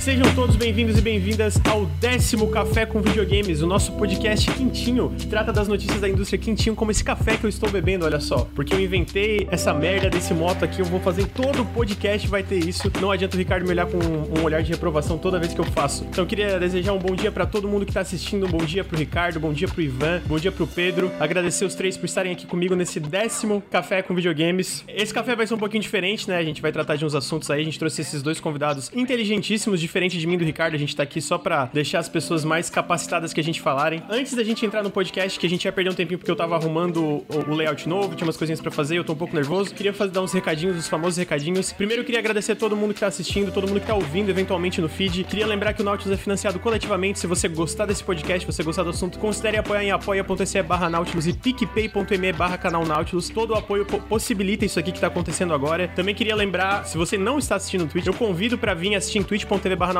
Sejam todos bem-vindos e bem-vindas ao décimo Café com Videogames, o nosso podcast quentinho, que trata das notícias da indústria quentinho, como esse café que eu estou bebendo, olha só. Porque eu inventei essa merda desse moto aqui, eu vou fazer todo o podcast, vai ter isso. Não adianta o Ricardo me olhar com um olhar de reprovação toda vez que eu faço. Então eu queria desejar um bom dia para todo mundo que tá assistindo, um bom dia pro Ricardo, bom dia pro Ivan, bom dia pro Pedro. Agradecer os três por estarem aqui comigo nesse décimo Café com Videogames. Esse café vai ser um pouquinho diferente, né? A gente vai tratar de uns assuntos aí, a gente trouxe esses dois convidados inteligentíssimos, diferente de mim e do Ricardo. A gente tá aqui só pra deixar as pessoas mais capacitadas que a gente falarem. Antes da gente entrar no podcast, que a gente ia perder um tempinho porque eu tava arrumando o, o layout novo, tinha umas coisinhas pra fazer, eu tô um pouco nervoso. Queria fazer, dar uns recadinhos, os famosos recadinhos. Primeiro, eu queria agradecer a todo mundo que tá assistindo, todo mundo que tá ouvindo eventualmente no feed. Queria lembrar que o Nautilus é financiado coletivamente. Se você gostar desse podcast, se você gostar do assunto, considere apoiar em apoia.se barra Nautilus e picpay.me barra canal Nautilus. Todo o apoio possibilita isso aqui que tá acontecendo agora. Também queria lembrar, se você não está assistindo no Twitch, eu convido para vir assistir em twitch.tv barra.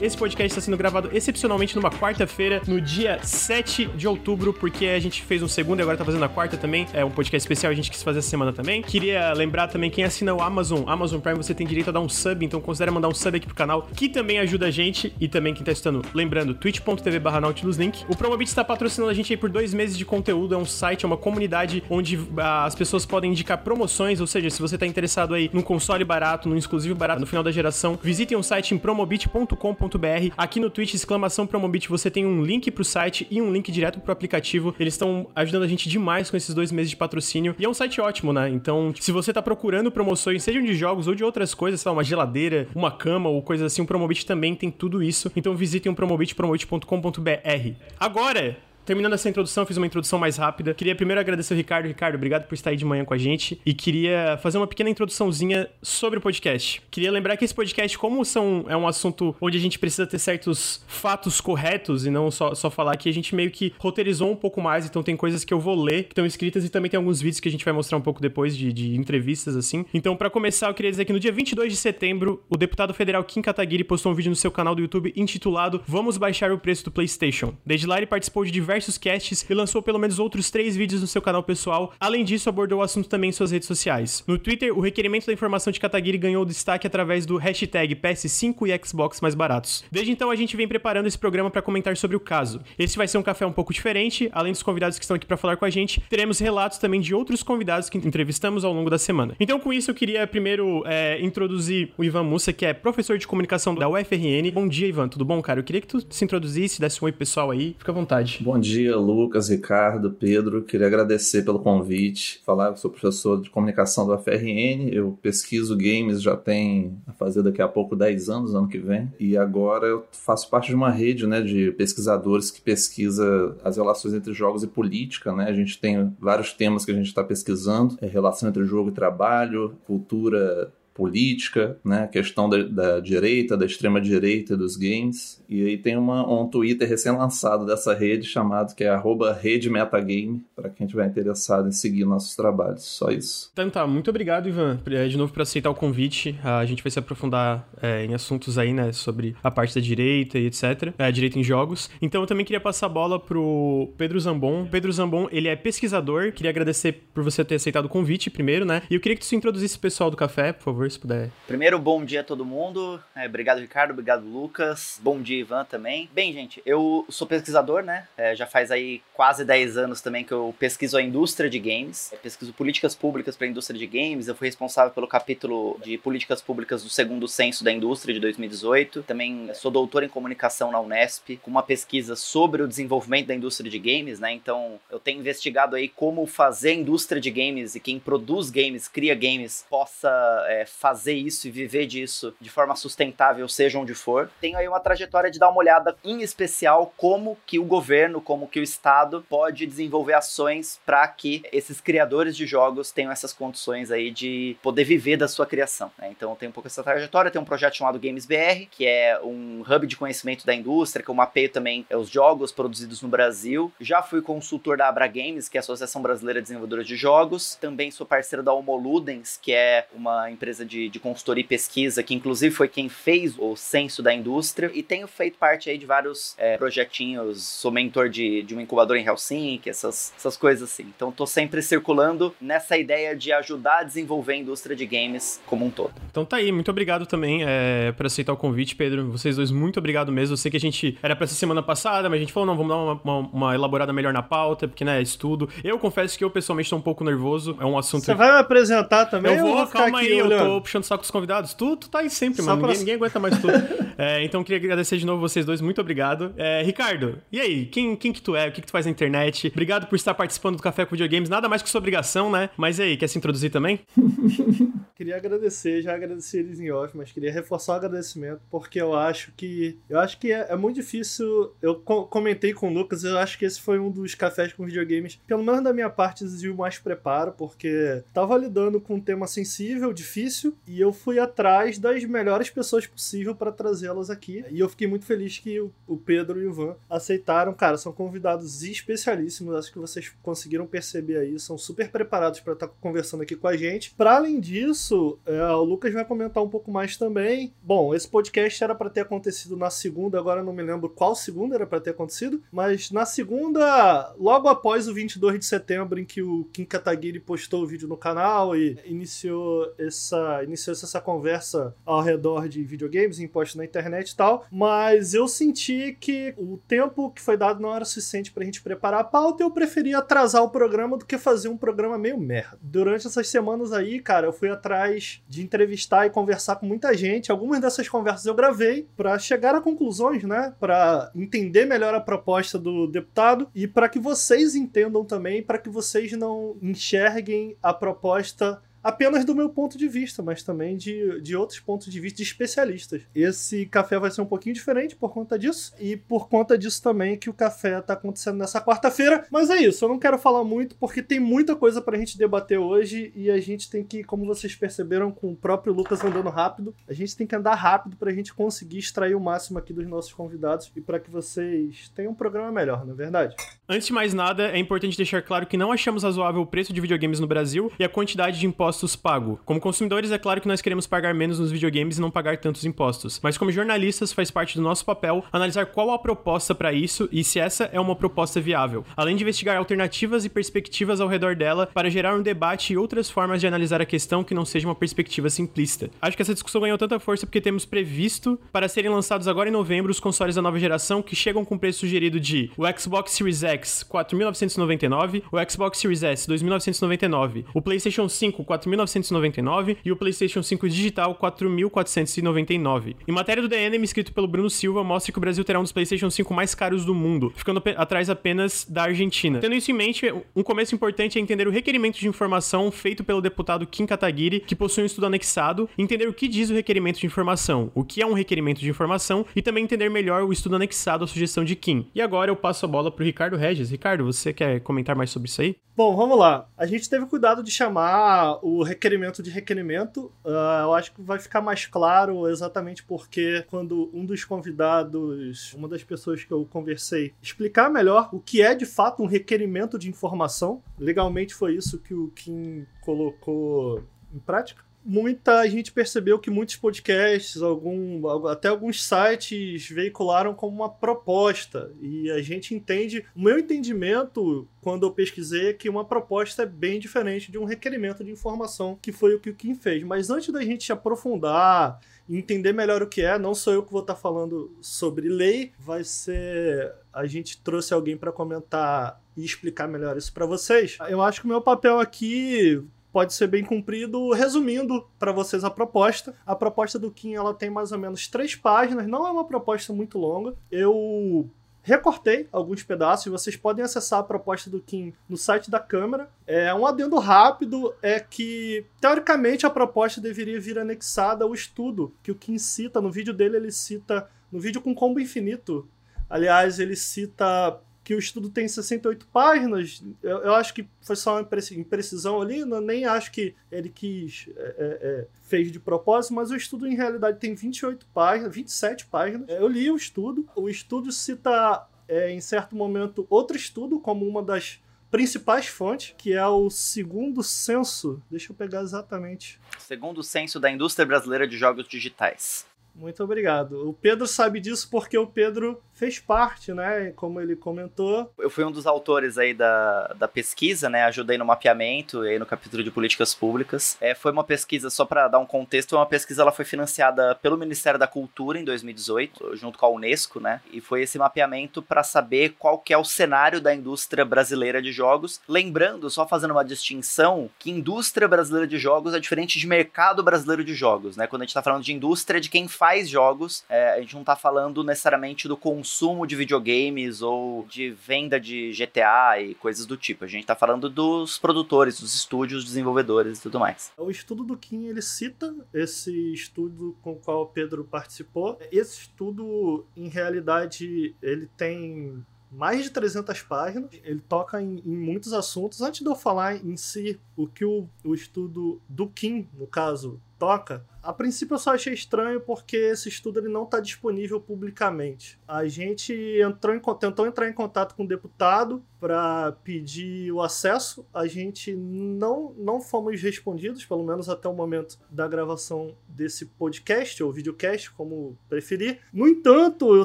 Esse podcast está sendo gravado excepcionalmente numa quarta-feira, no dia 7 de outubro, porque a gente fez um segundo e agora tá fazendo a quarta também. É um podcast especial, a gente quis fazer essa semana também. Queria lembrar também quem assina o Amazon, Amazon Prime, você tem direito a dar um sub, então considere mandar um sub aqui pro canal, que também ajuda a gente e também quem tá assistindo, lembrando, twitch.tv barra Nautilus Link. O Promobit está patrocinando a gente aí por dois meses de conteúdo, é um site, é uma comunidade onde ah, as pessoas podem indicar promoções, ou seja, se você tá interessado aí num console barato, num exclusivo barato no final da geração, visitem o site em promobit.com.br. Aqui no Twitch, exclamação Promobit, você tem um link pro site e um link direto pro aplicativo. Eles estão ajudando a gente demais com esses dois meses de patrocínio. E é um site ótimo, né? Então, se você tá procurando promoções, sejam de jogos ou de outras coisas, sei lá, uma geladeira, uma cama ou coisa assim, o Promobit também tem tudo isso. Então visitem o Promobit, promobit.com.br. Agora, Terminando essa introdução, fiz uma introdução mais rápida. Queria primeiro agradecer o Ricardo. Ricardo, obrigado por estar aí de manhã com a gente. E queria fazer uma pequena introduçãozinha sobre o podcast. Queria lembrar que esse podcast, como são, é um assunto onde a gente precisa ter certos fatos corretos e não só, só falar que a gente meio que roteirizou um pouco mais. Então tem coisas que eu vou ler que estão escritas e também tem alguns vídeos que a gente vai mostrar um pouco depois de, de entrevistas assim. Então, para começar, eu queria dizer que no dia 22 de setembro, o deputado federal Kim Kataguiri postou um vídeo no seu canal do YouTube intitulado Vamos baixar o preço do PlayStation. Desde lá, ele participou de diversos diversos casts e lançou pelo menos outros três vídeos no seu canal pessoal. Além disso, abordou o assunto também em suas redes sociais. No Twitter, o requerimento da informação de Kataguiri ganhou destaque através do hashtag PS5 e Xbox mais baratos. Desde então, a gente vem preparando esse programa para comentar sobre o caso. Esse vai ser um café um pouco diferente, além dos convidados que estão aqui para falar com a gente, teremos relatos também de outros convidados que entrevistamos ao longo da semana. Então, com isso, eu queria primeiro é, introduzir o Ivan Mussa, que é professor de comunicação da UFRN. Bom dia, Ivan, tudo bom, cara? Eu queria que tu se introduzisse, desse um oi pessoal aí. Fica à vontade. Bom dia, Lucas, Ricardo, Pedro. Queria agradecer pelo convite. Falar que sou professor de comunicação do FRN. Eu pesquiso games já tem a fazer daqui a pouco 10 anos, ano que vem. E agora eu faço parte de uma rede né, de pesquisadores que pesquisa as relações entre jogos e política. Né? A gente tem vários temas que a gente está pesquisando: é relação entre jogo e trabalho, cultura política, né? A questão da, da, direita, da extrema direita dos games. E aí tem uma, um Twitter recém-lançado dessa rede chamado que é arroba rede metagame, para quem tiver interessado em seguir nossos trabalhos. Só isso. Então tá, muito obrigado, Ivan, de novo por aceitar o convite. A gente vai se aprofundar é, em assuntos aí, né, sobre a parte da direita e etc. É, direita em jogos. Então eu também queria passar a bola pro Pedro Zambon. Pedro Zambon, ele é pesquisador. Queria agradecer por você ter aceitado o convite primeiro, né? E eu queria que tu introduzisse o pessoal do café, por favor favor, se puder. Primeiro, bom dia a todo mundo. É, obrigado, Ricardo. Obrigado, Lucas. Bom dia, Ivan, também. Bem, gente, eu sou pesquisador, né? É, já faz aí quase 10 anos também que eu pesquiso a indústria de games. Eu pesquiso políticas públicas para a indústria de games. Eu fui responsável pelo capítulo de políticas públicas do segundo censo da indústria de 2018. Também sou doutor em comunicação na Unesp, com uma pesquisa sobre o desenvolvimento da indústria de games, né? Então, eu tenho investigado aí como fazer a indústria de games e quem produz games, cria games, possa é, fazer isso e viver disso de forma sustentável, seja onde for. Tenho aí uma trajetória de dar uma olhada em especial como que o governo, como que o Estado pode desenvolver ações para que esses criadores de jogos tenham essas condições aí de poder viver da sua criação. Né? Então tem um pouco essa trajetória, tem um projeto chamado Games BR, que é um hub de conhecimento da indústria, que eu mapeio também os jogos produzidos no Brasil. Já fui consultor da Abra Games, que é a Associação Brasileira de Desenvolvedores de Jogos. Também sou parceiro da Homoludens, que é uma empresa empresa de, de consultoria e pesquisa, que inclusive foi quem fez o censo da indústria, e tenho feito parte aí de vários é, projetinhos, sou mentor de, de uma incubadora em Helsinki, essas, essas coisas assim. Então tô sempre circulando nessa ideia de ajudar a desenvolver a indústria de games como um todo. Então tá aí, muito obrigado também é, por aceitar o convite, Pedro. Vocês dois, muito obrigado mesmo. Eu sei que a gente era pra essa semana passada, mas a gente falou, não, vamos dar uma, uma, uma elaborada melhor na pauta, porque, né, é estudo. Eu confesso que eu pessoalmente tô um pouco nervoso, é um assunto... Você vai me apresentar também? Eu vou, vou calma aí, eu tô puxando saco com os convidados. Tu, tu tá aí sempre, Só mano, pra... ninguém, ninguém, aguenta mais tudo. é, então queria agradecer de novo vocês dois, muito obrigado. É, Ricardo, e aí, quem, quem que tu é? O que que tu faz na internet? Obrigado por estar participando do Café com Videogames, nada mais que sua obrigação, né? Mas e aí, quer se introduzir também? queria agradecer, já agradeci eles em off, mas queria reforçar o agradecimento, porque eu acho que. Eu acho que é, é muito difícil. Eu co comentei com o Lucas, eu acho que esse foi um dos cafés com videogames, pelo menos da minha parte, exigiu mais preparo, porque tava lidando com um tema sensível, difícil, e eu fui atrás das melhores pessoas possível para trazê-las aqui. E eu fiquei muito feliz que o, o Pedro e o Ivan aceitaram. Cara, são convidados especialíssimos, acho que vocês conseguiram perceber aí, são super preparados para estar tá conversando aqui com a gente. Para além disso, é, o Lucas vai comentar um pouco mais também. Bom, esse podcast era para ter acontecido na segunda, agora não me lembro qual segunda era para ter acontecido, mas na segunda, logo após o 22 de setembro, em que o Kim Kataguiri postou o vídeo no canal e iniciou essa, iniciou essa conversa ao redor de videogames, impostos na internet e tal, mas eu senti que o tempo que foi dado não era suficiente pra gente preparar a pauta e eu preferi atrasar o programa do que fazer um programa meio merda. Durante essas semanas aí, cara, eu fui atrás de entrevistar e conversar com muita gente. Algumas dessas conversas eu gravei para chegar a conclusões, né? Para entender melhor a proposta do deputado e para que vocês entendam também, para que vocês não enxerguem a proposta apenas do meu ponto de vista, mas também de, de outros pontos de vista de especialistas. Esse café vai ser um pouquinho diferente por conta disso, e por conta disso também que o café tá acontecendo nessa quarta-feira. Mas é isso, eu não quero falar muito porque tem muita coisa pra gente debater hoje e a gente tem que, como vocês perceberam com o próprio Lucas andando rápido, a gente tem que andar rápido pra gente conseguir extrair o máximo aqui dos nossos convidados e para que vocês tenham um programa melhor, não é verdade? Antes de mais nada, é importante deixar claro que não achamos razoável o preço de videogames no Brasil e a quantidade de impostos impostos pago. Como consumidores, é claro que nós queremos pagar menos nos videogames e não pagar tantos impostos. Mas como jornalistas, faz parte do nosso papel analisar qual a proposta para isso e se essa é uma proposta viável, além de investigar alternativas e perspectivas ao redor dela para gerar um debate e outras formas de analisar a questão que não seja uma perspectiva simplista. Acho que essa discussão ganhou tanta força porque temos previsto para serem lançados agora em novembro os consoles da nova geração que chegam com preço sugerido de o Xbox Series X 4.999, o Xbox Series S 2.999, o PlayStation 5 4.999 e o PlayStation 5 digital 4.499. Em matéria do DNM escrito pelo Bruno Silva, mostra que o Brasil terá um dos PlayStation 5 mais caros do mundo, ficando atrás apenas da Argentina. Tendo isso em mente, um começo importante é entender o requerimento de informação feito pelo deputado Kim Kataguiri, que possui um estudo anexado, entender o que diz o requerimento de informação, o que é um requerimento de informação e também entender melhor o estudo anexado à sugestão de Kim. E agora eu passo a bola para o Ricardo Regis. Ricardo, você quer comentar mais sobre isso aí? Bom, vamos lá. A gente teve cuidado de chamar o requerimento de requerimento. Uh, eu acho que vai ficar mais claro exatamente porque quando um dos convidados, uma das pessoas que eu conversei, explicar melhor o que é de fato um requerimento de informação. Legalmente foi isso que o Kim colocou em prática muita gente percebeu que muitos podcasts, algum, até alguns sites veicularam como uma proposta. E a gente entende, o meu entendimento quando eu pesquisei é que uma proposta é bem diferente de um requerimento de informação, que foi o que o Kim fez. Mas antes da gente aprofundar entender melhor o que é, não sou eu que vou estar falando sobre lei, vai ser a gente trouxe alguém para comentar e explicar melhor isso para vocês. Eu acho que o meu papel aqui pode ser bem cumprido. Resumindo para vocês a proposta, a proposta do Kim ela tem mais ou menos três páginas, não é uma proposta muito longa. Eu recortei alguns pedaços, vocês podem acessar a proposta do Kim no site da Câmara. É, um adendo rápido é que, teoricamente, a proposta deveria vir anexada ao estudo que o Kim cita. No vídeo dele, ele cita, no vídeo com combo infinito, aliás, ele cita que o estudo tem 68 páginas. Eu, eu acho que foi só uma imprecisão ali, não, nem acho que ele quis, é, é, é fez de propósito, mas o estudo em realidade tem 28 páginas, 27 páginas. Eu li o estudo, o estudo cita é, em certo momento outro estudo como uma das principais fontes, que é o segundo censo. Deixa eu pegar exatamente. Segundo censo da indústria brasileira de jogos digitais. Muito obrigado. O Pedro sabe disso porque o Pedro fez parte, né? Como ele comentou. Eu fui um dos autores aí da, da pesquisa, né? Ajudei no mapeamento aí no capítulo de políticas públicas. É, foi uma pesquisa, só para dar um contexto, uma pesquisa ela foi financiada pelo Ministério da Cultura em 2018, junto com a Unesco, né? E foi esse mapeamento para saber qual que é o cenário da indústria brasileira de jogos. Lembrando, só fazendo uma distinção, que indústria brasileira de jogos é diferente de mercado brasileiro de jogos, né? Quando a gente tá falando de indústria de quem faz jogos, é, a gente não tá falando necessariamente do consumo de videogames ou de venda de GTA e coisas do tipo. A gente tá falando dos produtores, dos estúdios, desenvolvedores e tudo mais. O estudo do Kim, ele cita esse estudo com o qual o Pedro participou. Esse estudo, em realidade, ele tem mais de 300 páginas. Ele toca em, em, muitos assuntos. Antes de eu falar em si o que o, o estudo do Kim, no caso, toca, a princípio eu só achei estranho porque esse estudo ele não está disponível publicamente. A gente entrou em, tentou entrar em contato com o deputado para pedir o acesso. A gente não, não fomos respondidos, pelo menos até o momento da gravação desse podcast ou videocast, como preferir. No entanto, eu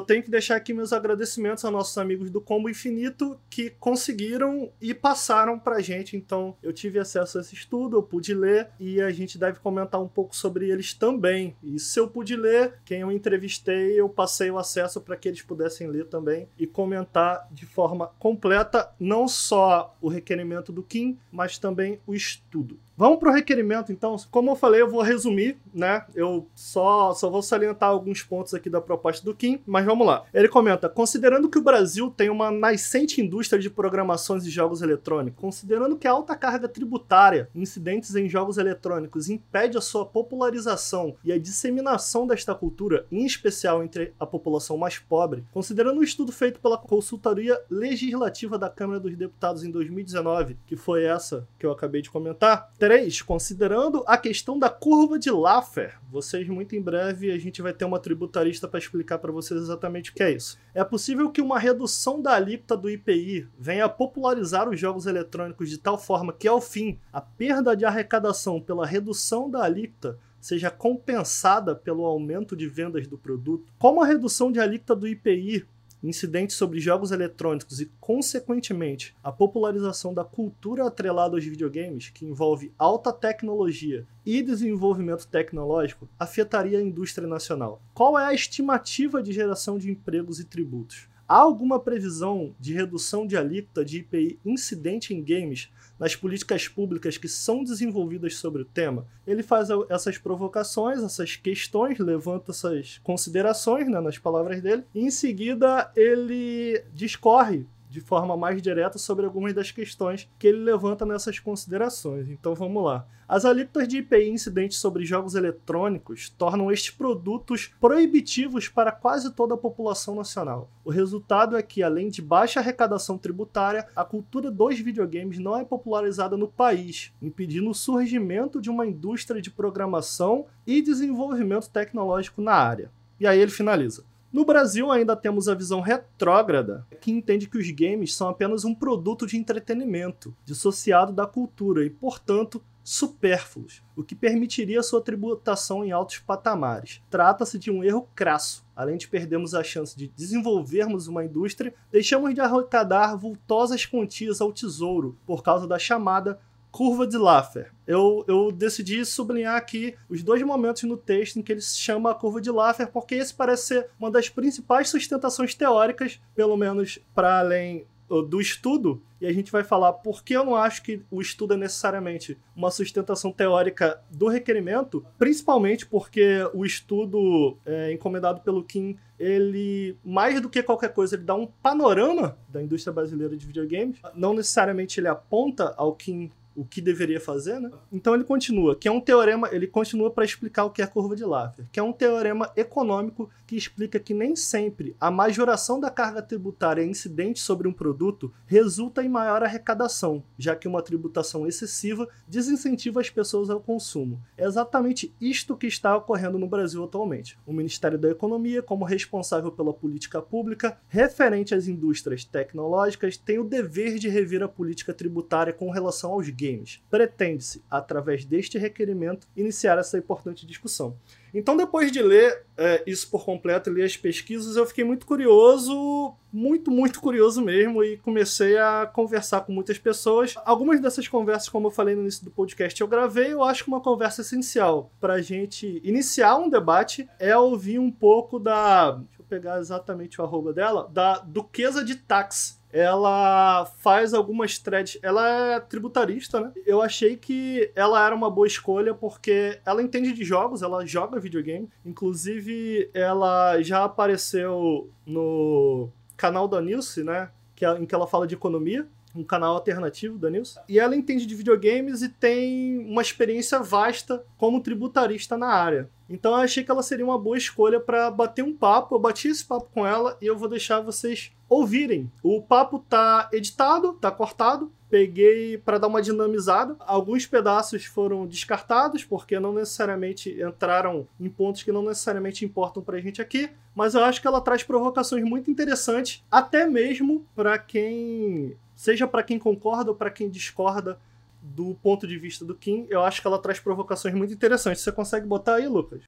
tenho que deixar aqui meus agradecimentos a nossos amigos do Combo Infinito que conseguiram e passaram para a gente. Então, eu tive acesso a esse estudo, eu pude ler e a gente deve comentar um pouco sobre eles também. E se eu pude ler, quem eu entrevistei, eu passei o acesso para que eles pudessem ler também e comentar de forma completa não só o requerimento do Kim, mas também o estudo. Vamos para o requerimento, então. Como eu falei, eu vou resumir, né? Eu só, só vou salientar alguns pontos aqui da proposta do Kim, mas vamos lá. Ele comenta: considerando que o Brasil tem uma nascente indústria de programações e jogos eletrônicos, considerando que a alta carga tributária, incidentes em jogos eletrônicos, impede a sua popularização e a disseminação desta cultura, em especial entre a população mais pobre, considerando o estudo feito pela Consultoria Legislativa da Câmara dos Deputados em 2019, que foi essa que eu acabei de comentar 3, considerando a questão da curva de Laffer, vocês muito em breve a gente vai ter uma tributarista para explicar para vocês exatamente o que é isso. É possível que uma redução da alíquota do IPI venha a popularizar os jogos eletrônicos de tal forma que, ao fim, a perda de arrecadação pela redução da alíquota seja compensada pelo aumento de vendas do produto. Como a redução de alíquota do IPI incidentes sobre jogos eletrônicos e, consequentemente, a popularização da cultura atrelada aos videogames, que envolve alta tecnologia e desenvolvimento tecnológico, afetaria a indústria nacional. Qual é a estimativa de geração de empregos e tributos? Há alguma previsão de redução de alíquota de IPI incidente em games nas políticas públicas que são desenvolvidas sobre o tema, ele faz essas provocações, essas questões, levanta essas considerações né, nas palavras dele, e em seguida ele discorre de forma mais direta sobre algumas das questões que ele levanta nessas considerações. Então vamos lá. As alíquotas de IPI incidentes sobre jogos eletrônicos tornam estes produtos proibitivos para quase toda a população nacional. O resultado é que, além de baixa arrecadação tributária, a cultura dos videogames não é popularizada no país, impedindo o surgimento de uma indústria de programação e desenvolvimento tecnológico na área. E aí ele finaliza. No Brasil, ainda temos a visão retrógrada, que entende que os games são apenas um produto de entretenimento, dissociado da cultura e, portanto, supérfluos, o que permitiria sua tributação em altos patamares. Trata-se de um erro crasso. Além de perdermos a chance de desenvolvermos uma indústria, deixamos de arrecadar vultosas quantias ao tesouro por causa da chamada curva de Laffer. Eu, eu decidi sublinhar aqui os dois momentos no texto em que ele chama a curva de Laffer, porque esse parece ser uma das principais sustentações teóricas, pelo menos para além do estudo, e a gente vai falar por que eu não acho que o estudo é necessariamente uma sustentação teórica do requerimento, principalmente porque o estudo é, encomendado pelo Kim, ele, mais do que qualquer coisa, ele dá um panorama da indústria brasileira de videogames. Não necessariamente ele aponta ao Kim o que deveria fazer, né? Então ele continua, que é um teorema, ele continua para explicar o que é a curva de Laffer, que é um teorema econômico que explica que nem sempre a majoração da carga tributária incidente sobre um produto resulta em maior arrecadação, já que uma tributação excessiva desincentiva as pessoas ao consumo. É exatamente isto que está ocorrendo no Brasil atualmente. O Ministério da Economia, como responsável pela política pública referente às indústrias tecnológicas, tem o dever de rever a política tributária com relação aos games. Pretende-se, através deste requerimento, iniciar essa importante discussão. Então, depois de ler é, isso por completo, ler as pesquisas, eu fiquei muito curioso, muito, muito curioso mesmo, e comecei a conversar com muitas pessoas. Algumas dessas conversas, como eu falei no início do podcast, eu gravei, eu acho que uma conversa essencial para a gente iniciar um debate é ouvir um pouco da. Deixa eu pegar exatamente o arroba dela, da Duquesa de Tax ela faz algumas threads. Ela é tributarista, né? Eu achei que ela era uma boa escolha porque ela entende de jogos, ela joga videogame. Inclusive, ela já apareceu no canal da Nilce, né? Que, é, em que ela fala de economia um canal alternativo da Nilce. E ela entende de videogames e tem uma experiência vasta como tributarista na área. Então eu achei que ela seria uma boa escolha para bater um papo. Eu bati esse papo com ela e eu vou deixar vocês ouvirem. O papo tá editado, tá cortado. Peguei para dar uma dinamizada. Alguns pedaços foram descartados porque não necessariamente entraram em pontos que não necessariamente importam pra gente aqui, mas eu acho que ela traz provocações muito interessantes, até mesmo para quem seja para quem concorda ou para quem discorda do ponto de vista do Kim, eu acho que ela traz provocações muito interessantes. Você consegue botar aí, Lucas?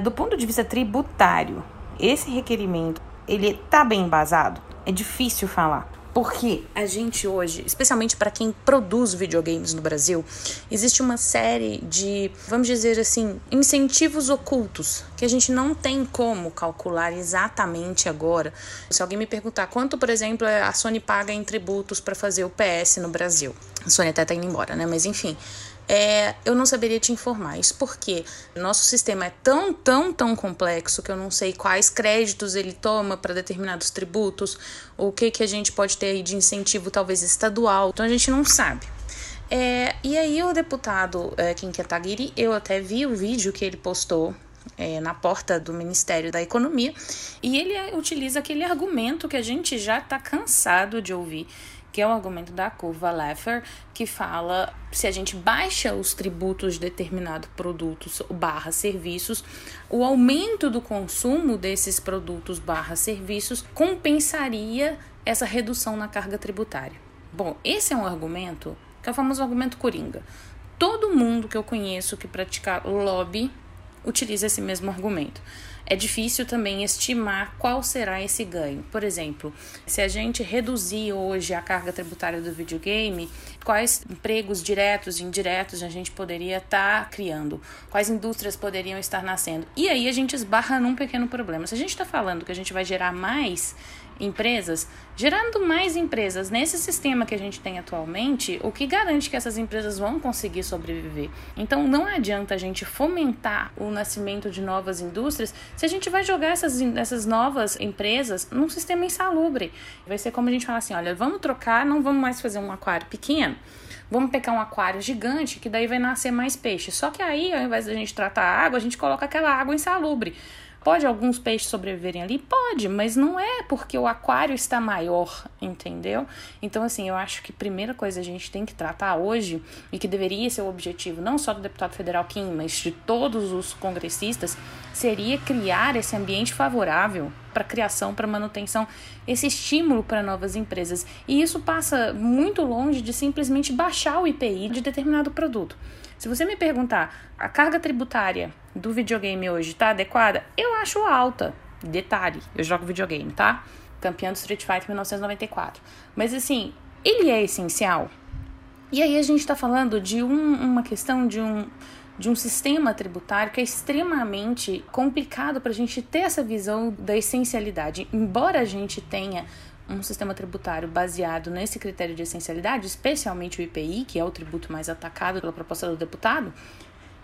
Do ponto de vista tributário, esse requerimento, ele tá bem embasado? É difícil falar. Porque a gente hoje, especialmente para quem produz videogames no Brasil, existe uma série de, vamos dizer assim, incentivos ocultos que a gente não tem como calcular exatamente agora. Se alguém me perguntar quanto, por exemplo, a Sony paga em tributos para fazer o PS no Brasil, a Sony até tá indo embora, né? Mas enfim, é, eu não saberia te informar. Isso porque nosso sistema é tão, tão, tão complexo que eu não sei quais créditos ele toma para determinados tributos, o que, que a gente pode ter aí de incentivo, talvez estadual. Então a gente não sabe. É, e aí o deputado é, Kim Kataguiri, eu até vi o vídeo que ele postou é, na porta do Ministério da Economia e ele utiliza aquele argumento que a gente já está cansado de ouvir, que é o argumento da curva Laffer, que fala se a gente baixa os tributos de determinado produtos barra serviços, o aumento do consumo desses produtos barra serviços compensaria essa redução na carga tributária. Bom, esse é um argumento que é o famoso argumento coringa. Todo mundo que eu conheço que pratica lobby utiliza esse mesmo argumento é difícil também estimar qual será esse ganho. Por exemplo, se a gente reduzir hoje a carga tributária do videogame, quais empregos diretos e indiretos a gente poderia estar tá criando? Quais indústrias poderiam estar nascendo? E aí a gente esbarra num pequeno problema. Se a gente está falando que a gente vai gerar mais empresas, gerando mais empresas nesse sistema que a gente tem atualmente, o que garante que essas empresas vão conseguir sobreviver. Então não adianta a gente fomentar o nascimento de novas indústrias se a gente vai jogar essas, essas novas empresas num sistema insalubre. Vai ser como a gente fala assim: olha, vamos trocar, não vamos mais fazer um aquário pequeno. Vamos pegar um aquário gigante que daí vai nascer mais peixe. Só que aí, ao invés da gente tratar a água, a gente coloca aquela água insalubre. Pode alguns peixes sobreviverem ali? Pode, mas não é porque o aquário está maior, entendeu? Então, assim, eu acho que a primeira coisa a gente tem que tratar hoje, e que deveria ser o objetivo não só do deputado federal Kim, mas de todos os congressistas, seria criar esse ambiente favorável para criação, para manutenção, esse estímulo para novas empresas. E isso passa muito longe de simplesmente baixar o IPI de determinado produto. Se você me perguntar, a carga tributária do videogame hoje está adequada? Eu acho alta. Detalhe, eu jogo videogame, tá? Campeão do Street Fighter 1994. Mas assim, ele é essencial. E aí a gente está falando de um, uma questão de um, de um sistema tributário que é extremamente complicado para a gente ter essa visão da essencialidade. Embora a gente tenha um sistema tributário baseado nesse critério de essencialidade, especialmente o IPI, que é o tributo mais atacado pela proposta do deputado,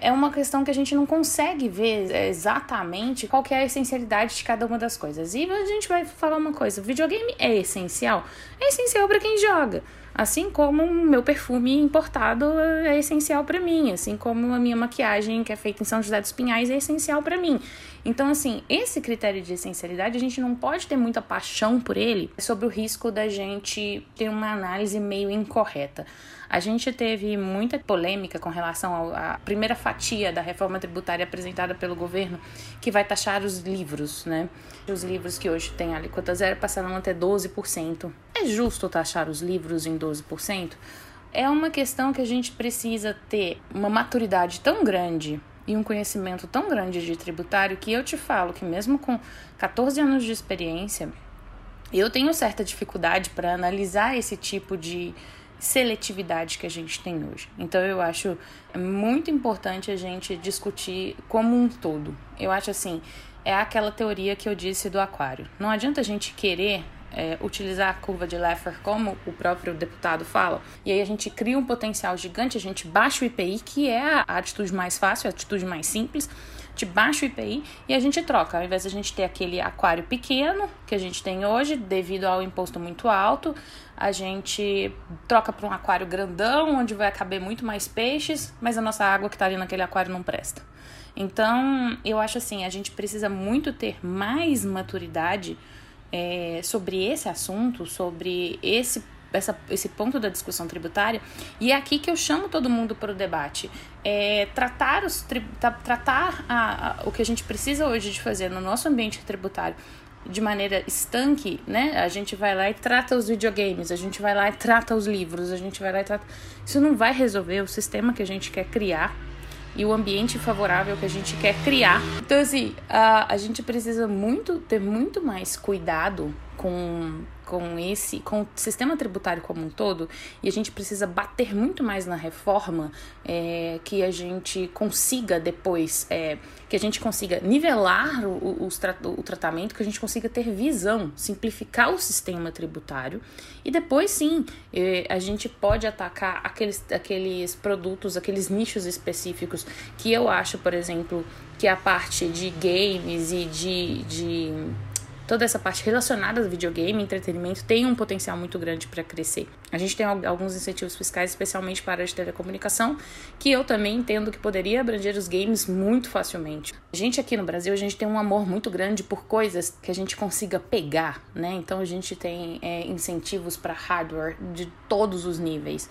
é uma questão que a gente não consegue ver exatamente qual que é a essencialidade de cada uma das coisas. E a gente vai falar uma coisa: o videogame é essencial? É essencial para quem joga. Assim como o meu perfume importado é essencial para mim, assim como a minha maquiagem que é feita em São José dos Pinhais é essencial para mim. Então, assim, esse critério de essencialidade, a gente não pode ter muita paixão por ele sobre o risco da gente ter uma análise meio incorreta. A gente teve muita polêmica com relação à primeira fatia da reforma tributária apresentada pelo governo, que vai taxar os livros, né? Os livros que hoje têm alíquota zero passaram a ter 12%. É justo taxar os livros em 12%? É uma questão que a gente precisa ter uma maturidade tão grande e um conhecimento tão grande de tributário que eu te falo que mesmo com 14 anos de experiência, eu tenho certa dificuldade para analisar esse tipo de seletividade que a gente tem hoje. Então eu acho muito importante a gente discutir como um todo. Eu acho assim, é aquela teoria que eu disse do aquário. Não adianta a gente querer é, utilizar a curva de Laffer como o próprio deputado fala, e aí a gente cria um potencial gigante, a gente baixa o IPI, que é a atitude mais fácil, a atitude mais simples, gente baixa o IPI e a gente troca. Ao invés de a gente ter aquele aquário pequeno que a gente tem hoje, devido ao imposto muito alto, a gente troca para um aquário grandão, onde vai caber muito mais peixes, mas a nossa água que está ali naquele aquário não presta. Então, eu acho assim, a gente precisa muito ter mais maturidade é, sobre esse assunto, sobre esse essa, esse ponto da discussão tributária, e é aqui que eu chamo todo mundo para o debate. É, tratar os, tratar a, a, o que a gente precisa hoje de fazer no nosso ambiente tributário de maneira estanque, né? A gente vai lá e trata os videogames, a gente vai lá e trata os livros, a gente vai lá e trata. Isso não vai resolver o sistema que a gente quer criar e o ambiente favorável que a gente quer criar. Então, assim, a, a gente precisa muito ter muito mais cuidado com com esse, com o sistema tributário como um todo, e a gente precisa bater muito mais na reforma é, que a gente consiga depois, é, que a gente consiga nivelar o, o, o, tratamento, que a gente consiga ter visão, simplificar o sistema tributário, e depois sim é, a gente pode atacar aqueles, aqueles produtos, aqueles nichos específicos que eu acho, por exemplo, que a parte de games e de, de toda essa parte relacionada ao videogame, entretenimento, tem um potencial muito grande para crescer. A gente tem alguns incentivos fiscais, especialmente para a área de telecomunicação, que eu também entendo que poderia abranger os games muito facilmente. A gente aqui no Brasil, a gente tem um amor muito grande por coisas que a gente consiga pegar, né? Então a gente tem é, incentivos para hardware de todos os níveis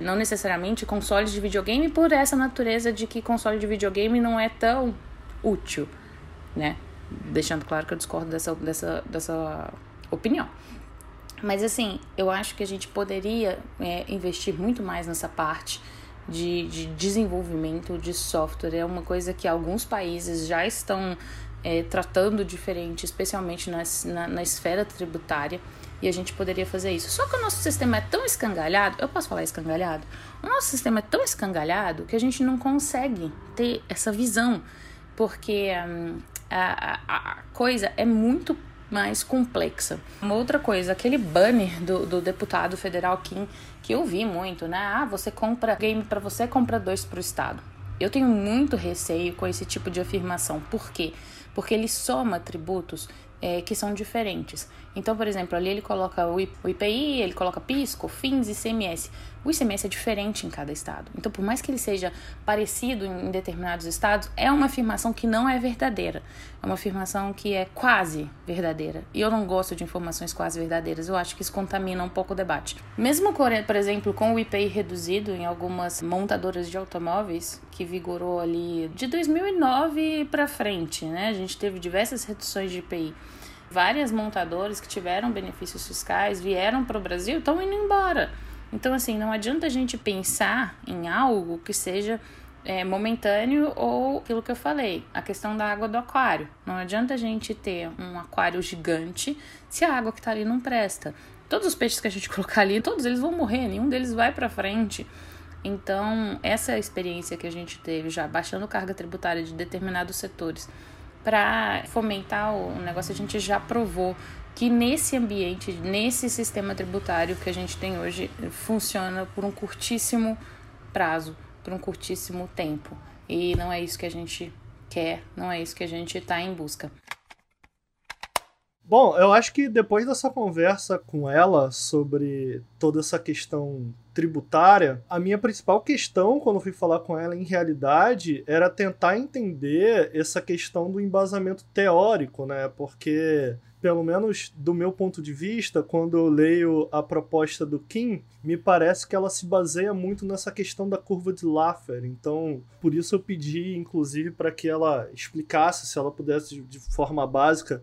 não necessariamente consoles de videogame por essa natureza de que console de videogame não é tão útil, né? Deixando claro que eu discordo dessa, dessa, dessa opinião. Mas assim, eu acho que a gente poderia é, investir muito mais nessa parte de, de, desenvolvimento de software. É uma coisa que alguns países já estão é, tratando diferente, especialmente na, na, na, esfera tributária, e a gente poderia fazer isso. Só que o nosso sistema é tão escangalhado, eu posso falar escangalhado? O nosso sistema é tão escangalhado que a gente não consegue ter essa visão, porque hum, a, a, coisa é muito mais complexa. Uma outra coisa, aquele banner do, do deputado federal Kim, que eu vi muito, né? Ah, você compra game para você, compra dois para o Estado. Eu tenho muito receio com esse tipo de afirmação. Por quê? Porque ele soma tributos é, que são diferentes. Então, por exemplo, ali ele coloca o IPI, ele coloca PIS, COFINS e ICMS. O ICMS é diferente em cada estado. Então, por mais que ele seja parecido em determinados estados, é uma afirmação que não é verdadeira. É uma afirmação que é quase verdadeira. E eu não gosto de informações quase verdadeiras. Eu acho que isso contamina um pouco o debate. Mesmo, por exemplo, com o IPI reduzido em algumas montadoras de automóveis, que vigorou ali de 2009 para frente, né? A gente teve diversas reduções de IPI. Várias montadoras que tiveram benefícios fiscais vieram para o Brasil estão indo embora. Então, assim, não adianta a gente pensar em algo que seja é, momentâneo ou aquilo que eu falei, a questão da água do aquário. Não adianta a gente ter um aquário gigante se a água que está ali não presta. Todos os peixes que a gente colocar ali, todos eles vão morrer, nenhum deles vai para frente. Então, essa experiência que a gente teve já baixando carga tributária de determinados setores para fomentar o negócio, a gente já provou que nesse ambiente, nesse sistema tributário que a gente tem hoje, funciona por um curtíssimo prazo, por um curtíssimo tempo. E não é isso que a gente quer, não é isso que a gente está em busca. Bom, eu acho que depois dessa conversa com ela sobre toda essa questão tributária, a minha principal questão quando fui falar com ela em realidade era tentar entender essa questão do embasamento teórico, né? Porque pelo menos do meu ponto de vista, quando eu leio a proposta do Kim, me parece que ela se baseia muito nessa questão da curva de Laffer. Então, por isso eu pedi, inclusive, para que ela explicasse, se ela pudesse de forma básica,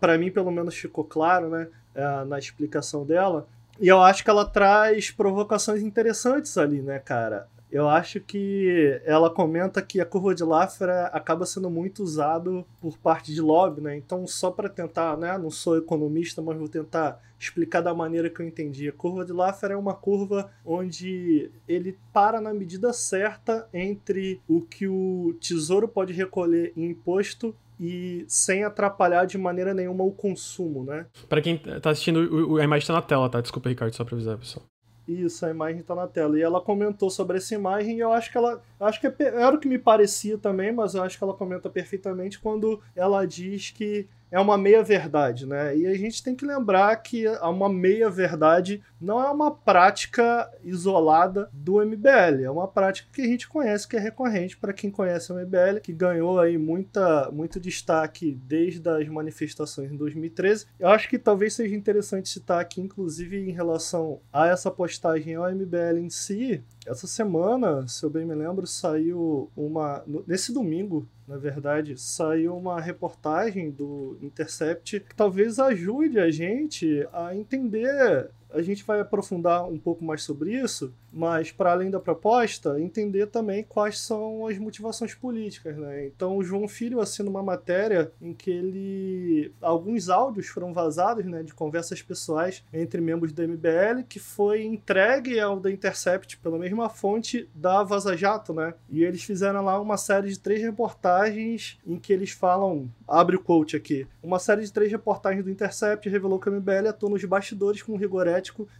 para mim pelo menos ficou claro, né, é, na explicação dela. E eu acho que ela traz provocações interessantes ali, né, cara? Eu acho que ela comenta que a curva de Laffer acaba sendo muito usado por parte de lobby, né? Então, só para tentar, né? Não sou economista, mas vou tentar explicar da maneira que eu entendi. A curva de Laffer é uma curva onde ele para na medida certa entre o que o tesouro pode recolher em imposto e sem atrapalhar de maneira nenhuma o consumo, né? Para quem tá assistindo, a imagem tá na tela, tá? Desculpa, Ricardo, só pra avisar, pessoal. Isso, a imagem tá na tela. E ela comentou sobre essa imagem e eu acho que ela. Acho que é, era o que me parecia também, mas eu acho que ela comenta perfeitamente quando ela diz que é uma meia-verdade, né? E a gente tem que lembrar que uma meia-verdade não é uma prática isolada do MBL, é uma prática que a gente conhece, que é recorrente para quem conhece o MBL, que ganhou aí muita, muito destaque desde as manifestações em 2013. Eu acho que talvez seja interessante citar aqui, inclusive em relação a essa postagem ao MBL em si, essa semana, se eu bem me lembro, saiu uma. Nesse domingo, na verdade, saiu uma reportagem do Intercept que talvez ajude a gente a entender. A gente vai aprofundar um pouco mais sobre isso, mas para além da proposta, entender também quais são as motivações políticas, né? Então o João Filho assina uma matéria em que ele alguns áudios foram vazados, né, de conversas pessoais entre membros do MBL que foi entregue ao da Intercept pela mesma fonte da Vaza Jato, né? E eles fizeram lá uma série de três reportagens em que eles falam, abre o quote aqui, uma série de três reportagens do Intercept revelou que o MBL atua nos bastidores com um rigor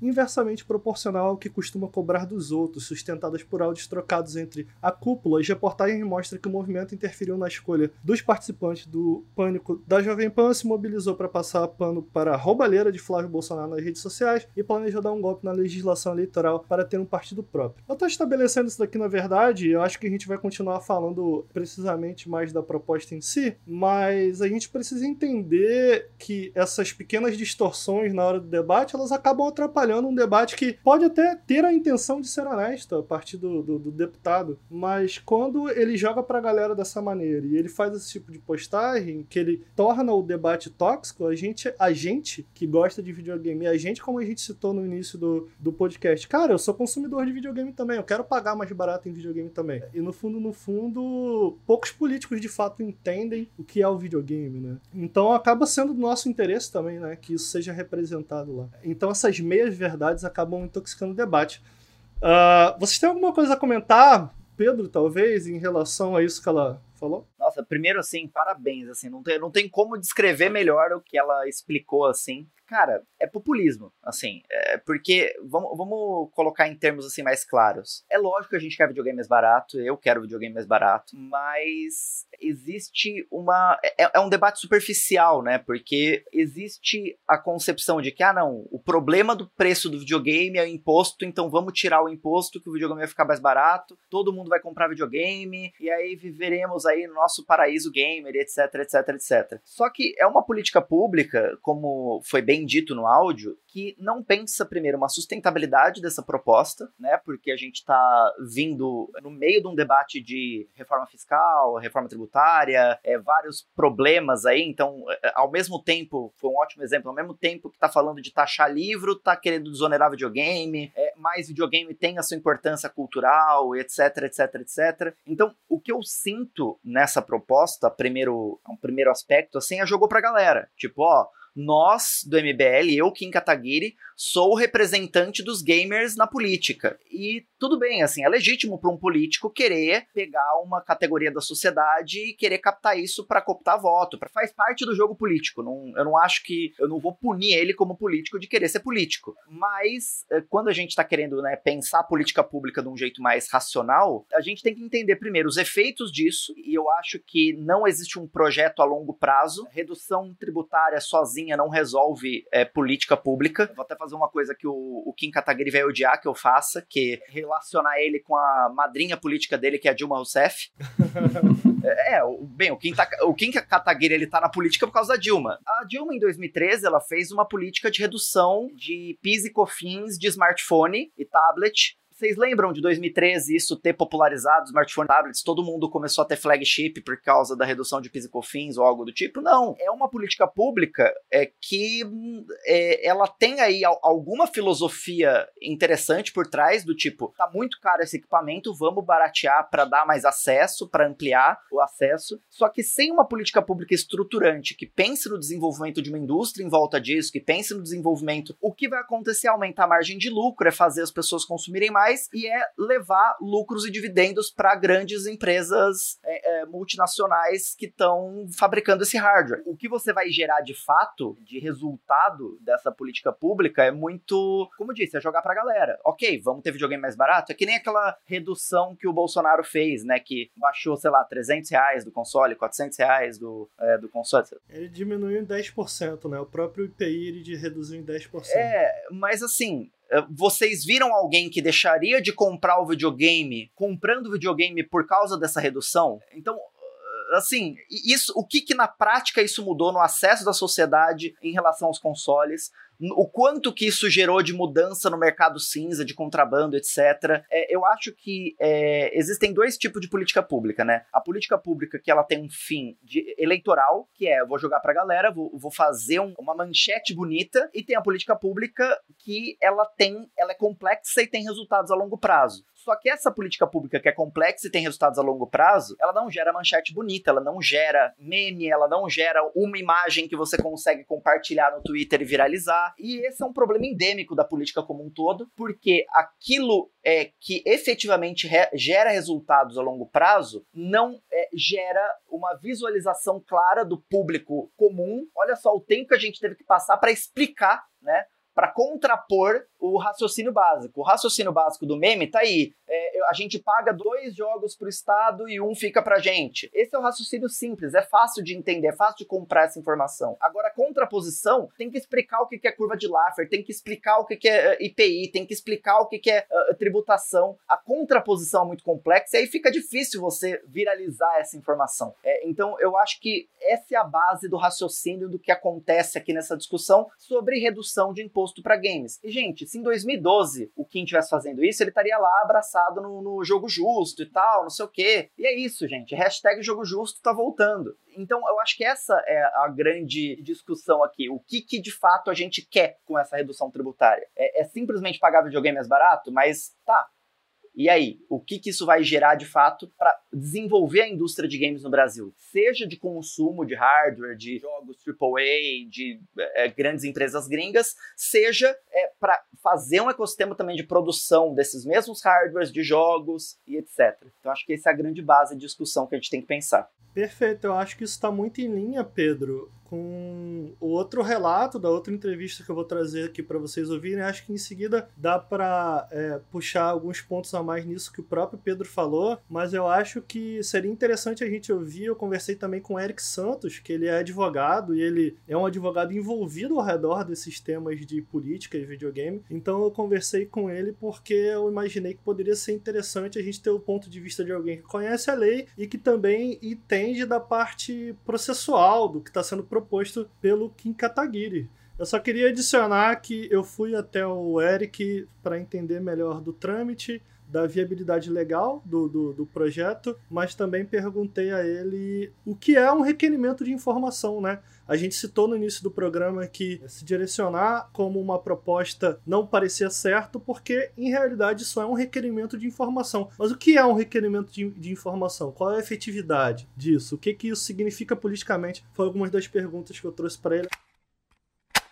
inversamente proporcional ao que costuma cobrar dos outros, sustentadas por áudios trocados entre a cúpula. As reportagens mostram que o movimento interferiu na escolha dos participantes do Pânico da Jovem Pan, se mobilizou para passar pano para a roubalheira de Flávio Bolsonaro nas redes sociais e planejou dar um golpe na legislação eleitoral para ter um partido próprio. Eu estou estabelecendo isso daqui na verdade, eu acho que a gente vai continuar falando precisamente mais da proposta em si, mas a gente precisa entender que essas pequenas distorções na hora do debate, elas acabam atrapalhando um debate que pode até ter a intenção de ser honesto a partir do, do, do deputado, mas quando ele joga pra galera dessa maneira e ele faz esse tipo de postagem, que ele torna o debate tóxico, a gente, a gente que gosta de videogame, a gente, como a gente citou no início do, do podcast, cara, eu sou consumidor de videogame também, eu quero pagar mais barato em videogame também. E no fundo, no fundo, poucos políticos de fato entendem o que é o videogame, né? Então acaba sendo do nosso interesse também, né, que isso seja representado lá. Então essas meias verdades acabam intoxicando o debate. Uh, vocês têm alguma coisa a comentar, Pedro, talvez, em relação a isso que ela falou? Nossa, primeiro assim, parabéns, assim, não tem, não tem como descrever melhor o que ela explicou, assim cara, é populismo, assim, é porque, vamos, vamos colocar em termos, assim, mais claros. É lógico que a gente quer videogame mais barato, eu quero videogame mais barato, mas existe uma... É, é um debate superficial, né, porque existe a concepção de que, ah, não, o problema do preço do videogame é o imposto, então vamos tirar o imposto que o videogame vai ficar mais barato, todo mundo vai comprar videogame, e aí viveremos aí no nosso paraíso gamer, etc, etc, etc. Só que é uma política pública, como foi bem bem dito no áudio, que não pensa primeiro uma sustentabilidade dessa proposta, né? Porque a gente está vindo no meio de um debate de reforma fiscal, reforma tributária, é, vários problemas aí. Então, é, ao mesmo tempo, foi um ótimo exemplo, ao mesmo tempo que está falando de taxar livro, está querendo desonerar videogame, é, mais videogame tem a sua importância cultural, etc, etc, etc. Então, o que eu sinto nessa proposta, primeiro, um primeiro aspecto, assim, é jogou pra galera. Tipo, ó, nós do MBL, eu, Kim Kataguiri, sou o representante dos gamers na política. E tudo bem, assim, é legítimo para um político querer pegar uma categoria da sociedade e querer captar isso para cooptar voto, pra, faz parte do jogo político. Não, eu não acho que eu não vou punir ele como político de querer ser político. Mas eh, quando a gente está querendo né, pensar a política pública de um jeito mais racional, a gente tem que entender primeiro os efeitos disso. E eu acho que não existe um projeto a longo prazo. Redução tributária sozinha não resolve é, política pública. Vou até fazer uma coisa que o, o Kim Kataguiri vai odiar que eu faça, que relacionar ele com a madrinha política dele, que é a Dilma Rousseff. é, bem, o Kim, tá, o Kim Kataguiri, ele tá na política por causa da Dilma. A Dilma, em 2013, ela fez uma política de redução de PIS e COFINS de smartphone e tablet vocês lembram de 2013 isso ter popularizado smartphones, tablets? Todo mundo começou a ter flagship por causa da redução de PIS ou algo do tipo? Não. É uma política pública é, que é, ela tem aí alguma filosofia interessante por trás, do tipo, tá muito caro esse equipamento, vamos baratear para dar mais acesso, para ampliar o acesso. Só que sem uma política pública estruturante que pense no desenvolvimento de uma indústria em volta disso, que pense no desenvolvimento, o que vai acontecer é aumentar a margem de lucro, é fazer as pessoas consumirem mais e é levar lucros e dividendos para grandes empresas é, é, multinacionais que estão fabricando esse hardware. O que você vai gerar de fato, de resultado dessa política pública é muito, como eu disse, é jogar pra galera. Ok, vamos ter videogame mais barato? É que nem aquela redução que o Bolsonaro fez, né? Que baixou, sei lá, 300 reais do console, 400 reais do, é, do console. Ele diminuiu em 10%, né? O próprio IPI ele reduziu em 10%. É, mas assim, vocês viram alguém que deixaria de comprar o videogame comprando o videogame por causa dessa redução? Então, eh, assim, isso, o que, que na prática isso mudou no acesso da sociedade em relação aos consoles? O quanto que isso gerou de mudança no mercado cinza, de contrabando, etc. É, eu acho que é, existem dois tipos de política pública, né? A política pública que ela tem um fim de, eleitoral, que é vou jogar pra galera, vou, vou fazer um, uma manchete bonita, e tem a política pública que ela tem, ela é complexa e tem resultados a longo prazo. Só que essa política pública que é complexa e tem resultados a longo prazo, ela não gera manchete bonita, ela não gera meme, ela não gera uma imagem que você consegue compartilhar no Twitter e viralizar. E esse é um problema endêmico da política como um todo, porque aquilo é que efetivamente re gera resultados a longo prazo não é, gera uma visualização clara do público comum. Olha só o tempo que a gente teve que passar para explicar, né? para contrapor o raciocínio básico. O raciocínio básico do meme tá aí. É, a gente paga dois jogos pro Estado e um fica pra gente. Esse é o raciocínio simples, é fácil de entender, é fácil de comprar essa informação. Agora, a contraposição tem que explicar o que é curva de Laffer, tem que explicar o que é IPI, tem que explicar o que é uh, tributação. A contraposição é muito complexa e aí fica difícil você viralizar essa informação. É, então, eu acho que essa é a base do raciocínio do que acontece aqui nessa discussão sobre redução de imposto para games. E, gente, se em 2012 o Kim estivesse fazendo isso, ele estaria lá abraçado no, no, jogo justo e tal, não sei o quê. E é isso, gente. Hashtag jogo justo tá voltando. Então, eu acho que essa é a grande discussão aqui. O que, que de fato a gente quer com essa redução tributária? É, é simplesmente pagar videogame mais barato? Mas tá, e aí, o que, que isso vai gerar de fato para desenvolver a indústria de games no Brasil? Seja de consumo de hardware, de jogos AAA, de é, grandes empresas gringas, seja é, para fazer um ecossistema também de produção desses mesmos hardwares, de jogos e etc. Então, acho que essa é a grande base de discussão que a gente tem que pensar. Perfeito, eu acho que isso está muito em linha, Pedro, com o outro relato da outra entrevista que eu vou trazer aqui para vocês ouvirem. Acho que em seguida dá para é, puxar alguns pontos a mais nisso que o próprio Pedro falou, mas eu acho que seria interessante a gente ouvir. Eu conversei também com o Eric Santos, que ele é advogado e ele é um advogado envolvido ao redor desses temas de política e videogame. Então eu conversei com ele porque eu imaginei que poderia ser interessante a gente ter o ponto de vista de alguém que conhece a lei e que também entende da parte processual do que está sendo proposto pelo Kim Kataguiri. Eu só queria adicionar que eu fui até o Eric para entender melhor do trâmite, da viabilidade legal do, do, do, projeto, mas também perguntei a ele o que é um requerimento de informação, né? A gente citou no início do programa que se direcionar como uma proposta não parecia certo, porque em realidade isso é um requerimento de informação. Mas o que é um requerimento de, de informação? Qual é a efetividade disso? O que, que isso significa politicamente? Foi algumas das perguntas que eu trouxe para ele.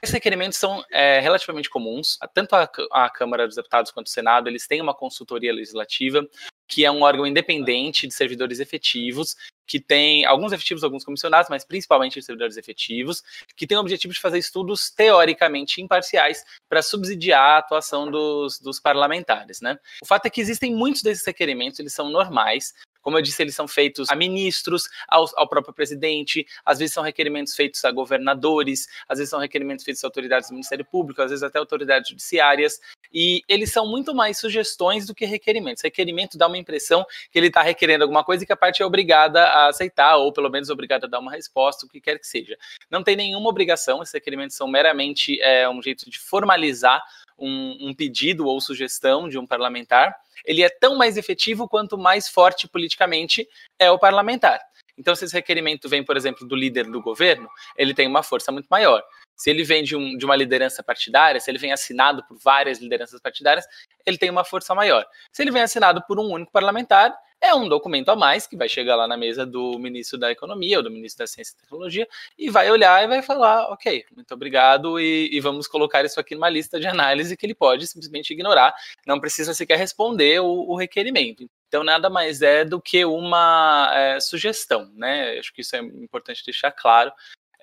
Esses requerimentos são é, relativamente comuns. Tanto a, a, Câmara dos Deputados quanto o Senado, eles têm uma consultoria legislativa, que é um órgão independente de servidores efetivos, que tem alguns efetivos, alguns comissionados, mas principalmente servidores efetivos, que tem o objetivo de fazer estudos teoricamente imparciais para subsidiar a atuação dos, dos parlamentares. Né? O fato é que existem muitos desses requerimentos, eles são normais, como eu disse, eles são feitos a ministros, ao, ao, próprio presidente, às vezes são requerimentos feitos a governadores, às vezes são requerimentos feitos a autoridades do Ministério Público, às vezes até autoridades judiciárias, e eles são muito mais sugestões do que requerimentos. Requerimento dá uma impressão que ele está requerendo alguma coisa e que a parte é obrigada a aceitar, ou pelo menos obrigada a dar uma resposta, o que quer que seja. Não tem nenhuma obrigação, esses requerimentos são meramente é, um jeito de formalizar um, um pedido ou sugestão de um parlamentar, ele é tão mais efetivo quanto mais forte politicamente é o parlamentar. Então, se esse requerimento vem, por exemplo, do líder do governo, ele tem uma força muito maior. Se ele vem de, um, de, uma liderança partidária, se ele vem assinado por várias lideranças partidárias, ele tem uma força maior. Se ele vem assinado por um único parlamentar, é um documento a mais que vai chegar lá na mesa do ministro da Economia ou do ministro da Ciência e Tecnologia e vai olhar e vai falar: ok, muito obrigado, e, e vamos colocar isso aqui numa lista de análise que ele pode simplesmente ignorar, não precisa sequer responder o, o requerimento. Então, nada mais é do que uma é, sugestão, né? Acho que isso é importante deixar claro.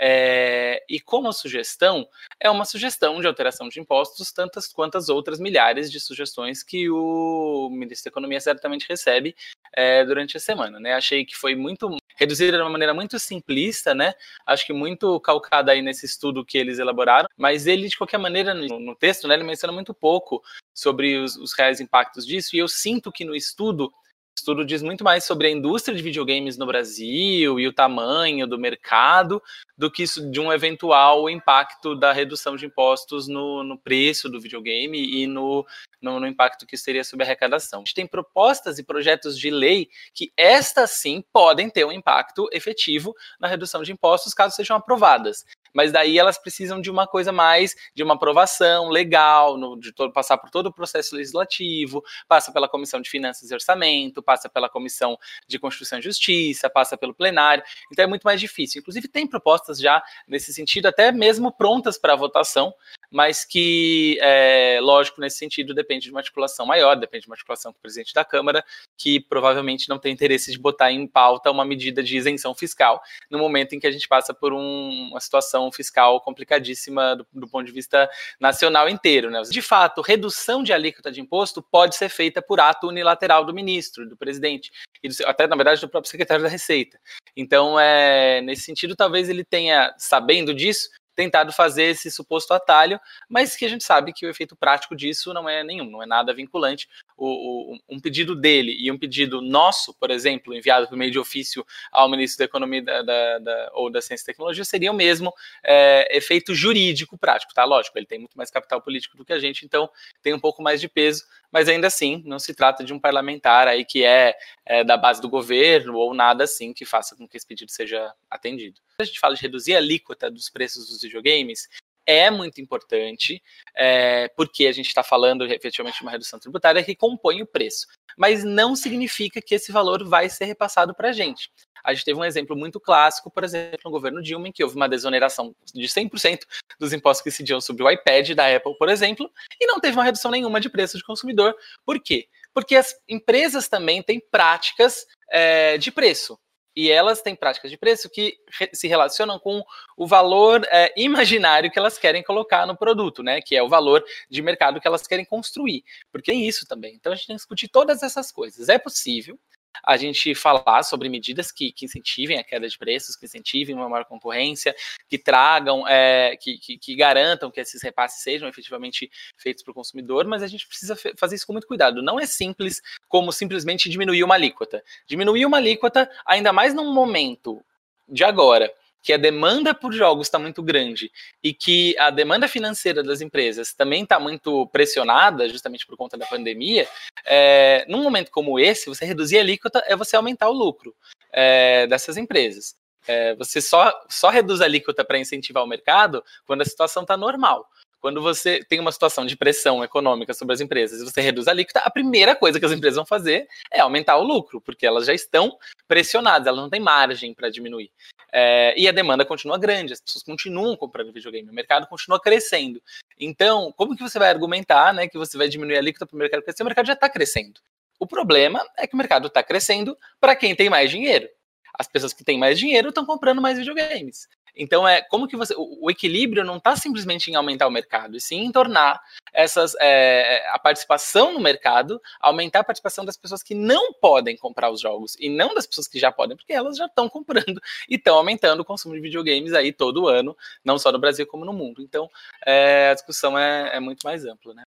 É, e como sugestão, é uma sugestão de alteração de impostos, tantas quantas outras milhares de sugestões que o ministro da Economia certamente recebe é, durante a semana. Né? Achei que foi muito reduzida de uma maneira muito simplista, né? Acho que muito calcada aí nesse estudo que eles elaboraram, mas ele, de qualquer maneira, no, no texto, né, ele menciona muito pouco sobre os, os reais impactos disso, e eu sinto que no estudo estudo diz muito mais sobre a indústria de videogames no Brasil e o tamanho do mercado do que de um eventual impacto da redução de impostos no, no preço do videogame e no, no, no, impacto que isso teria sobre a arrecadação. A gente tem propostas e projetos de lei que estas sim podem ter um impacto efetivo na redução de impostos caso sejam aprovadas mas daí elas precisam de uma coisa mais, de uma aprovação legal, no, de todo, passar por todo o processo legislativo, passa pela Comissão de Finanças e Orçamento, passa pela Comissão de Constituição e Justiça, passa pelo plenário, então é muito mais difícil. Inclusive tem propostas já nesse sentido, até mesmo prontas para votação, mas que, é, lógico, nesse sentido, depende de uma articulação maior, depende de uma articulação com o presidente da Câmara, que provavelmente não tem interesse de botar em pauta uma medida de isenção fiscal no momento em que a gente passa por um, uma situação fiscal complicadíssima do, do, ponto de vista nacional inteiro. Né? De fato, redução de alíquota de imposto pode ser feita por ato unilateral do ministro, do presidente, e do, até, na verdade, do próprio secretário da Receita. Então, é, nesse sentido, talvez ele tenha, sabendo disso, tentado fazer esse suposto atalho, mas que a gente sabe que o efeito prático disso não é nenhum, não é nada vinculante. O, o, um pedido dele e um pedido nosso, por exemplo, enviado por meio de ofício ao ministro da Economia da, da, da, ou da Ciência e Tecnologia, seria o mesmo é, efeito jurídico prático, tá? Lógico, ele tem muito mais capital político do que a gente, então tem um pouco mais de peso, mas ainda assim não se trata de um parlamentar aí que é, é da base do governo ou nada assim que faça com que esse pedido seja atendido. A gente fala de reduzir a alíquota dos preços dos videogames, é muito importante, é, porque a gente está falando efetivamente de uma redução tributária que compõe o preço. Mas não significa que esse valor vai ser repassado para a gente. A gente teve um exemplo muito clássico, por exemplo, no governo Dilma, em que houve uma desoneração de 100% dos impostos que incidiam sobre o iPad da Apple, por exemplo, e não teve uma redução nenhuma de preço de consumidor. Por quê? Porque as empresas também têm práticas é, de preço e elas têm práticas de preço que se relacionam com o valor é, imaginário que elas querem colocar no produto, né? Que é o valor de mercado que elas querem construir. Porque tem isso também. Então a gente tem que discutir todas essas coisas. É possível, a gente falar sobre medidas que, que, incentivem a queda de preços, que incentivem uma maior concorrência, que tragam, é, que, que, que, garantam que esses repasses sejam efetivamente feitos para o consumidor, mas a gente precisa fazer isso com muito cuidado. Não é simples como simplesmente diminuir uma alíquota. Diminuir uma alíquota, ainda mais num momento de agora, que a demanda por jogos está muito grande e que a demanda financeira das empresas também está muito pressionada, justamente por conta da pandemia, é, num momento como esse, você reduzir a alíquota é você aumentar o lucro é, dessas empresas. É, você só, só reduz a alíquota para incentivar o mercado quando a situação está normal. Quando você tem uma situação de pressão econômica sobre as empresas e você reduz a alíquota, a primeira coisa que as empresas vão fazer é aumentar o lucro, porque elas já estão pressionadas, elas não têm margem para diminuir. É, e a demanda continua grande, as pessoas continuam comprando videogame, o mercado continua crescendo. Então, como que você vai argumentar né, que você vai diminuir a alíquota para o mercado crescer? O mercado já está crescendo. O problema é que o mercado está crescendo para quem tem mais dinheiro. As pessoas que têm mais dinheiro estão comprando mais videogames. Então é como que você. O, o equilíbrio não está simplesmente em aumentar o mercado, e sim em tornar essas é, a participação no mercado, aumentar a participação das pessoas que não podem comprar os jogos e não das pessoas que já podem, porque elas já estão comprando e estão aumentando o consumo de videogames aí todo ano, não só no Brasil como no mundo. Então é, a discussão é, é muito mais ampla, né?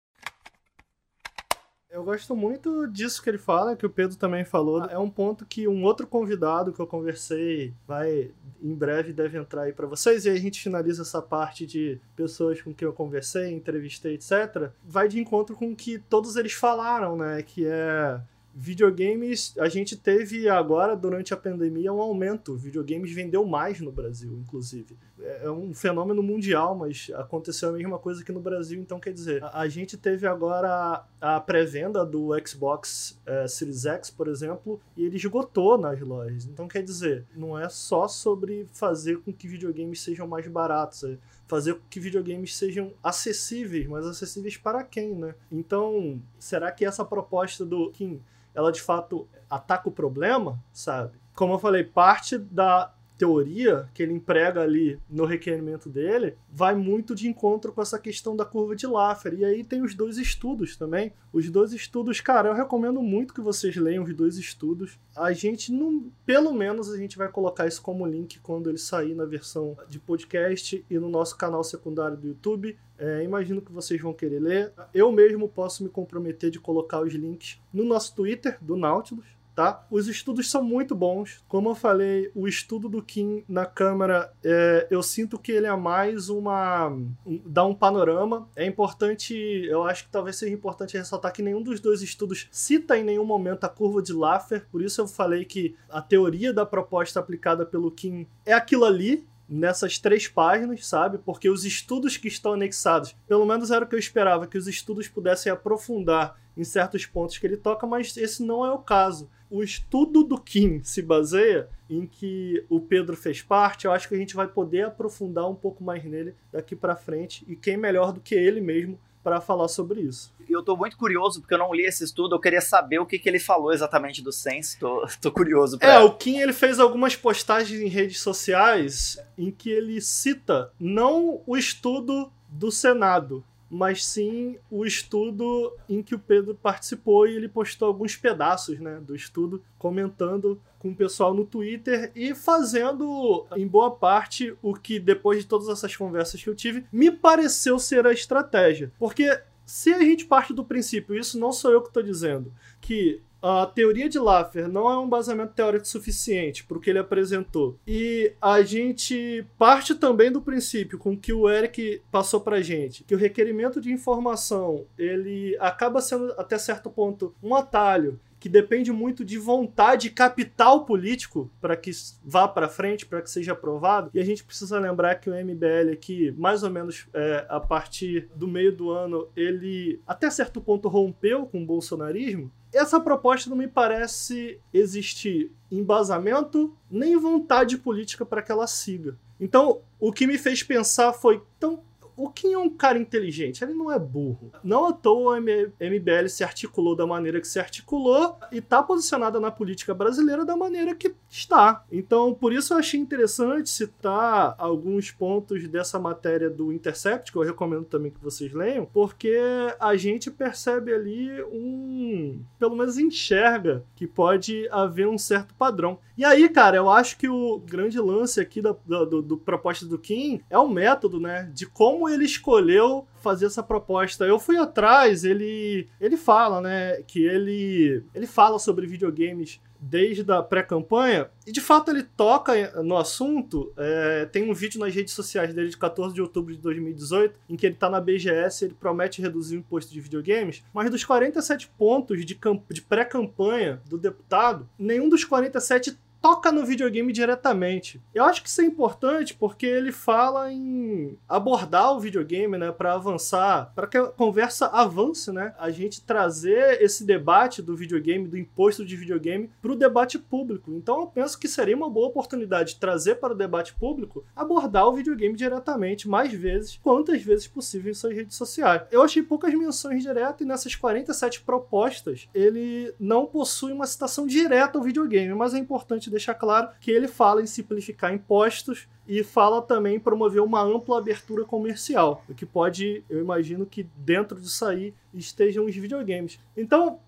Eu gosto muito disso que ele fala, que o Pedro também falou. É um ponto que um outro convidado que eu conversei vai em breve deve entrar aí para vocês e aí a gente finaliza essa parte de pessoas com quem eu conversei, entrevistei, etc. Vai de encontro com o que todos eles falaram, né, que é videogames, a gente teve agora, durante a pandemia, um aumento. Videogames vendeu mais no Brasil, inclusive. É, é um fenômeno mundial, mas aconteceu a mesma coisa aqui no Brasil, então quer dizer, a, gente teve agora a, pré-venda do Xbox é, Series X, por exemplo, e ele esgotou nas lojas. Então quer dizer, não é só sobre fazer com que videogames sejam mais baratos, é fazer com que videogames sejam acessíveis, mas acessíveis para quem, né? Então, será que essa proposta do Kim ela de fato ataca o problema, sabe? Como eu falei, parte da teoria que ele emprega ali no requerimento dele vai muito de encontro com essa questão da curva de Laffer. E aí tem os dois estudos também. Os dois estudos, cara, eu recomendo muito que vocês leiam os dois estudos. A gente não, pelo menos a gente vai colocar isso como link quando ele sair na versão de podcast e no nosso canal secundário do YouTube. É, imagino que vocês vão querer ler. Eu mesmo posso me comprometer de colocar os links no nosso Twitter do Nautilus, tá? Os estudos são muito bons. Como eu falei, o estudo do Kim na câmera, é, eu sinto que ele é mais uma. Um, dá um panorama. É importante, eu acho que talvez seja importante ressaltar que nenhum dos dois estudos cita em nenhum momento a curva de Laffer, por isso eu falei que a teoria da proposta aplicada pelo Kim é aquilo ali, nessas três páginas, sabe? Porque os estudos que estão anexados, pelo menos era o que eu esperava, que os estudos pudessem aprofundar em certos pontos que ele toca, mas esse não é o caso. O estudo do Kim se baseia em que o Pedro fez parte, eu acho que a gente vai poder aprofundar um pouco mais nele daqui para frente, e quem melhor do que ele mesmo para falar sobre isso. Eu tô muito curioso, porque eu não li esse estudo, eu queria saber o que, que ele falou exatamente do Sense, tô, tô curioso. Pra... É, o Kim ele fez algumas postagens em redes sociais em que ele cita não o estudo do Senado, mas sim o estudo em que o Pedro participou e ele postou alguns pedaços né, do estudo comentando com o pessoal no Twitter e fazendo, em boa parte, o que depois de todas essas conversas que eu tive, me pareceu ser a estratégia. Porque se a gente parte do princípio, isso não sou eu que estou dizendo, que a teoria de Laffer não é um basamento teórico suficiente para o que ele apresentou. E a gente parte também do princípio com que o Eric passou para gente, que o requerimento de informação ele acaba sendo até certo ponto um atalho que depende muito de vontade e capital político para que vá para frente, para que seja aprovado. E a gente precisa lembrar que o MBL aqui, mais ou menos é, a partir do meio do ano, ele até certo ponto rompeu com o bolsonarismo. Essa proposta não me parece existir embasamento nem vontade política para que ela siga. Então, o que me fez pensar foi: então, o Kim é um cara inteligente, ele não é burro. Não à toa o MBL se articulou da maneira que se articulou e está posicionada na política brasileira da maneira que está. Então, por isso eu achei interessante citar alguns pontos dessa matéria do Intercept, que eu recomendo também que vocês leiam, porque a gente percebe ali um. pelo menos enxerga que pode haver um certo padrão. E aí, cara, eu acho que o grande lance aqui da, do, do proposta do Kim é o método, né? De como ele escolheu fazer essa proposta. Eu fui atrás, ele ele fala, né, que ele ele fala sobre videogames desde a pré-campanha e de fato ele toca no assunto. É, tem um vídeo nas redes sociais dele de 14 de outubro de 2018 em que ele está na BGS, ele promete reduzir o imposto de videogames, mas dos 47 pontos de, de pré-campanha do deputado, nenhum dos 47 toca no videogame diretamente. Eu acho que isso é importante porque ele fala em abordar o videogame, né, para avançar, para que a conversa avance, né? A gente trazer esse debate do videogame, do imposto de videogame para o debate público. Então eu penso que seria uma boa oportunidade de trazer para o debate público abordar o videogame diretamente mais vezes, quantas vezes possível em suas redes sociais. Eu achei poucas menções diretas e nessas 47 propostas ele não possui uma citação direta ao videogame, mas é importante deixar claro que ele fala em simplificar impostos e fala também em promover uma ampla abertura comercial, o que pode, eu imagino que dentro disso aí estejam os videogames. Então,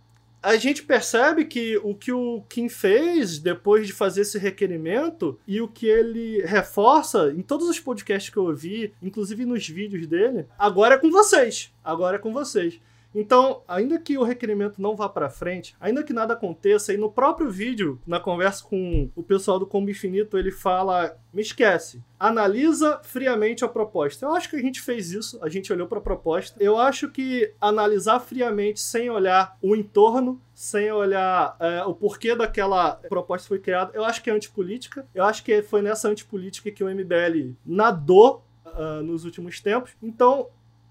a gente percebe que o que o Kim fez depois de fazer esse requerimento e o que ele reforça em todos os podcasts que eu ouvi, inclusive nos vídeos dele, agora é com vocês. Agora é com vocês. Então, ainda que o requerimento não vá para frente, ainda que nada aconteça, e no próprio vídeo, na conversa com o pessoal do Combo Infinito, ele fala: me esquece, analisa friamente a proposta. Eu acho que a gente fez isso, a gente olhou para a proposta. Eu acho que analisar friamente, sem olhar o entorno, sem olhar é, o porquê daquela proposta foi criada, eu acho que é antipolítica. Eu acho que foi nessa antipolítica que o MBL nadou Uh, nos últimos tempos. Então,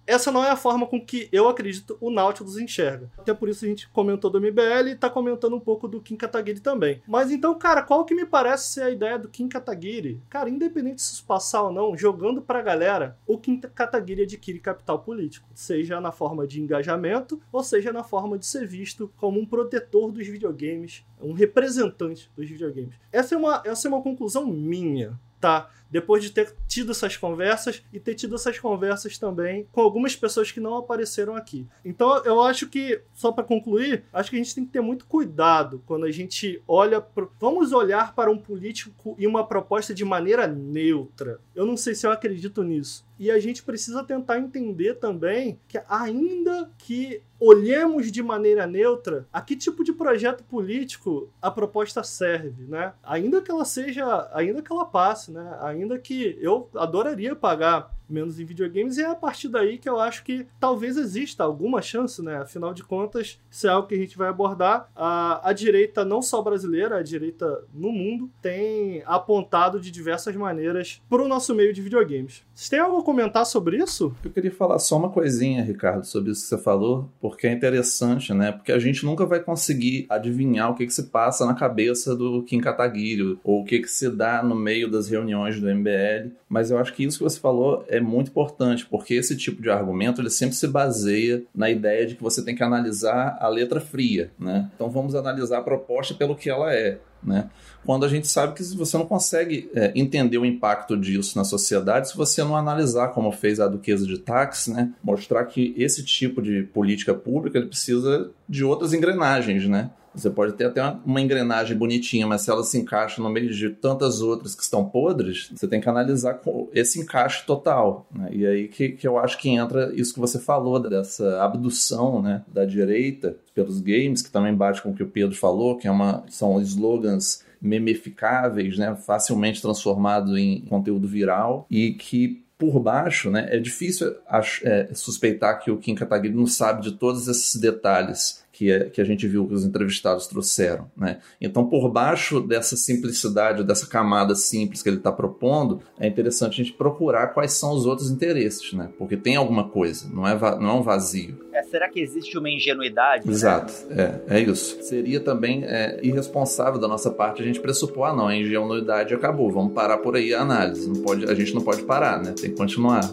essa não é a forma com que eu acredito o Nautilus enxerga. Até por isso a gente comentou do MBL e tá comentando um pouco do Kim Kataguiri também. Mas então, cara, qual que me parece ser a ideia do Kim Kataguiri? Cara, independente se isso passar ou não, jogando pra galera, o Kim Kataguiri adquire capital político. Seja na forma de engajamento, ou seja na forma de ser visto como um protetor dos videogames, um representante dos videogames. Essa é uma, essa é uma conclusão minha, tá? Depois de ter tido essas conversas e ter tido essas conversas também com algumas pessoas que não apareceram aqui. Então eu acho que, só para concluir, acho que a gente tem que ter muito cuidado quando a gente olha. Pro... Vamos olhar para um político e uma proposta de maneira neutra. Eu não sei se eu acredito nisso. E a gente precisa tentar entender também que, ainda que olhemos de maneira neutra, a que tipo de projeto político a proposta serve, né? Ainda que ela seja, ainda que ela passe, né? Ainda que eu adoraria pagar menos em videogames, e é a partir daí que eu acho que talvez exista alguma chance, né? Afinal de contas, isso é algo que a gente vai abordar. A, a direita, não só brasileira, a direita no mundo, tem apontado de diversas maneiras para o nosso meio de videogames. Vocês têm algo a comentar sobre isso? Eu queria falar só uma coisinha, Ricardo, sobre isso que você falou, porque é interessante, né? Porque a gente nunca vai conseguir adivinhar o que, que se passa na cabeça do Kim Kataguiri, ou o que, que se dá no meio das reuniões do MBL, mas eu acho que isso que você falou é muito importante, porque esse tipo de argumento ele sempre se baseia na ideia de que você tem que analisar a letra fria, né? Então vamos analisar a proposta pelo que ela é. Né? Quando a gente sabe que você não consegue é, entender o impacto disso na sociedade se você não analisar, como fez a Duquesa de Táxi, né? mostrar que esse tipo de política pública precisa de outras engrenagens, né? Você pode ter até uma engrenagem bonitinha, mas se ela se encaixa no meio de tantas outras que estão podres, você tem que analisar esse encaixe total. Né? E aí que, que eu acho que entra isso que você falou, dessa abdução né, da direita pelos games, que também bate com o que o Pedro falou, que é uma, são slogans memificáveis, né, facilmente transformados em conteúdo viral e que por baixo, né, é difícil é, suspeitar que o Kim Kataguiri não sabe de todos esses detalhes que, é, que a gente viu que os entrevistados trouxeram. Né? Então, por baixo dessa simplicidade, dessa camada simples que ele está propondo, é interessante a gente procurar quais são os outros interesses, né? porque tem alguma coisa, não é, não é um vazio. É, será que existe uma ingenuidade? Exato, né? é, é isso. Seria também é, irresponsável da nossa parte a gente pressupor, ah, não, a ingenuidade acabou, vamos parar por aí a análise. Não pode, a gente não pode parar, né? tem que continuar.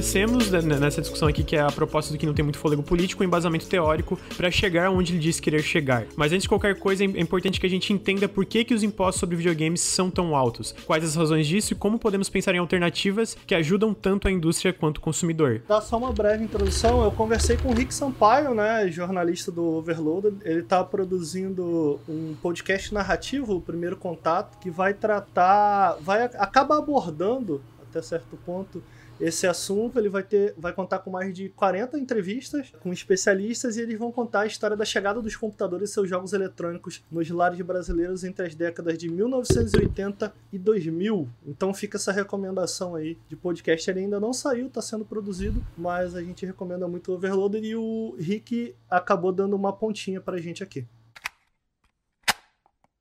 Estabelecemos nessa discussão aqui que é a proposta do que não tem muito fôlego político, embasamento teórico para chegar onde ele diz querer chegar. Mas antes de qualquer coisa, é importante que a gente entenda por que, que os impostos sobre videogames são tão altos, quais as razões disso e como podemos pensar em alternativas que ajudam tanto a indústria quanto o consumidor. Dá só uma breve introdução. Eu conversei com o Rick Sampaio, né, jornalista do Overloaded. Ele está produzindo um podcast narrativo, o primeiro contato, que vai tratar, vai acaba abordando até certo ponto esse assunto. Ele vai ter, vai contar com mais de 40 entrevistas com especialistas e eles vão contar a história da chegada dos computadores e seus jogos eletrônicos nos lares brasileiros entre as décadas de 1980 e 2000. Então fica essa recomendação aí de podcast. Ele ainda não saiu, está sendo produzido, mas a gente recomenda muito o Overloader e o Rick acabou dando uma pontinha pra gente aqui.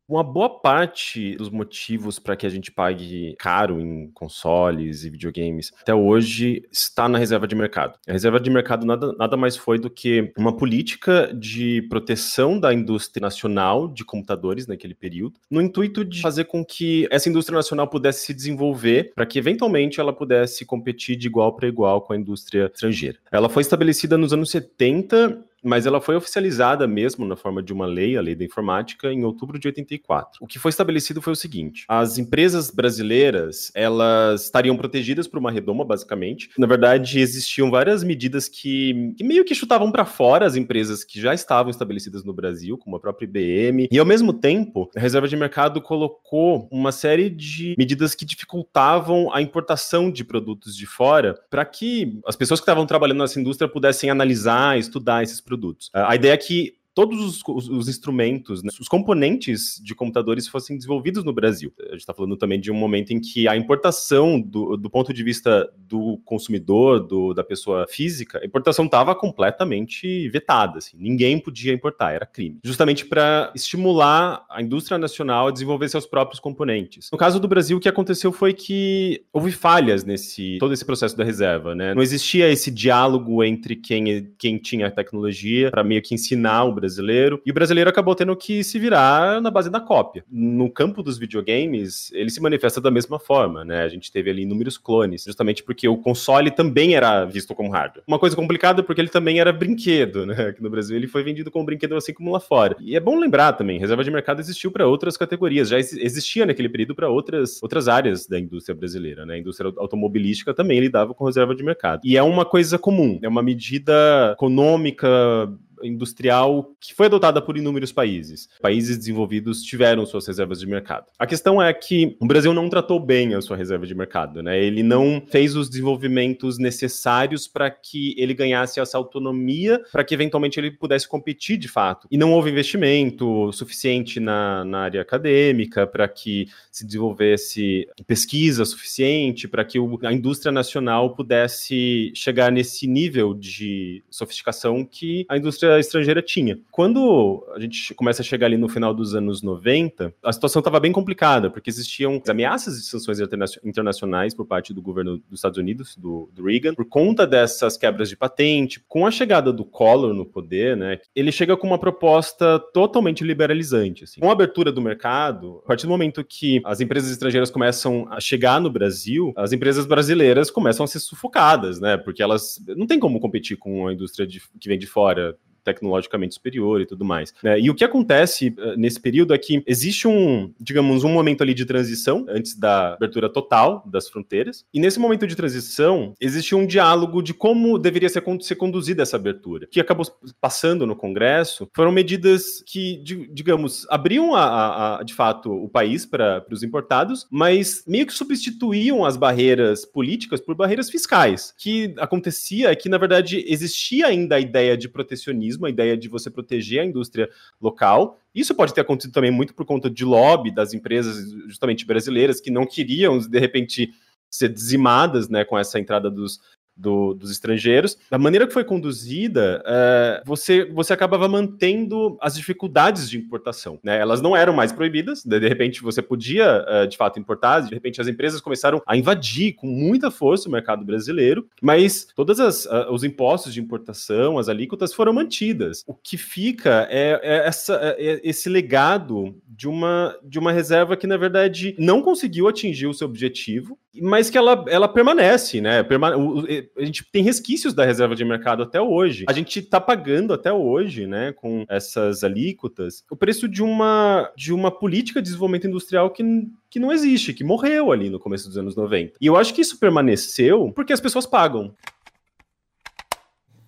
Uma boa parte dos motivos para que a gente pague caro em consoles e videogames até hoje está na reserva de mercado. A reserva de mercado nada, nada mais foi do que uma política de proteção da indústria nacional de computadores naquele período, no intuito de fazer com que essa indústria nacional pudesse se desenvolver para que eventualmente ela pudesse competir de igual para igual com a indústria estrangeira. Ela foi estabelecida nos anos 70 mas ela foi oficializada mesmo na forma de uma lei, a Lei da Informática, em outubro de 84. O que foi estabelecido foi o seguinte: as empresas brasileiras, elas estariam protegidas por uma redoma, basicamente. Na verdade, existiam várias medidas que, que meio que chutavam para fora as empresas que já estavam estabelecidas no Brasil, como a própria IBM, e ao mesmo tempo, a Reserva de Mercado colocou uma série de medidas que dificultavam a importação de produtos de fora para que as pessoas que estavam trabalhando nessa indústria pudessem analisar, estudar esses produtos. A ideia é que todos os, os, os instrumentos, né, os componentes de computadores fossem desenvolvidos no Brasil. A gente está falando também de um momento em que a importação, do, do ponto de vista do consumidor, do, da pessoa física, a importação estava completamente vetada. Assim. Ninguém podia importar, era crime. Justamente para estimular a indústria nacional a desenvolver seus próprios componentes. No caso do Brasil, o que aconteceu foi que houve falhas nesse todo esse processo da reserva. Né? Não existia esse diálogo entre quem, quem tinha a tecnologia para meio que ensinar o brasileiro, e o brasileiro acabou tendo que se virar na base da cópia. No campo dos videogames, ele se manifesta da mesma forma, né? A gente teve ali inúmeros clones, justamente porque o console também era visto como hardware. Uma coisa complicada porque ele também era brinquedo, né? Aqui no Brasil ele foi vendido como brinquedo assim como lá fora. E é bom lembrar também, reserva de mercado existiu para outras categorias, já existia naquele período para outras, outras áreas da indústria brasileira, né? A indústria automobilística também lidava com reserva de mercado. E é uma coisa comum, é uma medida econômica industrial que foi adotada por inúmeros países. Países desenvolvidos tiveram suas reservas de mercado. A questão é que o Brasil não tratou bem a sua reserva de mercado, né? Ele não fez os desenvolvimentos necessários para que ele ganhasse essa autonomia, para que eventualmente ele pudesse competir de fato. E não houve investimento suficiente na, na área acadêmica para que se desenvolvesse pesquisa suficiente, para que o, a indústria nacional pudesse chegar nesse nível de sofisticação que a indústria estrangeira tinha. Quando a gente começa a chegar ali no final dos anos 90, a situação estava bem complicada, porque existiam ameaças de sanções internacionais por parte do governo dos Estados Unidos, do, do Reagan, por conta dessas quebras de patente. Com a chegada do Collor no poder, né, ele chega com uma proposta totalmente liberalizante. Assim. Com a abertura do mercado, a partir do momento que as empresas estrangeiras começam a chegar no Brasil, as empresas brasileiras começam a ser sufocadas, né? Porque elas não tem como competir com a indústria de, que vem de fora tecnologicamente superior e tudo mais. Né? E o que acontece uh, nesse período é que existe um, digamos, um momento ali de transição antes da abertura total das fronteiras. E nesse momento de transição, existe um diálogo de como deveria ser, ser conduzida essa abertura. Que acabou passando no Congresso foram medidas que, digamos, abriam a, a, a de fato o país para os importados, mas meio que substituíam as barreiras políticas por barreiras fiscais. O que acontecia é que, na verdade, existia ainda a ideia de protecionismo a ideia de você proteger a indústria local. Isso pode ter acontecido também muito por conta de lobby das empresas, justamente brasileiras, que não queriam, de repente, ser dizimadas né, com essa entrada dos, do, dos estrangeiros. Da maneira que foi conduzida, é, você, você acabava mantendo as dificuldades de importação. Né? Elas não eram mais proibidas, de, de repente você podia, é, de fato, importar, de repente as empresas começaram a invadir com muita força o mercado brasileiro, mas todos os impostos de importação, as alíquotas foram mantidas. O que fica é, é essa, é, é esse legado de uma, de uma reserva que, na verdade, não conseguiu atingir o seu objetivo, mas que ela, ela permanece, né? A gente tem resquícios da reserva de mercado até hoje. A gente está pagando até hoje, né, com essas alíquotas, o preço de uma, de uma política de desenvolvimento industrial que, que não existe, que morreu ali no começo dos anos 90. E eu acho que isso permaneceu porque as pessoas pagam.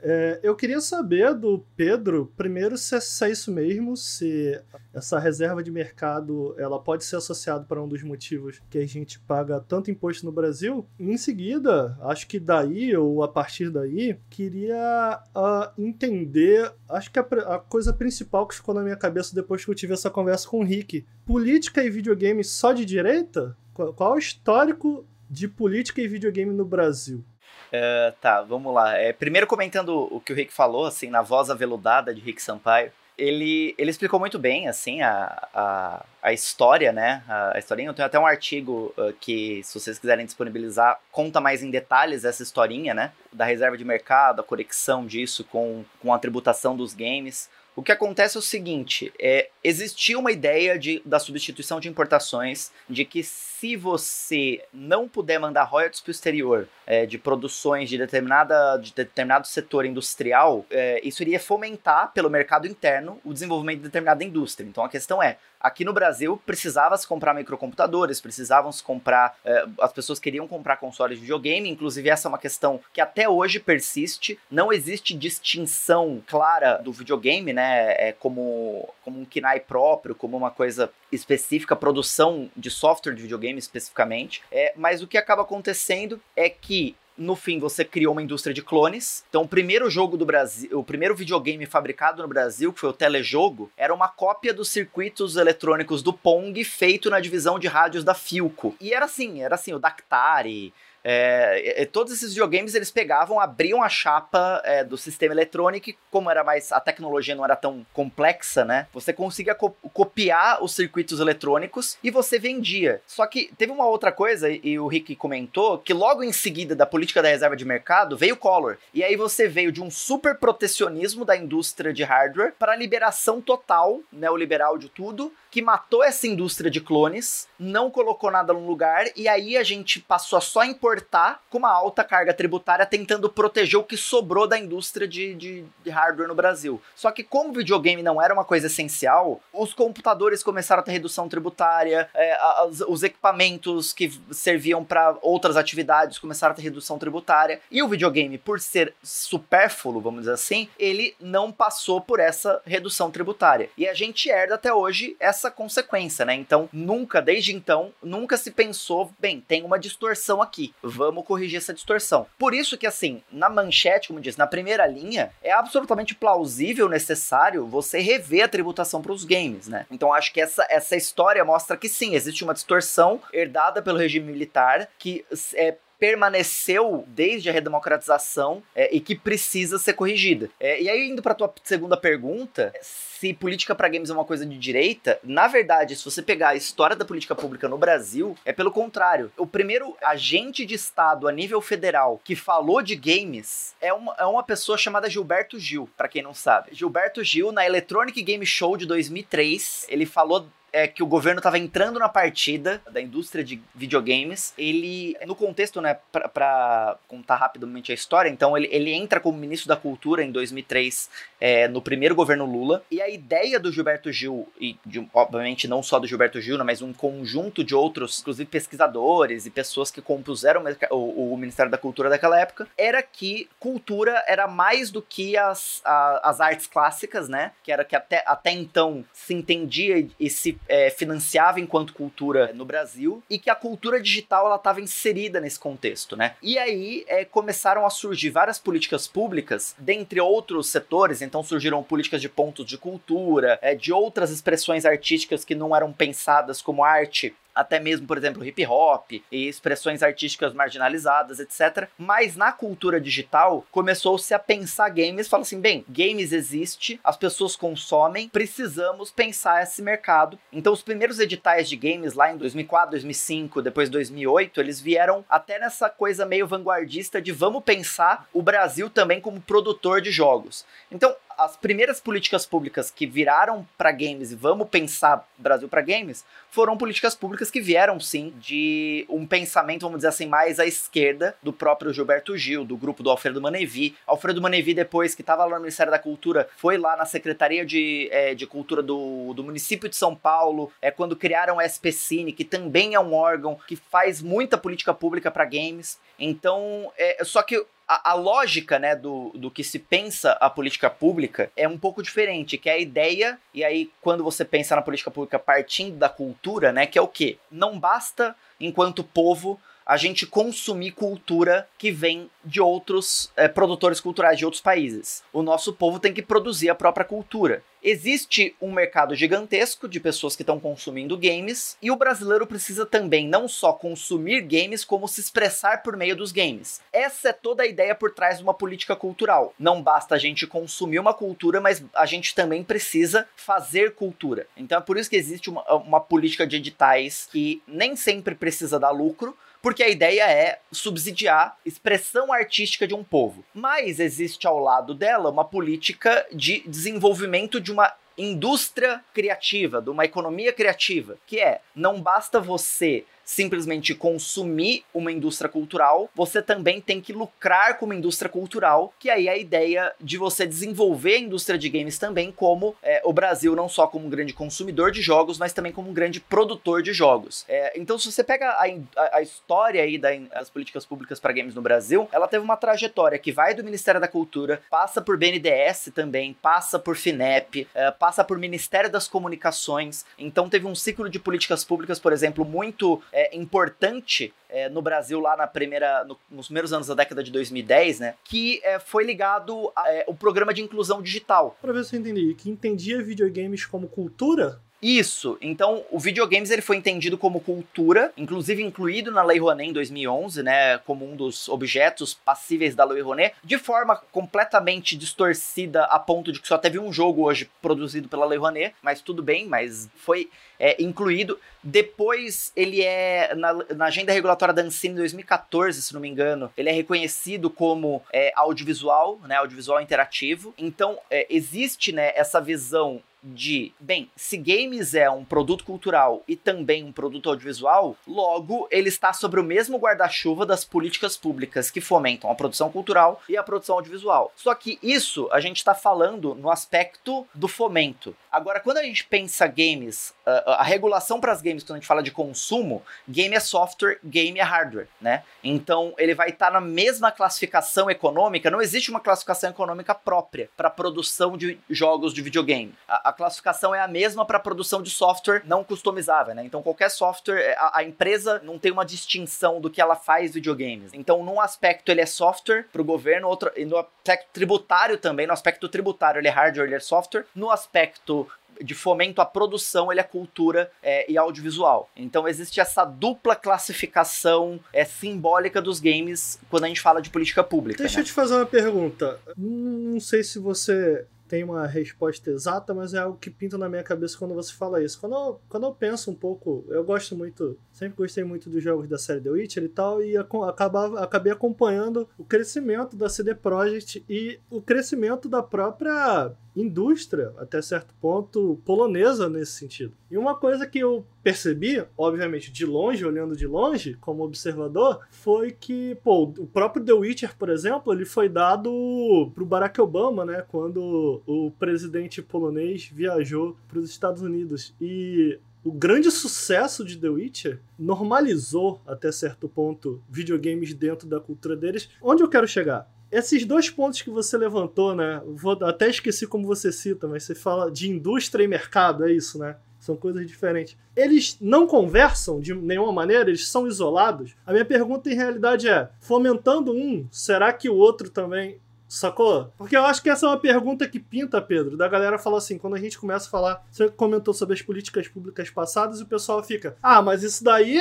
É, eu queria saber do Pedro, primeiro, se é, isso mesmo, se essa reserva de mercado ela pode ser associada para um dos motivos que a gente paga tanto imposto no Brasil. Em seguida, acho que daí, ou a partir daí, queria uh, entender, acho que a, a coisa principal que ficou na minha cabeça depois que eu tive essa conversa com o Rick, política e videogame só de direita? Qual, qual é o histórico de política e videogame no Brasil? Uh, tá, vamos lá. É, primeiro comentando o que o Rick falou, assim, na voz aveludada de Rick Sampaio, ele, ele explicou muito bem, assim, a, a, a história, né? A, a historinha. Eu tenho até um artigo uh, que, se vocês quiserem disponibilizar, conta mais em detalhes essa historinha, né? Da reserva de mercado, a conexão disso com, com a tributação dos games. O que acontece é o seguinte: é, existia uma ideia de, da substituição de importações, de que se você não puder mandar royalties para o exterior é, de produções de, determinada, de determinado setor industrial, é, isso iria fomentar pelo mercado interno o desenvolvimento de determinada indústria. Então a questão é: aqui no Brasil precisava se comprar microcomputadores, precisavam se comprar, é, as pessoas queriam comprar consoles de videogame, inclusive essa é uma questão que até hoje persiste. Não existe distinção clara do videogame, né? É como, como um KNAI próprio, como uma coisa específica, produção de software de videogame especificamente. É, mas o que acaba acontecendo é que no fim você criou uma indústria de clones. Então, o primeiro jogo do Brasil, o primeiro videogame fabricado no Brasil, que foi o Telejogo, era uma cópia dos circuitos eletrônicos do Pong feito na divisão de rádios da Filco. E era assim, era assim, o Dactari, é, todos esses videogames eles pegavam, abriam a chapa é, do sistema eletrônico, e como era mais a tecnologia não era tão complexa, né? Você conseguia co copiar os circuitos eletrônicos e você vendia. Só que teve uma outra coisa e o Rick comentou que logo em seguida da política da reserva de mercado veio o Collor. E aí você veio de um super protecionismo da indústria de hardware para a liberação total, neoliberal de tudo, que matou essa indústria de clones, não colocou nada no lugar e aí a gente passou a só importar com uma alta carga tributária, tentando proteger o que sobrou da indústria de, de, de hardware no Brasil. Só que, como o videogame não era uma coisa essencial, os computadores começaram a ter redução tributária, é, as, os equipamentos que serviam para outras atividades começaram a ter redução tributária, e o videogame, por ser supérfluo, vamos dizer assim, ele não passou por essa redução tributária. E a gente herda até hoje essa consequência, né? Então, nunca, desde então, nunca se pensou, bem, tem uma distorção aqui vamos corrigir essa distorção. Por isso que, assim, na manchete, como diz, na primeira linha, é absolutamente plausível, necessário você rever a tributação para os games, né? Então acho que essa, essa história mostra que sim, existe uma distorção herdada pelo regime militar que é permaneceu desde a redemocratização é, e que precisa ser corrigida. É, e aí, indo para tua segunda pergunta, se política para games é uma coisa de direita, na verdade, se você pegar a história da política pública no Brasil, é pelo contrário. O primeiro agente de Estado a nível federal que falou de games é uma, é uma pessoa chamada Gilberto Gil, para quem não sabe. Gilberto Gil, na Electronic Game Show de 2003, ele falou é que o governo estava entrando na partida da indústria de videogames. Ele, no contexto, né, para contar rapidamente a história, então ele, ele entra como ministro da Cultura em 2003, é, no primeiro governo Lula. E a ideia do Gilberto Gil, e de, obviamente não só do Gilberto Gil, né, mas um conjunto de outros, inclusive pesquisadores e pessoas que compuseram o, o Ministério da Cultura daquela época, era que cultura era mais do que as, a, as artes clássicas, né? Que era que até, até então se entendia e se é, financiava enquanto cultura no Brasil e que a cultura digital ela estava inserida nesse contexto, né? E aí é, começaram a surgir várias políticas públicas, dentre outros setores. Então surgiram políticas de pontos de cultura, é, de outras expressões artísticas que não eram pensadas como arte até mesmo, por exemplo, hip hop e expressões artísticas marginalizadas, etc. Mas na cultura digital começou-se a pensar games, fala assim, bem, games existe, as pessoas consomem, precisamos pensar esse mercado. Então os primeiros editais de games lá em 2004, 2005, depois 2008, eles vieram até nessa coisa meio vanguardista de vamos pensar o Brasil também como produtor de jogos. Então, as primeiras políticas públicas que viraram para games e vamos pensar Brasil para games foram políticas públicas que vieram sim de um pensamento, vamos dizer assim, mais à esquerda do próprio Gilberto Gil, do grupo do Alfredo Manevi. Alfredo Manevi, depois que estava lá no Ministério da Cultura, foi lá na Secretaria de, é, de Cultura do, do município de São Paulo, é quando criaram a SPCine, que também é um órgão que faz muita política pública para games. Então, é, só que a, a, lógica, né, do, do que se pensa a política pública é um pouco diferente, que é a ideia, e aí quando você pensa na política pública partindo da cultura, né, que é o quê? Não basta, enquanto povo, a gente consumir cultura que vem de outros é, produtores culturais de outros países. O nosso povo tem que produzir a própria cultura. Existe um mercado gigantesco de pessoas que estão consumindo games e o brasileiro precisa também não só consumir games, como se expressar por meio dos games. Essa é toda a ideia por trás de uma política cultural. Não basta a gente consumir uma cultura, mas a gente também precisa fazer cultura. Então é por isso que existe uma, uma política de editais que nem sempre precisa dar lucro, porque a ideia é subsidiar expressão artística de um povo. Mas existe ao lado dela uma política de desenvolvimento de uma indústria criativa, de uma economia criativa, que é não basta você simplesmente consumir uma indústria cultural, você também tem que lucrar com uma indústria cultural, que aí é a ideia de você desenvolver a indústria de games também como é, o Brasil não só como um grande consumidor de jogos, mas também como um grande produtor de jogos. É, então, se você pega a, a, a história aí das políticas públicas para games no Brasil, ela teve uma trajetória que vai do Ministério da Cultura, passa por BNDES também, passa por FINEP, é, passa por Ministério das Comunicações. Então, teve um ciclo de políticas públicas, por exemplo, muito é, importante é, no Brasil lá na primeira, no, nos primeiros anos da década de 2010, né? Que é, foi ligado ao é, programa de inclusão digital. Para ver se eu entendi, que entendia videogames como cultura? Isso. Então, o videogames ele foi entendido como cultura, inclusive incluído na Lei Rouanet em 2011, né, como um dos objetos passíveis da Lei Rouanet, de forma completamente distorcida a ponto de que só teve um jogo hoje produzido pela Lei Rouanet, mas tudo bem, mas foi é, incluído. Depois, ele é, na, na, agenda regulatória da Ancine 2014, se não me engano, ele é reconhecido como é, audiovisual, né, audiovisual interativo. Então, é, existe né, essa visão de, bem, se games é um produto cultural e também um produto audiovisual, logo ele está sobre o mesmo guarda-chuva das políticas públicas que fomentam a produção cultural e a produção audiovisual. Só que isso a gente está falando no aspecto do fomento. Agora, quando a gente pensa games, a, a regulação para as games, quando a gente fala de consumo, game é software, game é hardware, né? Então ele vai estar tá na mesma classificação econômica, não existe uma classificação econômica própria para produção de jogos de videogame. A, a classificação é a mesma para produção de software não customizável, né? Então qualquer software, é, a, a, empresa não tem uma distinção do que ela faz videogames. Então num aspecto ele é software para o governo, outro, e no aspecto tributário também, no aspecto tributário ele é hardware, ele é software. No aspecto de fomento à produção, ele é cultura é, e audiovisual. Então existe essa dupla classificação é, simbólica dos games quando a gente fala de política pública. Deixa né? eu te fazer uma pergunta. Não sei se você tem uma resposta exata, mas é algo que pinta na minha cabeça quando você fala isso. Quando eu, quando eu penso um pouco, eu gosto muito, sempre gostei muito dos jogos da série The Witcher e tal, e acabava, acabei acompanhando o crescimento da CD Projekt e o crescimento da própria indústria, até certo ponto, polonesa nesse sentido. E uma coisa que eu percebi, obviamente de longe, olhando de longe, como observador, foi que, pô, o próprio The Witcher, por exemplo, ele foi dado pro Barack Obama, né, quando o presidente polonês viajou para os Estados Unidos. E o grande sucesso de The Witcher normalizou, até certo ponto, videogames dentro da cultura deles. Onde eu quero chegar? Esses dois pontos que você levantou, né? Vou, até esqueci como você cita, mas você fala de indústria e mercado, é isso, né? São coisas diferentes. Eles não conversam de nenhuma maneira, eles são isolados. A minha pergunta em realidade é: fomentando um, será que o outro também Sacou? Porque eu acho que essa é uma pergunta que pinta, Pedro, da galera falar assim, quando a gente começa a falar, você comentou sobre as políticas públicas passadas e o pessoal fica, ah, mas isso daí,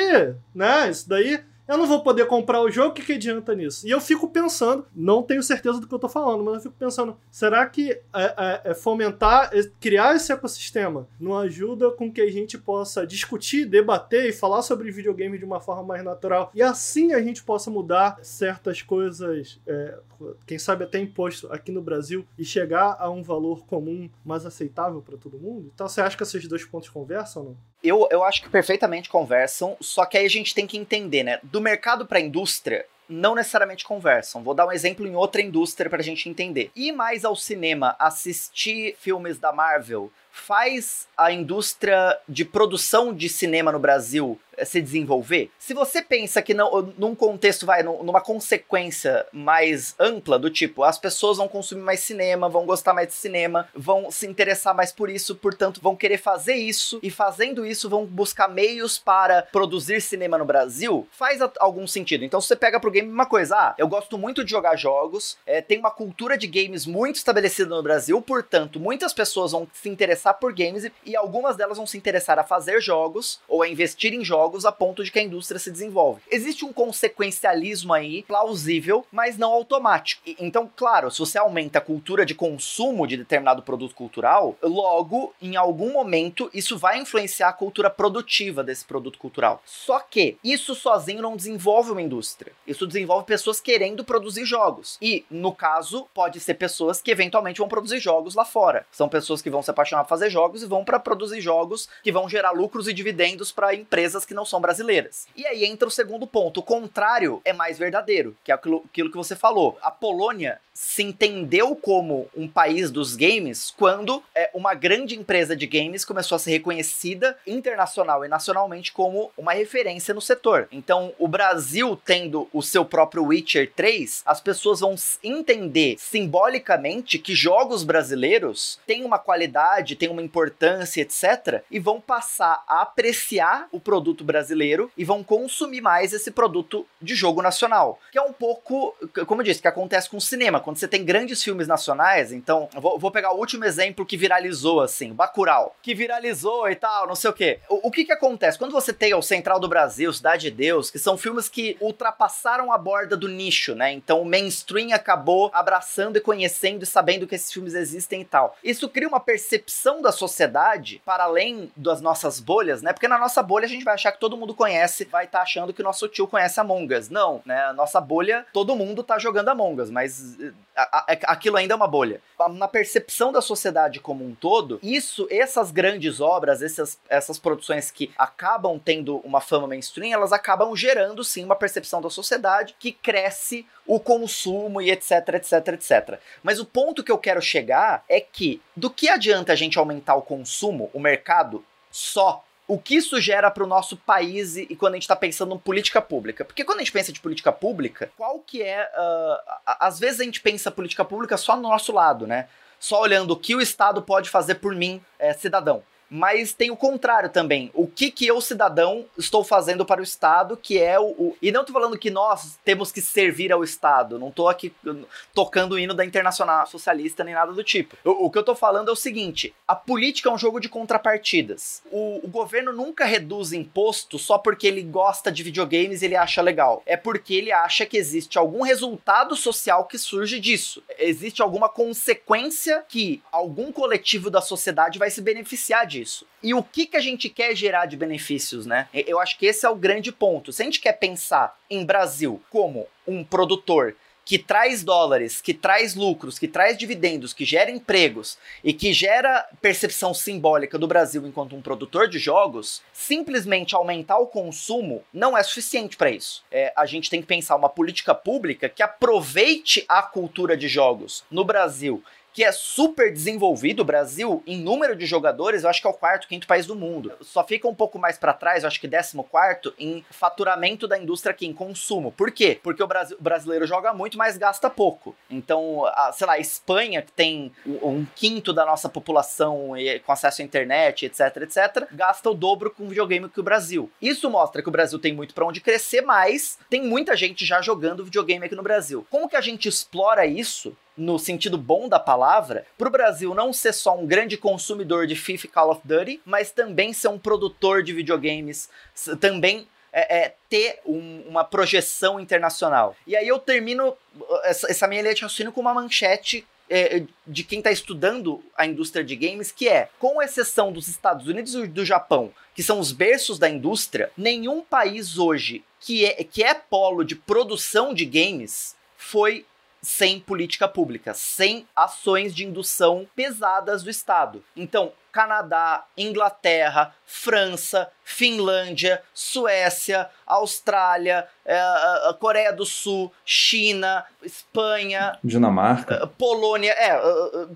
né, isso daí eu não vou poder comprar o jogo, o que, que adianta nisso? E eu fico pensando, não tenho certeza do que eu tô falando, mas eu fico pensando, será que é, é, é fomentar, criar esse ecossistema não ajuda com que a gente possa discutir, debater e falar sobre videogame de uma forma mais natural e assim a gente possa mudar certas coisas, é, quem sabe até imposto aqui no Brasil e chegar a um valor comum mais aceitável para todo mundo? Então você acha que esses dois pontos conversam ou não? Eu, eu acho que perfeitamente conversam, só que aí a gente tem que entender, né? Do mercado para a indústria, não necessariamente conversam. Vou dar um exemplo em outra indústria para a gente entender. Ir mais ao cinema, assistir filmes da Marvel, faz a indústria de produção de cinema no Brasil se desenvolver? Se você pensa que não, num contexto, vai, numa consequência mais ampla, do tipo, as pessoas vão consumir mais cinema, vão gostar mais de cinema, vão se interessar mais por isso, portanto, vão querer fazer isso, e fazendo isso, vão buscar meios para produzir cinema no Brasil, faz algum sentido. Então, se você pega pro game uma coisa, ah, eu gosto muito de jogar jogos, é, tem uma cultura de games muito estabelecida no Brasil, portanto, muitas pessoas vão se interessar por games e, e algumas delas vão se interessar a fazer jogos ou a investir em jogos a ponto de que a indústria se desenvolve. Existe um consequencialismo aí plausível, mas não automático. E, então, claro, se você aumenta a cultura de consumo de determinado produto cultural, logo, em algum momento, isso vai influenciar a cultura produtiva desse produto cultural. Só que isso sozinho não desenvolve uma indústria. Isso desenvolve pessoas querendo produzir jogos. E, no caso, pode ser pessoas que eventualmente vão produzir jogos lá fora. São pessoas que vão se apaixonar por fazer jogos e vão para produzir jogos que vão gerar lucros e dividendos para empresas que não são brasileiras. E aí entra o segundo ponto. O contrário é mais verdadeiro, que é aquilo, aquilo que você falou. A Polônia se entendeu como um país dos games quando é, uma grande empresa de games começou a ser reconhecida internacional e nacionalmente como uma referência no setor. Então, o Brasil tendo o seu próprio Witcher 3, as pessoas vão entender simbolicamente que jogos brasileiros têm uma qualidade, têm uma importância, etc, e vão passar a apreciar o produto brasileiro e vão consumir mais esse produto de jogo nacional. Que é um pouco, como eu disse, que acontece com o cinema quando você tem grandes filmes nacionais, então, vou, vou, pegar o último exemplo que viralizou, assim, Bacurau, que viralizou e tal, não sei o quê. O, o que que acontece? Quando você tem o Central do Brasil, Cidade de Deus, que são filmes que ultrapassaram a borda do nicho, né? Então, o mainstream acabou abraçando e conhecendo e sabendo que esses filmes existem e tal. Isso cria uma percepção da sociedade para além das nossas bolhas, né? Porque na nossa bolha a gente vai achar que todo mundo conhece, vai estar tá achando que nosso tio conhece Among Us. Não, né? A nossa bolha, todo mundo tá jogando Among Us, mas aquilo ainda é uma bolha. Na percepção da sociedade como um todo, isso, essas grandes obras, essas, essas produções que acabam tendo uma fama mainstream, elas acabam gerando sim uma percepção da sociedade que cresce o consumo e etc, etc, etc. Mas o ponto que eu quero chegar é que do que adianta a gente aumentar o consumo, o mercado, só o que isso gera para o nosso país e, quando a gente está pensando em política pública. Porque quando a gente pensa de política pública, qual que é. Uh, às vezes a gente pensa política pública só no nosso lado, né? Só olhando o que o Estado pode fazer por mim, é, cidadão mas tem o contrário também. O que que eu, cidadão, estou fazendo para o Estado, que é o, o... E não estou falando que nós temos que servir ao Estado, não estou aqui tocando o hino da Internacional Socialista nem nada do tipo. O, o que eu estou falando é o seguinte, a política é um jogo de contrapartidas. O, o governo nunca reduz imposto só porque ele gosta de videogames e ele acha legal. É porque ele acha que existe algum resultado social que surge disso. Existe alguma consequência que algum coletivo da sociedade vai se beneficiar disso disso. E o que, que a gente quer gerar de benefícios, né? Eu acho que esse é o grande ponto. Se a gente quer pensar em Brasil como um produtor que traz dólares, que traz lucros, que traz dividendos, que gera empregos e que gera percepção simbólica do Brasil enquanto um produtor de jogos, simplesmente aumentar o consumo não é suficiente para isso. É, a gente tem que pensar uma política pública que aproveite a cultura de jogos no Brasil que é super desenvolvido. O Brasil, em número de jogadores, eu acho que é o quarto, quinto país do mundo. Só fica um pouco mais para trás, eu acho que décimo quarto, em faturamento da indústria aqui, em consumo. Por quê? Porque o, o brasileiro joga muito, mas gasta pouco. Então, a, sei lá, a Espanha, que tem um quinto da nossa população com acesso à internet, etc, etc, gasta o dobro com videogame que o Brasil. Isso mostra que o Brasil tem muito para onde crescer, mas tem muita gente já jogando videogame aqui no Brasil. Como que a gente explora isso no sentido bom da palavra, para o Brasil não ser só um grande consumidor de FIFA e Call of Duty, mas também ser um produtor de videogames, também é, é, ter um, uma projeção internacional. E aí eu termino uh, essa, essa minha linha de raciocínio com uma manchete é, de quem está estudando a indústria de games, que é, com exceção dos Estados Unidos e do Japão, que são os berços da indústria, nenhum país hoje que é, que é polo de produção de games foi sem política pública, sem ações de indução pesadas do Estado. Então, Canadá, Inglaterra, França, Finlândia, Suécia, Austrália, é, Coreia do Sul, China, Espanha, Dinamarca, Polônia, é,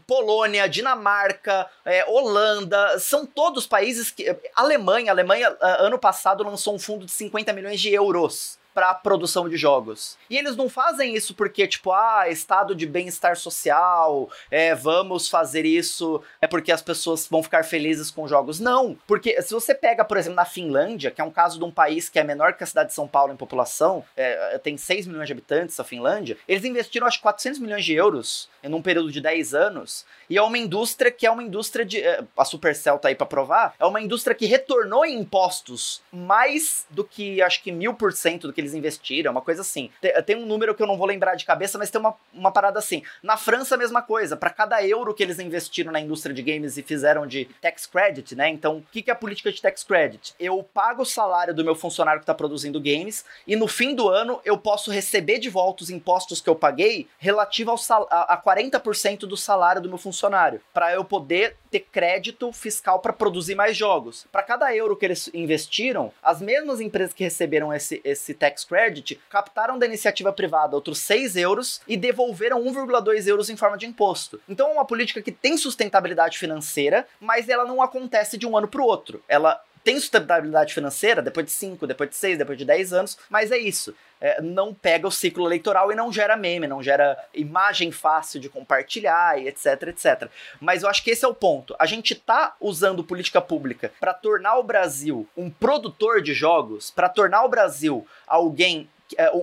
Polônia, Dinamarca, Holanda, são todos países que Alemanha, Alemanha ano passado lançou um fundo de 50 milhões de euros para produção de jogos. E eles não fazem isso porque, tipo, ah, estado de bem-estar social, é, vamos fazer isso é porque as pessoas vão ficar felizes com jogos. Não, porque se você pega, por exemplo, na Finlândia, que é um caso de um país que é menor que a cidade de São Paulo em população, é, tem 6 milhões de habitantes, a Finlândia, eles investiram, acho, 400 milhões de euros em um período de 10 anos, e é uma indústria que é uma indústria de. É, a Supercell tá aí pra provar, é uma indústria que retornou em impostos mais do que, acho que mil por cento do que eles investiram, uma coisa assim. Tem, tem, um número que eu não vou lembrar de cabeça, mas tem uma, uma parada assim. Na França, a mesma coisa. Para cada euro que eles investiram na indústria de games e fizeram de tax credit, né? Então, o que, que é a política de tax credit? Eu pago o salário do meu funcionário que tá produzindo games e no fim do ano eu posso receber de volta os impostos que eu paguei relativo ao a, a 40% do salário do meu funcionário, para eu poder ter crédito fiscal para produzir mais jogos. Para cada euro que eles investiram, as mesmas empresas que receberam esse, esse tax credit captaram da iniciativa privada outros 6 euros e devolveram 1,2 euros em forma de imposto. Então é uma política que tem sustentabilidade financeira, mas ela não acontece de um ano para o outro. Ela tem sustentabilidade financeira depois de 5, depois de 6, depois de 10 anos, mas é isso. É, não pega o ciclo eleitoral e não gera meme, não gera imagem fácil de compartilhar e etc, etc. Mas eu acho que esse é o ponto. A gente tá usando política pública para tornar o Brasil um produtor de jogos, para tornar o Brasil alguém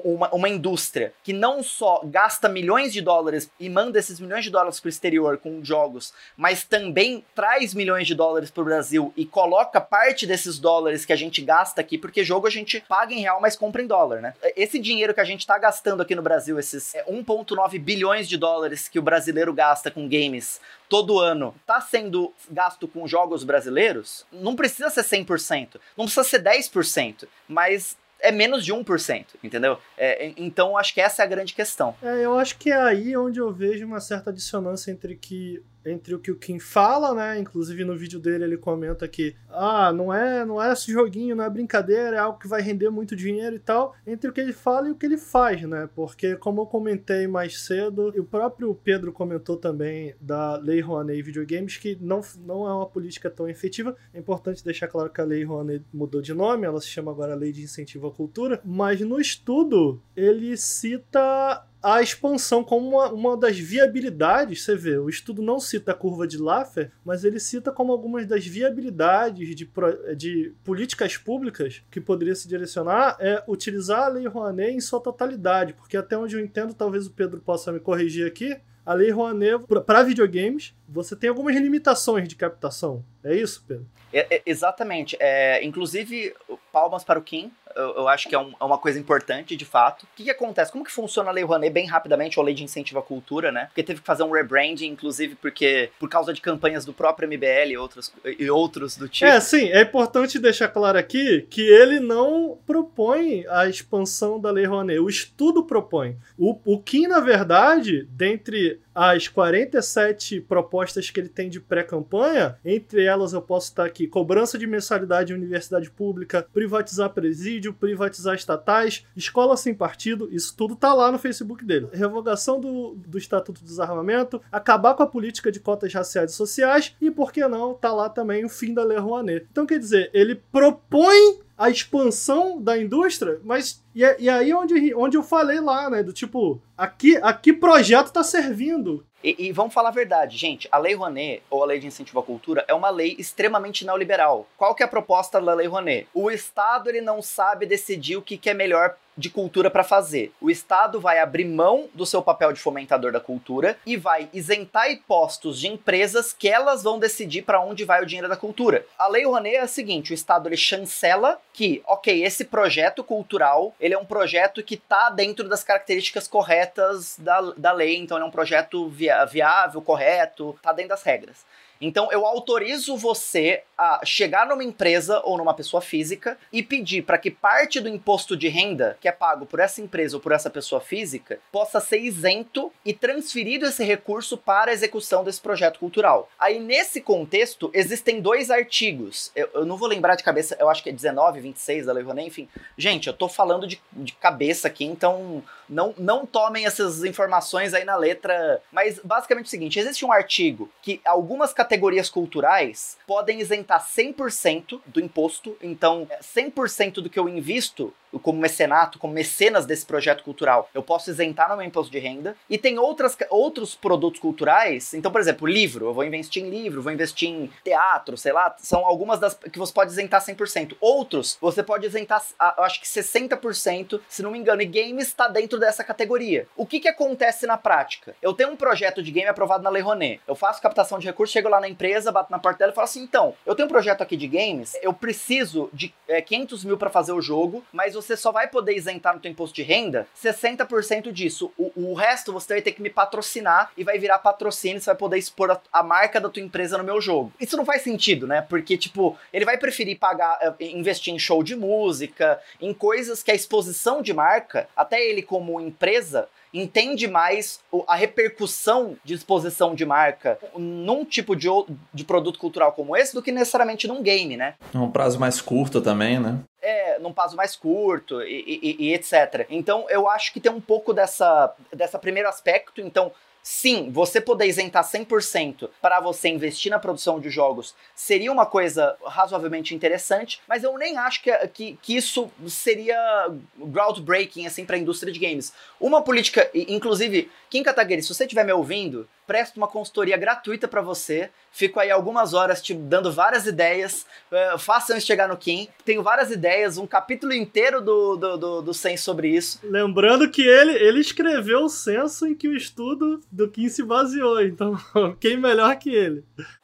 uma, uma indústria que não só gasta milhões de dólares e manda esses milhões de dólares para o exterior com jogos, mas também traz milhões de dólares para o Brasil e coloca parte desses dólares que a gente gasta aqui, porque jogo a gente paga em real, mas compra em dólar, né? Esse dinheiro que a gente está gastando aqui no Brasil, esses 1,9 é, bilhões de dólares que o brasileiro gasta com games todo ano está sendo gasto com jogos brasileiros, não precisa ser 100%, não precisa ser 10%, mas é menos de 1%, entendeu? É, então acho que essa é a grande questão. É, eu acho que é aí onde eu vejo uma certa dissonância entre que entre o que o Kim fala, né? Inclusive no vídeo dele ele comenta que ah, não é, não é esse joguinho, não é brincadeira, é algo que vai render muito dinheiro e tal, entre o que ele fala e o que ele faz, né? Porque como eu comentei mais cedo, e o próprio Pedro comentou também da Lei Rouanet videogames que não, não é uma política tão efetiva. É importante deixar claro que a Lei Rouanet mudou de nome, ela se chama agora Lei de Incentivo à Cultura, mas no estudo ele cita a expansão como uma, uma das viabilidades, você vê, o estudo não cita a curva de Laffer, mas ele cita como algumas das viabilidades de, de políticas públicas que poderia se direcionar é utilizar a Lei Rouanet em sua totalidade, porque até onde eu entendo, talvez o Pedro possa me corrigir aqui, a Lei Rouanet para videogames, você tem algumas limitações de captação. É isso, Pedro? É, é, exatamente. É, inclusive, palmas para o Kim, eu, eu acho que é, um, é, uma coisa importante, de fato. O que, que, acontece? Como que funciona a Lei Rouanet bem rapidamente, ou a Lei de Incentivo à Cultura, né? Porque teve que fazer um rebranding, inclusive porque por causa de campanhas do próprio MBL e outros, e outros do tipo. É, sim, é importante deixar claro aqui que ele não propõe a expansão da Lei Rouanet, o estudo propõe. O, o Kim, na verdade, dentre as 47 propostas que ele tem de pré-campanha, entre elas eu posso estar aqui: cobrança de mensalidade em universidade pública, privatizar presídio, privatizar estatais, escola sem partido, isso tudo tá lá no Facebook dele. Revogação do, do Estatuto do Desarmamento, acabar com a política de cotas raciais e sociais e, por que não, tá lá também o fim da Lei Rouanet. Então, quer dizer, ele propõe a expansão da indústria, mas e, e aí onde, onde eu falei lá, né, do tipo, aqui, aqui projeto tá servindo e, e, vamos falar a verdade, gente, a Lei Rouanet, ou a Lei de Incentivo à Cultura, é uma lei extremamente neoliberal. Qual que é a proposta da Lei Rouanet? O Estado ele não sabe decidir o que, que é melhor de cultura para fazer. O Estado vai abrir mão do seu papel de fomentador da cultura e vai isentar impostos de empresas que elas vão decidir para onde vai o dinheiro da cultura. A Lei Rouanet é a seguinte, o Estado ele chancela que, ok, esse projeto cultural, ele é um projeto que está dentro das características corretas da, da lei, então ele é um projeto via, viável, correto, está dentro das regras. Então eu autorizo você a chegar numa empresa ou numa pessoa física e pedir para que parte do imposto de renda que é pago por essa empresa ou por essa pessoa física possa ser isento e transferido esse recurso para a execução desse projeto cultural. Aí nesse contexto existem dois artigos. Eu, eu não vou lembrar de cabeça, eu acho que é 19, 26 da Lei Rouanet, enfim. Gente, eu tô falando de, de cabeça aqui, então não, não tomem essas informações aí na letra. Mas basicamente é o seguinte: existe um artigo que algumas categorias culturais podem isentar 100% do imposto. Então, 100% do que eu invisto como mecenato, como mecenas desse projeto cultural, eu posso isentar no meu imposto de renda. E tem outras, outros produtos culturais, então, por exemplo, livro, eu vou investir em livro, vou investir em teatro, sei lá, são algumas das que você pode isentar 100%. Outros, você pode isentar, eu acho que 60%, se não me engano, e games está dentro dessa categoria. O que que acontece na prática? Eu tenho um projeto de game aprovado na Lei Rouanet, eu faço captação de recursos, chego lá na empresa, bato na porta dela e falo assim, então, eu tenho um projeto aqui de games, eu preciso de é, 500 mil para fazer o jogo, mas você só vai poder isentar no teu imposto de renda 60% disso. O, o, resto você vai ter que me patrocinar e vai virar patrocínio, você vai poder expor a, a, marca da tua empresa no meu jogo. Isso não faz sentido, né? Porque, tipo, ele vai preferir pagar, eh, investir em show de música, em coisas que a exposição de marca, até ele como empresa, entende mais a repercussão de exposição de marca num tipo de, de produto cultural como esse do que necessariamente num game, né? É um prazo mais curto também, né? É, num prazo mais curto e, e, e etc. Então eu acho que tem um pouco dessa, dessa primeiro aspecto. Então, Sim, você poder isentar 100% para você investir na produção de jogos seria uma coisa razoavelmente interessante, mas eu nem acho que, que, que isso seria groundbreaking assim, para a indústria de games. Uma política, inclusive, Kim Kataguiri, se você estiver me ouvindo, presto uma consultoria gratuita para você. Fico aí algumas horas te dando várias ideias. Uh, façam isso chegar no Kim. Tenho várias ideias, um capítulo inteiro do, do, do, do Censo sobre isso. Lembrando que ele, ele escreveu o censo em que o estudo do Kim se baseou. Então, quem melhor que ele?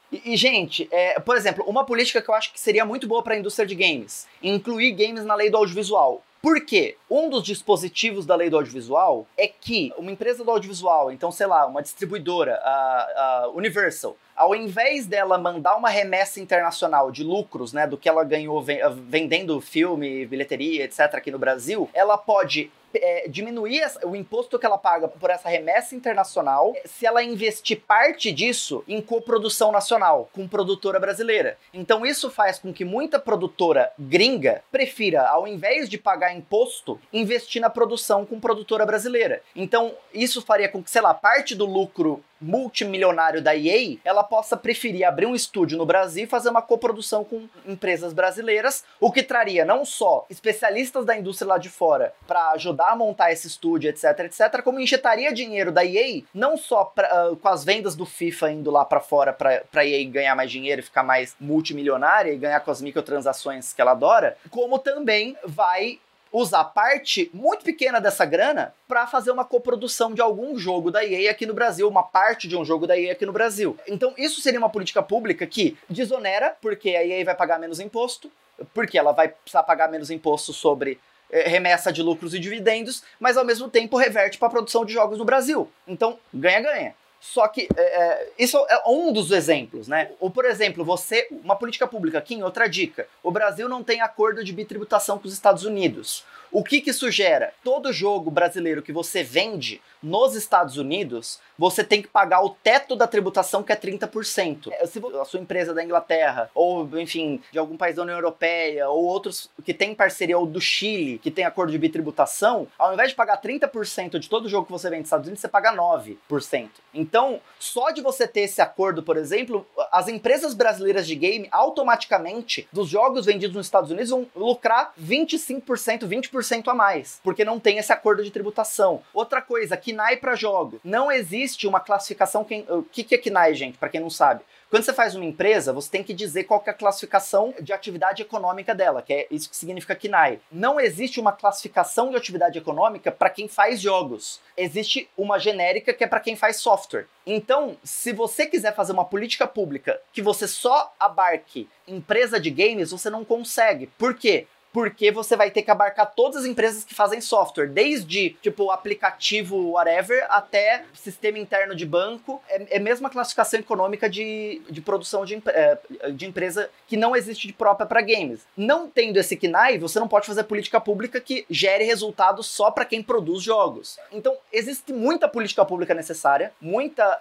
E, e, gente, é, por exemplo, uma política que eu acho que seria muito boa para a indústria de games: incluir games na lei do audiovisual. Por quê? Um dos dispositivos da lei do audiovisual é que uma empresa do audiovisual, então, sei lá, uma distribuidora, a, a Universal, ao invés dela mandar uma remessa internacional de lucros, né, do que ela ganhou vendendo filme, bilheteria, etc., aqui no Brasil, ela pode é, diminuir o imposto que ela paga por essa remessa internacional se ela investir parte disso em coprodução nacional, com produtora brasileira. Então isso faz com que muita produtora gringa prefira, ao invés de pagar imposto, investir na produção com produtora brasileira. Então isso faria com que, sei lá, parte do lucro multimilionário da EA, ela possa preferir abrir um estúdio no Brasil e fazer uma coprodução com empresas brasileiras, o que traria não só especialistas da indústria lá de fora para ajudar a montar esse estúdio, etc, etc, como injetaria dinheiro da EA, não só pra, uh, com as vendas do FIFA indo lá para fora para EA ganhar mais dinheiro e ficar mais multimilionária e ganhar com as microtransações que ela adora, como também vai usar parte muito pequena dessa grana para fazer uma coprodução de algum jogo da EA aqui no Brasil, uma parte de um jogo da EA aqui no Brasil. Então, isso seria uma política pública que desonera, porque a EA vai pagar menos imposto, porque ela vai precisar pagar menos imposto sobre eh, remessa de lucros e dividendos, mas ao mesmo tempo reverte para a produção de jogos no Brasil. Então, ganha-ganha. Só que é, é, isso é um dos exemplos, né? Ou, por exemplo, você. Uma política pública aqui, outra dica. O Brasil não tem acordo de bitributação com os Estados Unidos. O que, que isso gera? Todo jogo brasileiro que você vende nos Estados Unidos, você tem que pagar o teto da tributação, que é 30%. É, se a sua empresa da Inglaterra, ou enfim, de algum país da União Europeia, ou outros que tem parceria, ou do Chile, que tem acordo de bitributação, ao invés de pagar 30% de todo jogo que você vende nos Estados Unidos, você paga 9%. Então, só de você ter esse acordo, por exemplo, as empresas brasileiras de game, automaticamente, dos jogos vendidos nos Estados Unidos, vão lucrar 25%, 20% a mais, porque não tem esse acordo de tributação. Outra coisa, KNAI para jogos. Não existe uma classificação. Quem, o que, que é KNAI, gente? Para quem não sabe. Quando você faz uma empresa, você tem que dizer qual que é a classificação de atividade econômica dela, que é isso que significa KNAI. Não existe uma classificação de atividade econômica para quem faz jogos. Existe uma genérica que é para quem faz software. Então, se você quiser fazer uma política pública que você só abarque empresa de games, você não consegue. Por quê? Porque você vai ter que abarcar todas as empresas que fazem software, desde tipo aplicativo whatever até sistema interno de banco. É, é mesmo a classificação econômica de, de produção de, é, de empresa que não existe de própria para games. Não tendo esse KNAI, você não pode fazer política pública que gere resultados só para quem produz jogos. Então, existe muita política pública necessária, muita,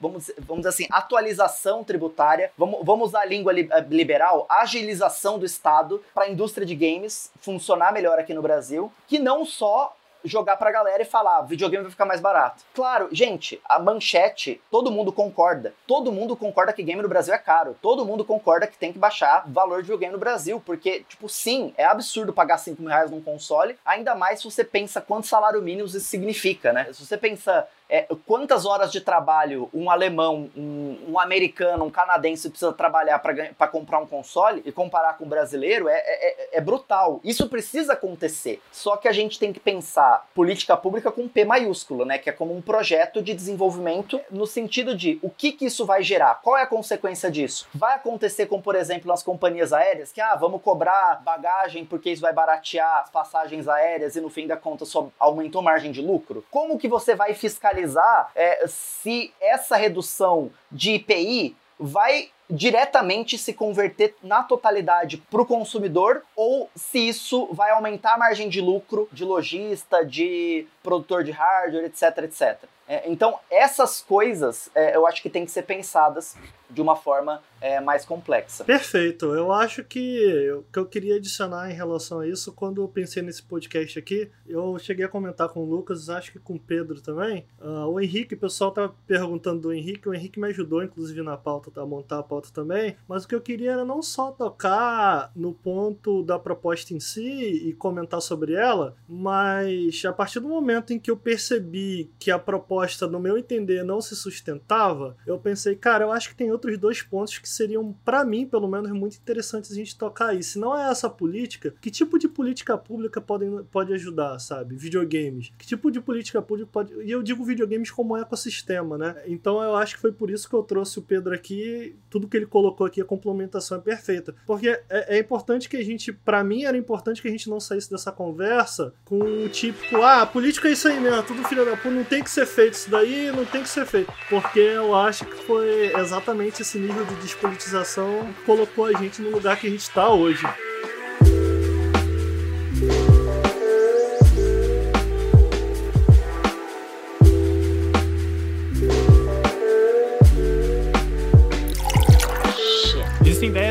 vamos, vamos dizer assim, atualização tributária, vamos, vamos usar a língua liberal, agilização do Estado para a indústria de games funcionar melhor aqui no Brasil, que não só jogar pra galera e falar, videogame vai ficar mais barato. Claro, gente, a manchete, todo mundo concorda. Todo mundo concorda que game no Brasil é caro. Todo mundo concorda que tem que baixar o valor de videogame no Brasil. Porque, tipo, sim, é absurdo pagar 5 mil reais num console, ainda mais se você pensa quanto salário mínimo isso significa, né? Se você pensa é, quantas horas de trabalho um alemão, um, um americano, um canadense precisa trabalhar para comprar um console e comparar com o brasileiro é, é, é, é, brutal. Isso precisa acontecer. Só que a gente tem que pensar política pública com P maiúsculo, né? Que é como um projeto de desenvolvimento no sentido de o que, que isso vai gerar, qual é a consequência disso. Vai acontecer com, por exemplo, nas companhias aéreas, que ah, vamos cobrar bagagem porque isso vai baratear as passagens aéreas e no fim da conta só aumentou margem de lucro? Como que você vai fiscalizar analisar é, se essa redução de IPI vai diretamente se converter na totalidade para o consumidor ou se isso vai aumentar a margem de lucro de lojista, de produtor de hardware, etc, etc. É, então, essas coisas é, eu acho que tem que ser pensadas de uma forma é, mais complexa. Perfeito. Eu acho que o que eu queria adicionar em relação a isso, quando eu pensei nesse podcast aqui, eu cheguei a comentar com o Lucas, acho que com o Pedro também. Uh, o Henrique, o pessoal tá perguntando do Henrique, o Henrique me ajudou, inclusive, na pauta, a montar a pauta também. Mas o que eu queria era não só tocar no ponto da proposta em si e comentar sobre ela, mas a partir do momento em que eu percebi que a proposta, no meu entender, não se sustentava, eu pensei, cara, eu acho que tem outros dois pontos que seriam, para mim, pelo menos, muito interessantes a gente tocar aí. Se não é essa política, que tipo de política pública pode, pode ajudar, sabe? Videogames. Que tipo de política pública pode. E eu digo videogames como ecossistema, né? Então eu acho que foi por isso que eu trouxe o Pedro aqui. Tudo que ele colocou aqui, a complementação é perfeita. Porque é, é importante que a gente, para mim, era importante que a gente não saísse dessa conversa com o típico, ah, política é isso aí mesmo, tudo filho da puta, não tem que ser feito isso daí, não tem que ser feito. Porque eu acho que foi exatamente esse nível de despolitização colocou a gente no lugar que a gente está hoje.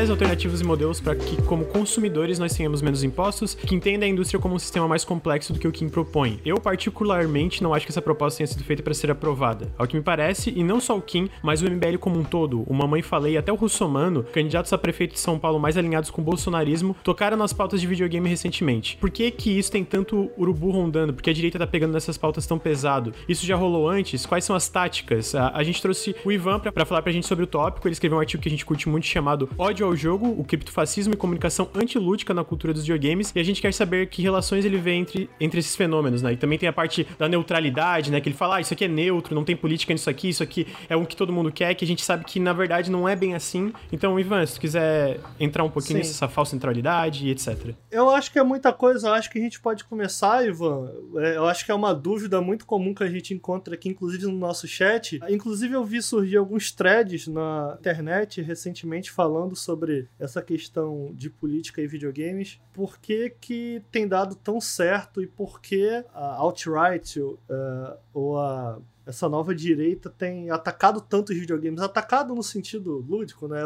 Ideias, alternativas e modelos para que, como consumidores, nós tenhamos menos impostos, que entenda a indústria como um sistema mais complexo do que o Kim propõe. Eu, particularmente, não acho que essa proposta tenha sido feita para ser aprovada. Ao que me parece, e não só o Kim, mas o MBL como um todo, o Mamãe Falei até o Russomano, candidatos a prefeito de São Paulo mais alinhados com o bolsonarismo, tocaram nas pautas de videogame recentemente. Por que que isso tem tanto urubu rondando? Porque a direita tá pegando nessas pautas tão pesado? Isso já rolou antes? Quais são as táticas? A, a gente trouxe o Ivan para falar pra gente sobre o tópico, ele escreveu um artigo que a gente curte muito chamado Ódio ao Jogo, o criptofascismo e comunicação antilúdica na cultura dos videogames, e a gente quer saber que relações ele vê entre, entre esses fenômenos, né? E também tem a parte da neutralidade, né? Que ele fala, ah, isso aqui é neutro, não tem política nisso aqui, isso aqui é o que todo mundo quer, que a gente sabe que na verdade não é bem assim. Então, Ivan, se tu quiser entrar um pouquinho Sim. nessa falsa neutralidade e etc. Eu acho que é muita coisa, eu acho que a gente pode começar, Ivan. É, eu acho que é uma dúvida muito comum que a gente encontra aqui, inclusive no nosso chat. Inclusive, eu vi surgir alguns threads na internet recentemente falando sobre essa questão de política e videogames, por que, que tem dado tão certo e por que a alt-right uh, ou a essa nova direita tem atacado tanto os videogames, atacado no sentido lúdico, né?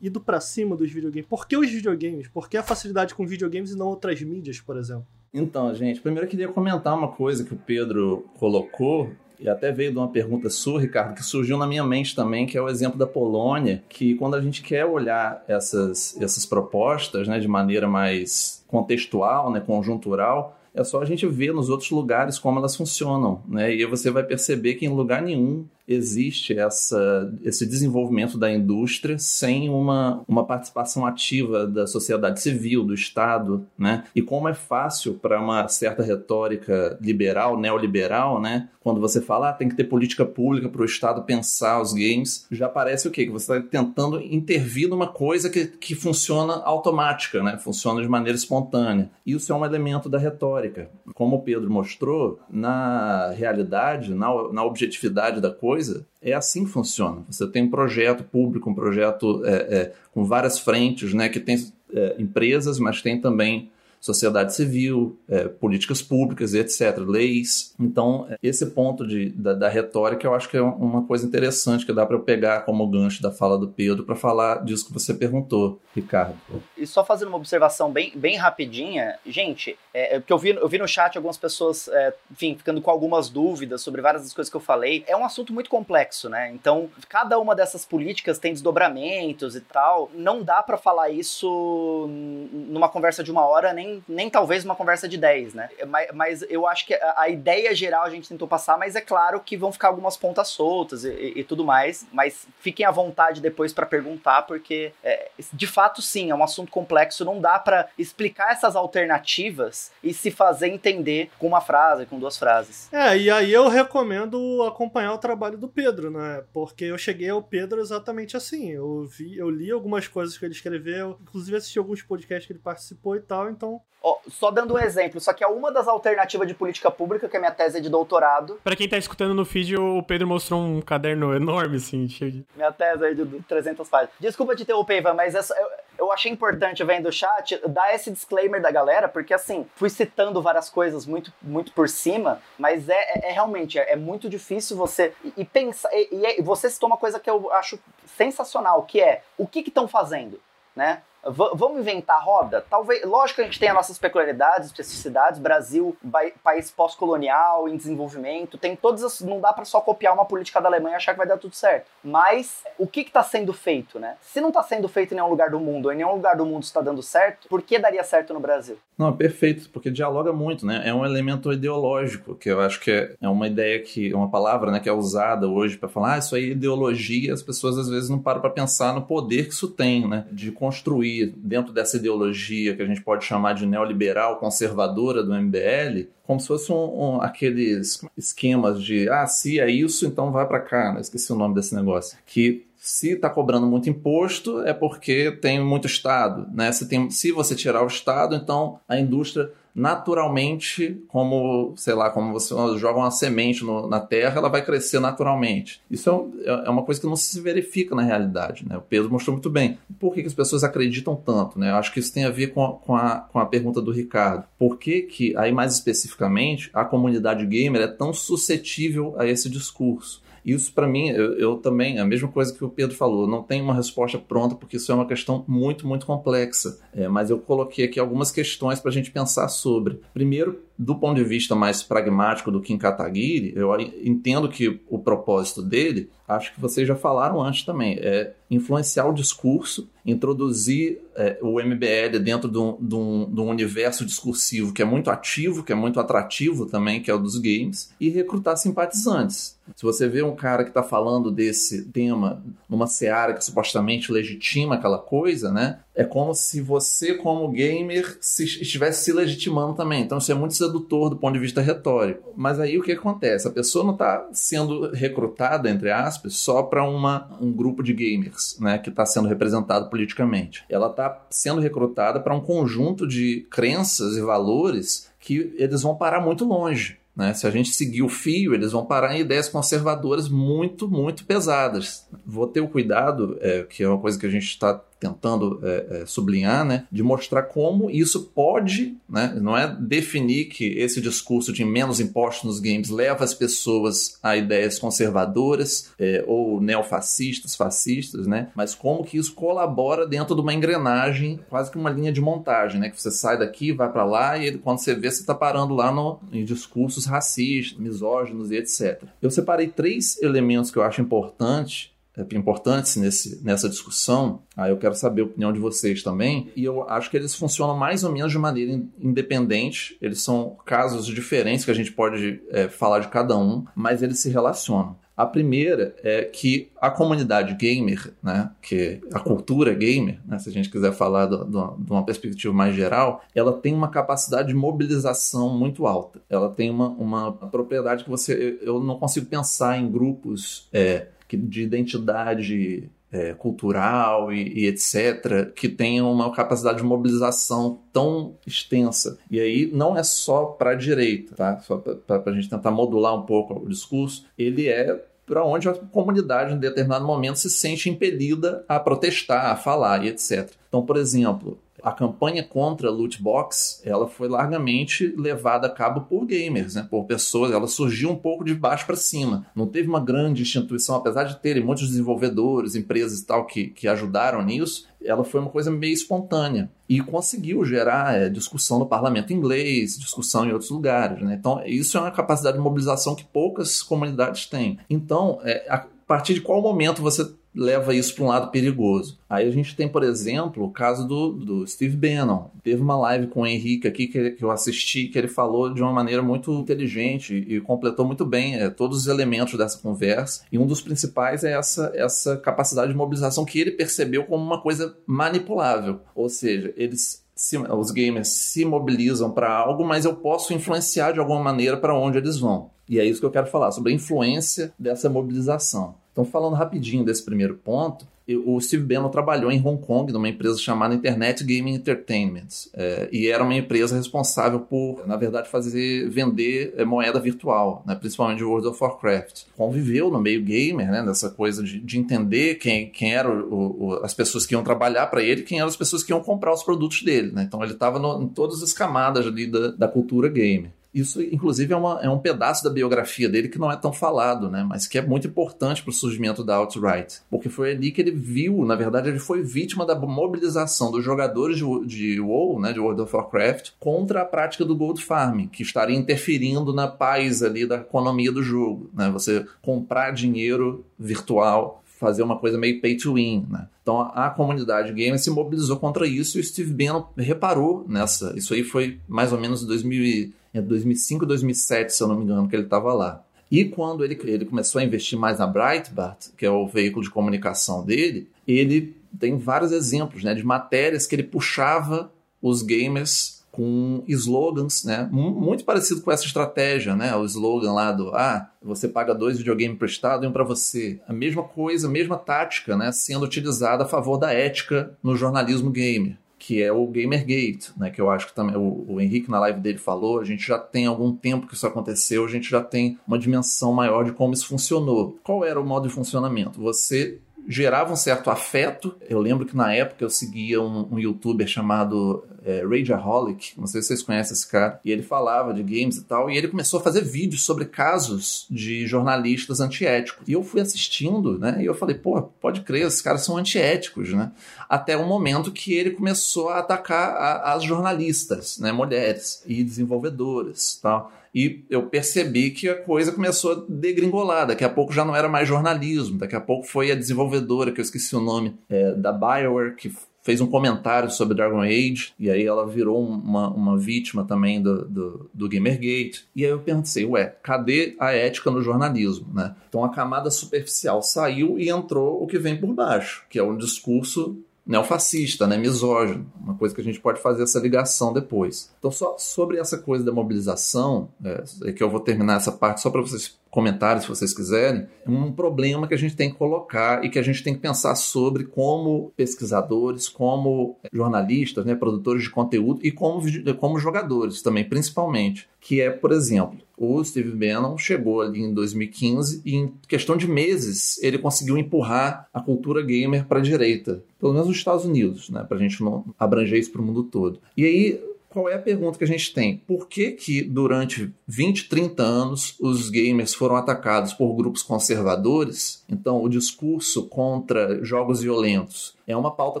Ido para cima dos videogames. Por que os videogames? Por que a facilidade com videogames e não outras mídias, por exemplo? Então, gente, primeiro eu queria comentar uma coisa que o Pedro colocou e até veio de uma pergunta sua, Ricardo, que surgiu na minha mente também, que é o exemplo da Polônia, que quando a gente quer olhar essas, essas propostas né, de maneira mais contextual, né, conjuntural, é só a gente ver nos outros lugares como elas funcionam, né? E você vai perceber que em lugar nenhum existe essa, esse desenvolvimento da indústria sem uma, uma participação ativa da sociedade civil, do Estado, né? E como é fácil para uma certa retórica liberal, neoliberal, né? Quando você fala, ah, tem que ter política pública para o Estado pensar os games, já parece o quê? Que você está tentando intervir numa coisa que, que funciona automática, né? Funciona de maneira espontânea. Isso é um elemento da retórica. Como o Pedro mostrou, na realidade, na, na objetividade da coisa, é assim que funciona. Você tem um projeto público, um projeto é, é, com várias frentes, né? Que tem é, empresas, mas tem também sociedade civil, é, políticas públicas, etc., leis. Então, esse ponto de, da, da, retórica eu acho que é uma coisa interessante que dá para eu pegar como gancho da fala do Pedro para falar disso que você perguntou, Ricardo. E só fazendo uma observação bem, bem rapidinha, gente, é, é, porque eu vi, eu vi no chat algumas pessoas, é, enfim, ficando com algumas dúvidas sobre várias das coisas que eu falei. É um assunto muito complexo, né? Então, cada uma dessas políticas tem desdobramentos e tal. Não dá para falar isso numa conversa de uma hora, nem nem, talvez uma conversa de 10, né? Mas, mas eu acho que a, a, ideia geral a gente tentou passar, mas é claro que vão ficar algumas pontas soltas e, e, e tudo mais. Mas fiquem à vontade depois para perguntar, porque é, de fato sim, é um assunto complexo. Não dá para explicar essas alternativas e se fazer entender com uma frase, com duas frases. É, e aí eu recomendo acompanhar o trabalho do Pedro, né? Porque eu cheguei ao Pedro exatamente assim. Eu vi, eu li algumas coisas que ele escreveu, inclusive assisti alguns podcasts que ele participou e tal, então Oh, só dando um exemplo, isso aqui é uma das alternativas de política pública, que é minha tese de doutorado. Para quem tá escutando no feed, o Pedro mostrou um caderno enorme, assim, cheio de... Minha tese aí de 300 páginas. Desculpa te interromper, Ivan, mas essa, eu, eu achei importante, vendo o chat, dar esse disclaimer da galera, porque assim, fui citando várias coisas muito, muito por cima, mas é, é, é realmente, é, é, muito difícil você... E, e pensar... E, e, você citou uma coisa que eu acho sensacional, que é, o que estão fazendo, né? Vamos inventar roda? Talvez, lógico que a gente tem as nossas peculiaridades, especificidades. Brasil, país pós-colonial, em desenvolvimento, tem todas as. Não dá para só copiar uma política da Alemanha e achar que vai dar tudo certo. Mas o que está sendo feito, né? Se não está sendo feito em nenhum lugar do mundo, em nenhum lugar do mundo está dando certo, por que daria certo no Brasil? Não, perfeito, porque dialoga muito, né? É um elemento ideológico, que eu acho que é, é uma ideia que, é uma palavra, né, que é usada hoje para falar, ah, isso aí é ideologia, as pessoas às vezes não param para pensar no poder que isso tem, né? De construir dentro dessa ideologia que a gente pode chamar de neoliberal conservadora do MBL, como se fosse um, um, aqueles esquemas de ah, se é isso, então vai para cá. Esqueci o nome desse negócio. Que se está cobrando muito imposto é porque tem muito Estado. Né? Se, tem, se você tirar o Estado, então a indústria naturalmente, como, sei lá, como você joga uma semente no, na terra, ela vai crescer naturalmente. Isso é, é, uma coisa que não se verifica na realidade, né? O Pedro mostrou muito bem. Por que, que as pessoas acreditam tanto, né? Eu acho que isso tem a ver com a, com a, com a pergunta do Ricardo. Por que que, aí mais especificamente, a comunidade gamer é tão suscetível a esse discurso? Isso, para mim, eu, eu, também, a mesma coisa que o Pedro falou, não tem uma resposta pronta, porque isso é uma questão muito, muito complexa. É, mas eu coloquei aqui algumas questões para a gente pensar sobre. Primeiro, do ponto de vista mais pragmático do Kim Kataguiri, eu entendo que o propósito dele, acho que vocês já falaram antes também, é influenciar o discurso, introduzir é, o MBL dentro de um, de, um, de um, universo discursivo que é muito ativo, que é muito atrativo também, que é o dos games, e recrutar simpatizantes. Se você vê um cara que está falando desse tema numa seara que supostamente legitima aquela coisa, né? É como se você, como gamer, se estivesse se legitimando também. Então isso é muito sedutor do ponto de vista retórico. Mas aí o que acontece? A pessoa não está sendo recrutada, entre aspas, só para um grupo de gamers, né? Que está sendo representado politicamente. Ela está sendo recrutada para um conjunto de crenças e valores que eles vão parar muito longe. Né? Se a gente seguir o fio, eles vão parar em ideias conservadoras muito, muito pesadas. Vou ter o cuidado, é, que é uma coisa que a gente está tentando é, é, sublinhar, né, de mostrar como isso pode, né, não é definir que esse discurso de menos impostos nos games leva as pessoas a ideias conservadoras é, ou neofascistas, fascistas, né, mas como que isso colabora dentro de uma engrenagem, quase que uma linha de montagem, né, que você sai daqui, vai para lá e quando você vê você está parando lá no, em discursos racistas, misóginos e etc. Eu separei três elementos que eu acho importantes é, importantes nesse, nessa discussão. Aí eu quero saber a opinião de vocês também. E eu acho que eles funcionam mais ou menos de maneira independente. Eles são casos diferentes que a gente pode é, falar de cada um, mas eles se relacionam. A primeira é que a comunidade gamer, né, que a cultura gamer, né, se a gente quiser falar do, do, de uma perspectiva mais geral, ela tem uma capacidade de mobilização muito alta. Ela tem uma, uma propriedade que você, eu não consigo pensar em grupos é, de identidade é, cultural e, e, etc., que tenham uma capacidade de mobilização tão extensa. E aí não é só para a direita, tá? só para a gente tentar modular um pouco o discurso, ele é para onde a comunidade em determinado momento se sente impelida a protestar, a falar e etc. Então, por exemplo, a campanha contra loot box, ela foi largamente levada a cabo por gamers, né? por pessoas, ela surgiu um pouco de baixo para cima. Não teve uma grande instituição, apesar de terem muitos desenvolvedores, empresas e tal que, que ajudaram nisso, ela foi uma coisa meio espontânea e conseguiu gerar é, discussão no parlamento inglês, discussão em outros lugares. Né? Então, isso é uma capacidade de mobilização que poucas comunidades têm. Então, é, a partir de qual momento você leva isso para um lado perigoso. Aí a gente tem, por exemplo, o caso do, do Steve Bannon. Teve uma live com o Henrique aqui que, que eu assisti, que ele falou de uma maneira muito inteligente e completou muito bem é, todos os elementos dessa conversa. E um dos principais é essa, essa capacidade de mobilização que ele percebeu como uma coisa manipulável. Ou seja, eles se, os gamers se mobilizam para algo, mas eu posso influenciar de alguma maneira para onde eles vão. E é isso que eu quero falar, sobre a influência dessa mobilização. Então, falando rapidinho desse primeiro ponto, o Steve Bannon trabalhou em Hong Kong numa empresa chamada Internet Gaming Entertainment é, e era uma empresa responsável por, na verdade, fazer vender é, moeda virtual, né, principalmente World of Warcraft. Conviveu no meio gamer, né, nessa coisa de, de entender quem, quem eram as pessoas que iam trabalhar para ele, quem eram as pessoas que iam comprar os produtos dele. Né? Então ele estava em todas as camadas ali da, da cultura gamer. Isso, inclusive, é, uma, é, um pedaço da biografia dele que não é tão falado, né? mas que é muito importante para o surgimento da alt-right. Porque foi ali que ele viu, na verdade, ele foi vítima da mobilização dos jogadores de, de WoW, né, de World of Warcraft, contra a prática do gold farming, que estaria interferindo na paz ali da economia do jogo. Né? Você comprar dinheiro virtual fazer uma coisa meio pay to win, né? Então a, a comunidade gamer se mobilizou contra isso e o Steve Bannon reparou nessa. Isso aí foi mais ou menos em 2000 é 2005, 2007, se eu não me engano, que ele estava lá. E quando ele, ele começou a investir mais na Breitbart, que é o veículo de comunicação dele, ele tem vários exemplos né, de matérias que ele puxava os gamers com slogans, né? Muito parecido com essa estratégia, né? O slogan lá do ah, você paga dois videogames emprestados e um para você. A mesma coisa, a mesma tática, né? Sendo utilizada a favor da ética no jornalismo gamer que é o Gamergate, né? Que eu acho que também o, o, Henrique na live dele falou. A gente já tem algum tempo que isso aconteceu, a gente já tem uma dimensão maior de como isso funcionou. Qual era o modo de funcionamento? Você gerava um certo afeto. Eu lembro que na época eu seguia um, um youtuber chamado é, Rageaholic, não sei se vocês conhecem esse cara, e ele falava de games e tal, e ele começou a fazer vídeos sobre casos de jornalistas antiéticos. E eu fui assistindo, né, e eu falei, pô, pode crer, esses caras são antiéticos, né? Até o momento que ele começou a atacar a, as jornalistas, né, mulheres e desenvolvedoras tal. E eu percebi que a coisa começou a degringolar. Daqui a pouco já não era mais jornalismo, daqui a pouco foi a desenvolvedora, que eu esqueci o nome, é, da Bioware, que fez um comentário sobre Dragon Age, e aí ela virou uma, uma vítima também do, do, do Gamergate. E aí eu pensei, ué, cadê a ética no jornalismo? Né? Então a camada superficial saiu e entrou o que vem por baixo, que é um discurso neofascista, né, misógino, uma coisa que a gente pode fazer essa ligação depois. Então, só sobre essa coisa da mobilização, é, é que eu vou terminar essa parte só para vocês comentários, se vocês quiserem, é um problema que a gente tem que colocar e que a gente tem que pensar sobre como pesquisadores, como jornalistas, né, produtores de conteúdo e como, como jogadores também, principalmente. Que é, por exemplo, o Steve Bannon chegou ali em 2015 e em questão de meses ele conseguiu empurrar a cultura gamer para a direita, pelo menos nos Estados Unidos, né, para a gente não abranger isso para o mundo todo. E aí qual é a pergunta que a gente tem? Por que que durante 20, 30 anos os gamers foram atacados por grupos conservadores? Então, o discurso contra jogos violentos é uma pauta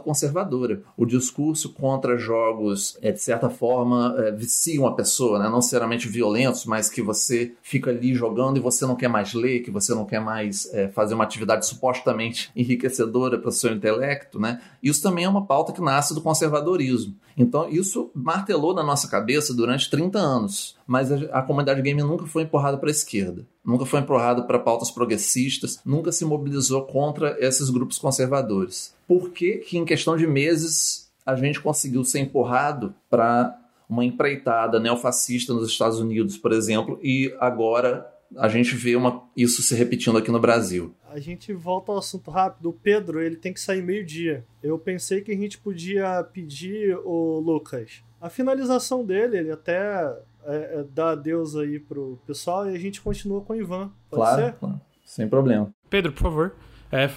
conservadora. O discurso contra jogos, é, de certa forma, é, viciam a pessoa, né? não necessariamente violentos, mas que você fica ali jogando e você não quer mais ler, que você não quer mais é, fazer uma atividade supostamente enriquecedora para o seu intelecto. Né? Isso também é uma pauta que nasce do conservadorismo. Então, isso martelou na nossa cabeça durante 30 anos. Mas a, a comunidade game nunca foi empurrada para a esquerda, nunca foi empurrada para pautas progressistas, nunca se mobilizou contra esses grupos conservadores. Por que, que em questão de meses a gente conseguiu ser empurrado para uma empreitada neofascista nos Estados Unidos, por exemplo, e agora a gente vê uma, isso se repetindo aqui no Brasil. A gente volta ao assunto rápido. O Pedro, ele tem que sair meio-dia. Eu pensei que a gente podia pedir o Lucas. A finalização dele, ele até é, é, dá adeus aí pro pessoal e a gente continua com o Ivan. Pode claro, ser? claro, sem problema. Pedro, por favor. É,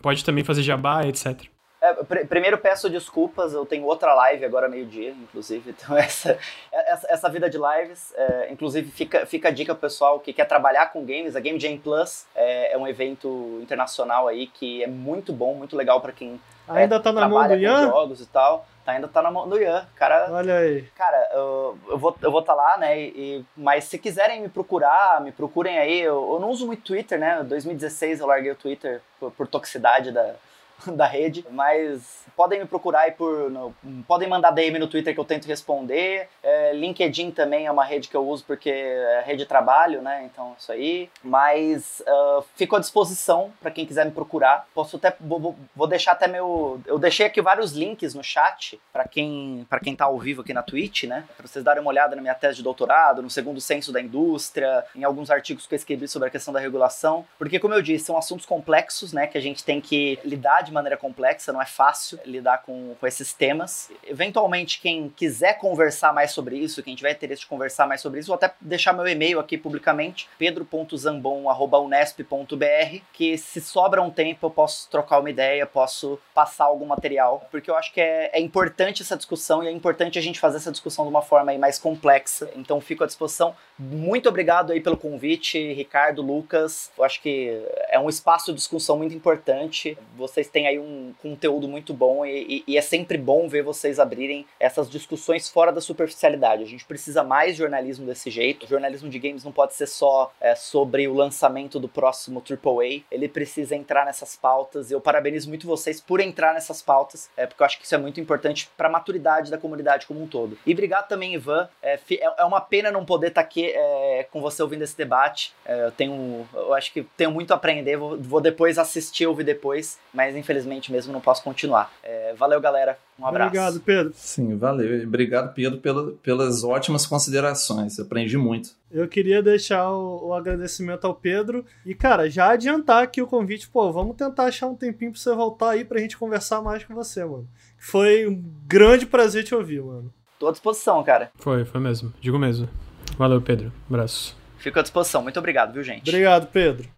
pode também fazer jabá, etc. É, pr primeiro peço desculpas, eu tenho outra live agora meio-dia, inclusive. Então, essa, essa, essa vida de lives, é, inclusive, fica, fica a dica pro pessoal que quer trabalhar com games. A Game Jam Plus é, é um evento internacional aí que é muito bom, muito legal para quem Ainda é, tá na mão do Ian? jogos e tal. Tá, ainda tá na mão do Ian. Cara, Olha aí. Cara, eu, eu vou eu vou tá lá, né? E, mas se quiserem me procurar, me procurem aí. Eu, eu não uso muito Twitter, né? Em 2016 eu larguei o Twitter por, por toxicidade da, da rede, mas podem me procurar aí por. No, podem mandar DM no Twitter que eu tento responder. É, LinkedIn também é uma rede que eu uso porque é rede de trabalho, né? Então isso aí. Mas uh, fico à disposição para quem quiser me procurar. Posso até. Vou, vou, deixar até meu. Eu deixei aqui vários links no chat para quem para quem tá ao vivo aqui na Twitch, né? Para vocês darem uma olhada na minha tese de doutorado, no segundo censo da indústria, em alguns artigos que eu escrevi sobre a questão da regulação. Porque, como eu disse, são assuntos complexos, né? Que a gente tem que lidar de maneira complexa, não é fácil lidar com, com esses temas. Eventualmente, quem quiser conversar mais sobre isso, quem tiver interesse de conversar mais sobre isso, vou até deixar meu e-mail aqui publicamente, pedro.zambon.unesp.br, que se sobra um tempo eu posso trocar uma ideia, posso passar algum material, porque eu acho que é, é importante essa discussão e é importante a gente fazer essa discussão de uma forma mais complexa. Então, fico à disposição. Muito obrigado aí pelo convite, Ricardo, Lucas. Eu acho que é um espaço de discussão muito importante. Vocês têm aí um conteúdo muito bom e, e, e, é sempre bom ver vocês abrirem essas discussões fora da superficialidade. A gente precisa mais jornalismo desse jeito. O jornalismo de games não pode ser só é, sobre o lançamento do próximo AAA. Ele precisa entrar nessas pautas. Eu parabenizo muito vocês por entrar nessas pautas, é, porque eu acho que isso é muito importante para a maturidade da comunidade como um todo. E obrigado também, Ivan. É, é, é uma pena não poder estar tá aqui é, com você ouvindo esse debate. É, eu tenho, eu acho que tenho muito a aprender. Vou, vou depois assistir, ouvir depois, mas infelizmente mesmo não posso continuar. É, valeu, galera. Um abraço. Obrigado, Pedro. Sim, valeu. Obrigado, Pedro, pela, pelas ótimas considerações. Aprendi muito. Eu queria deixar o, o, agradecimento ao Pedro e, cara, já adiantar aqui o convite. Pô, vamos tentar achar um tempinho pra você voltar aí pra gente conversar mais com você, mano. Foi um grande prazer te ouvir, mano. Tô à disposição, cara. Foi, foi mesmo. Digo mesmo. Valeu, Pedro. Abraço. Fico à disposição. Muito obrigado, viu, gente? Obrigado, Pedro.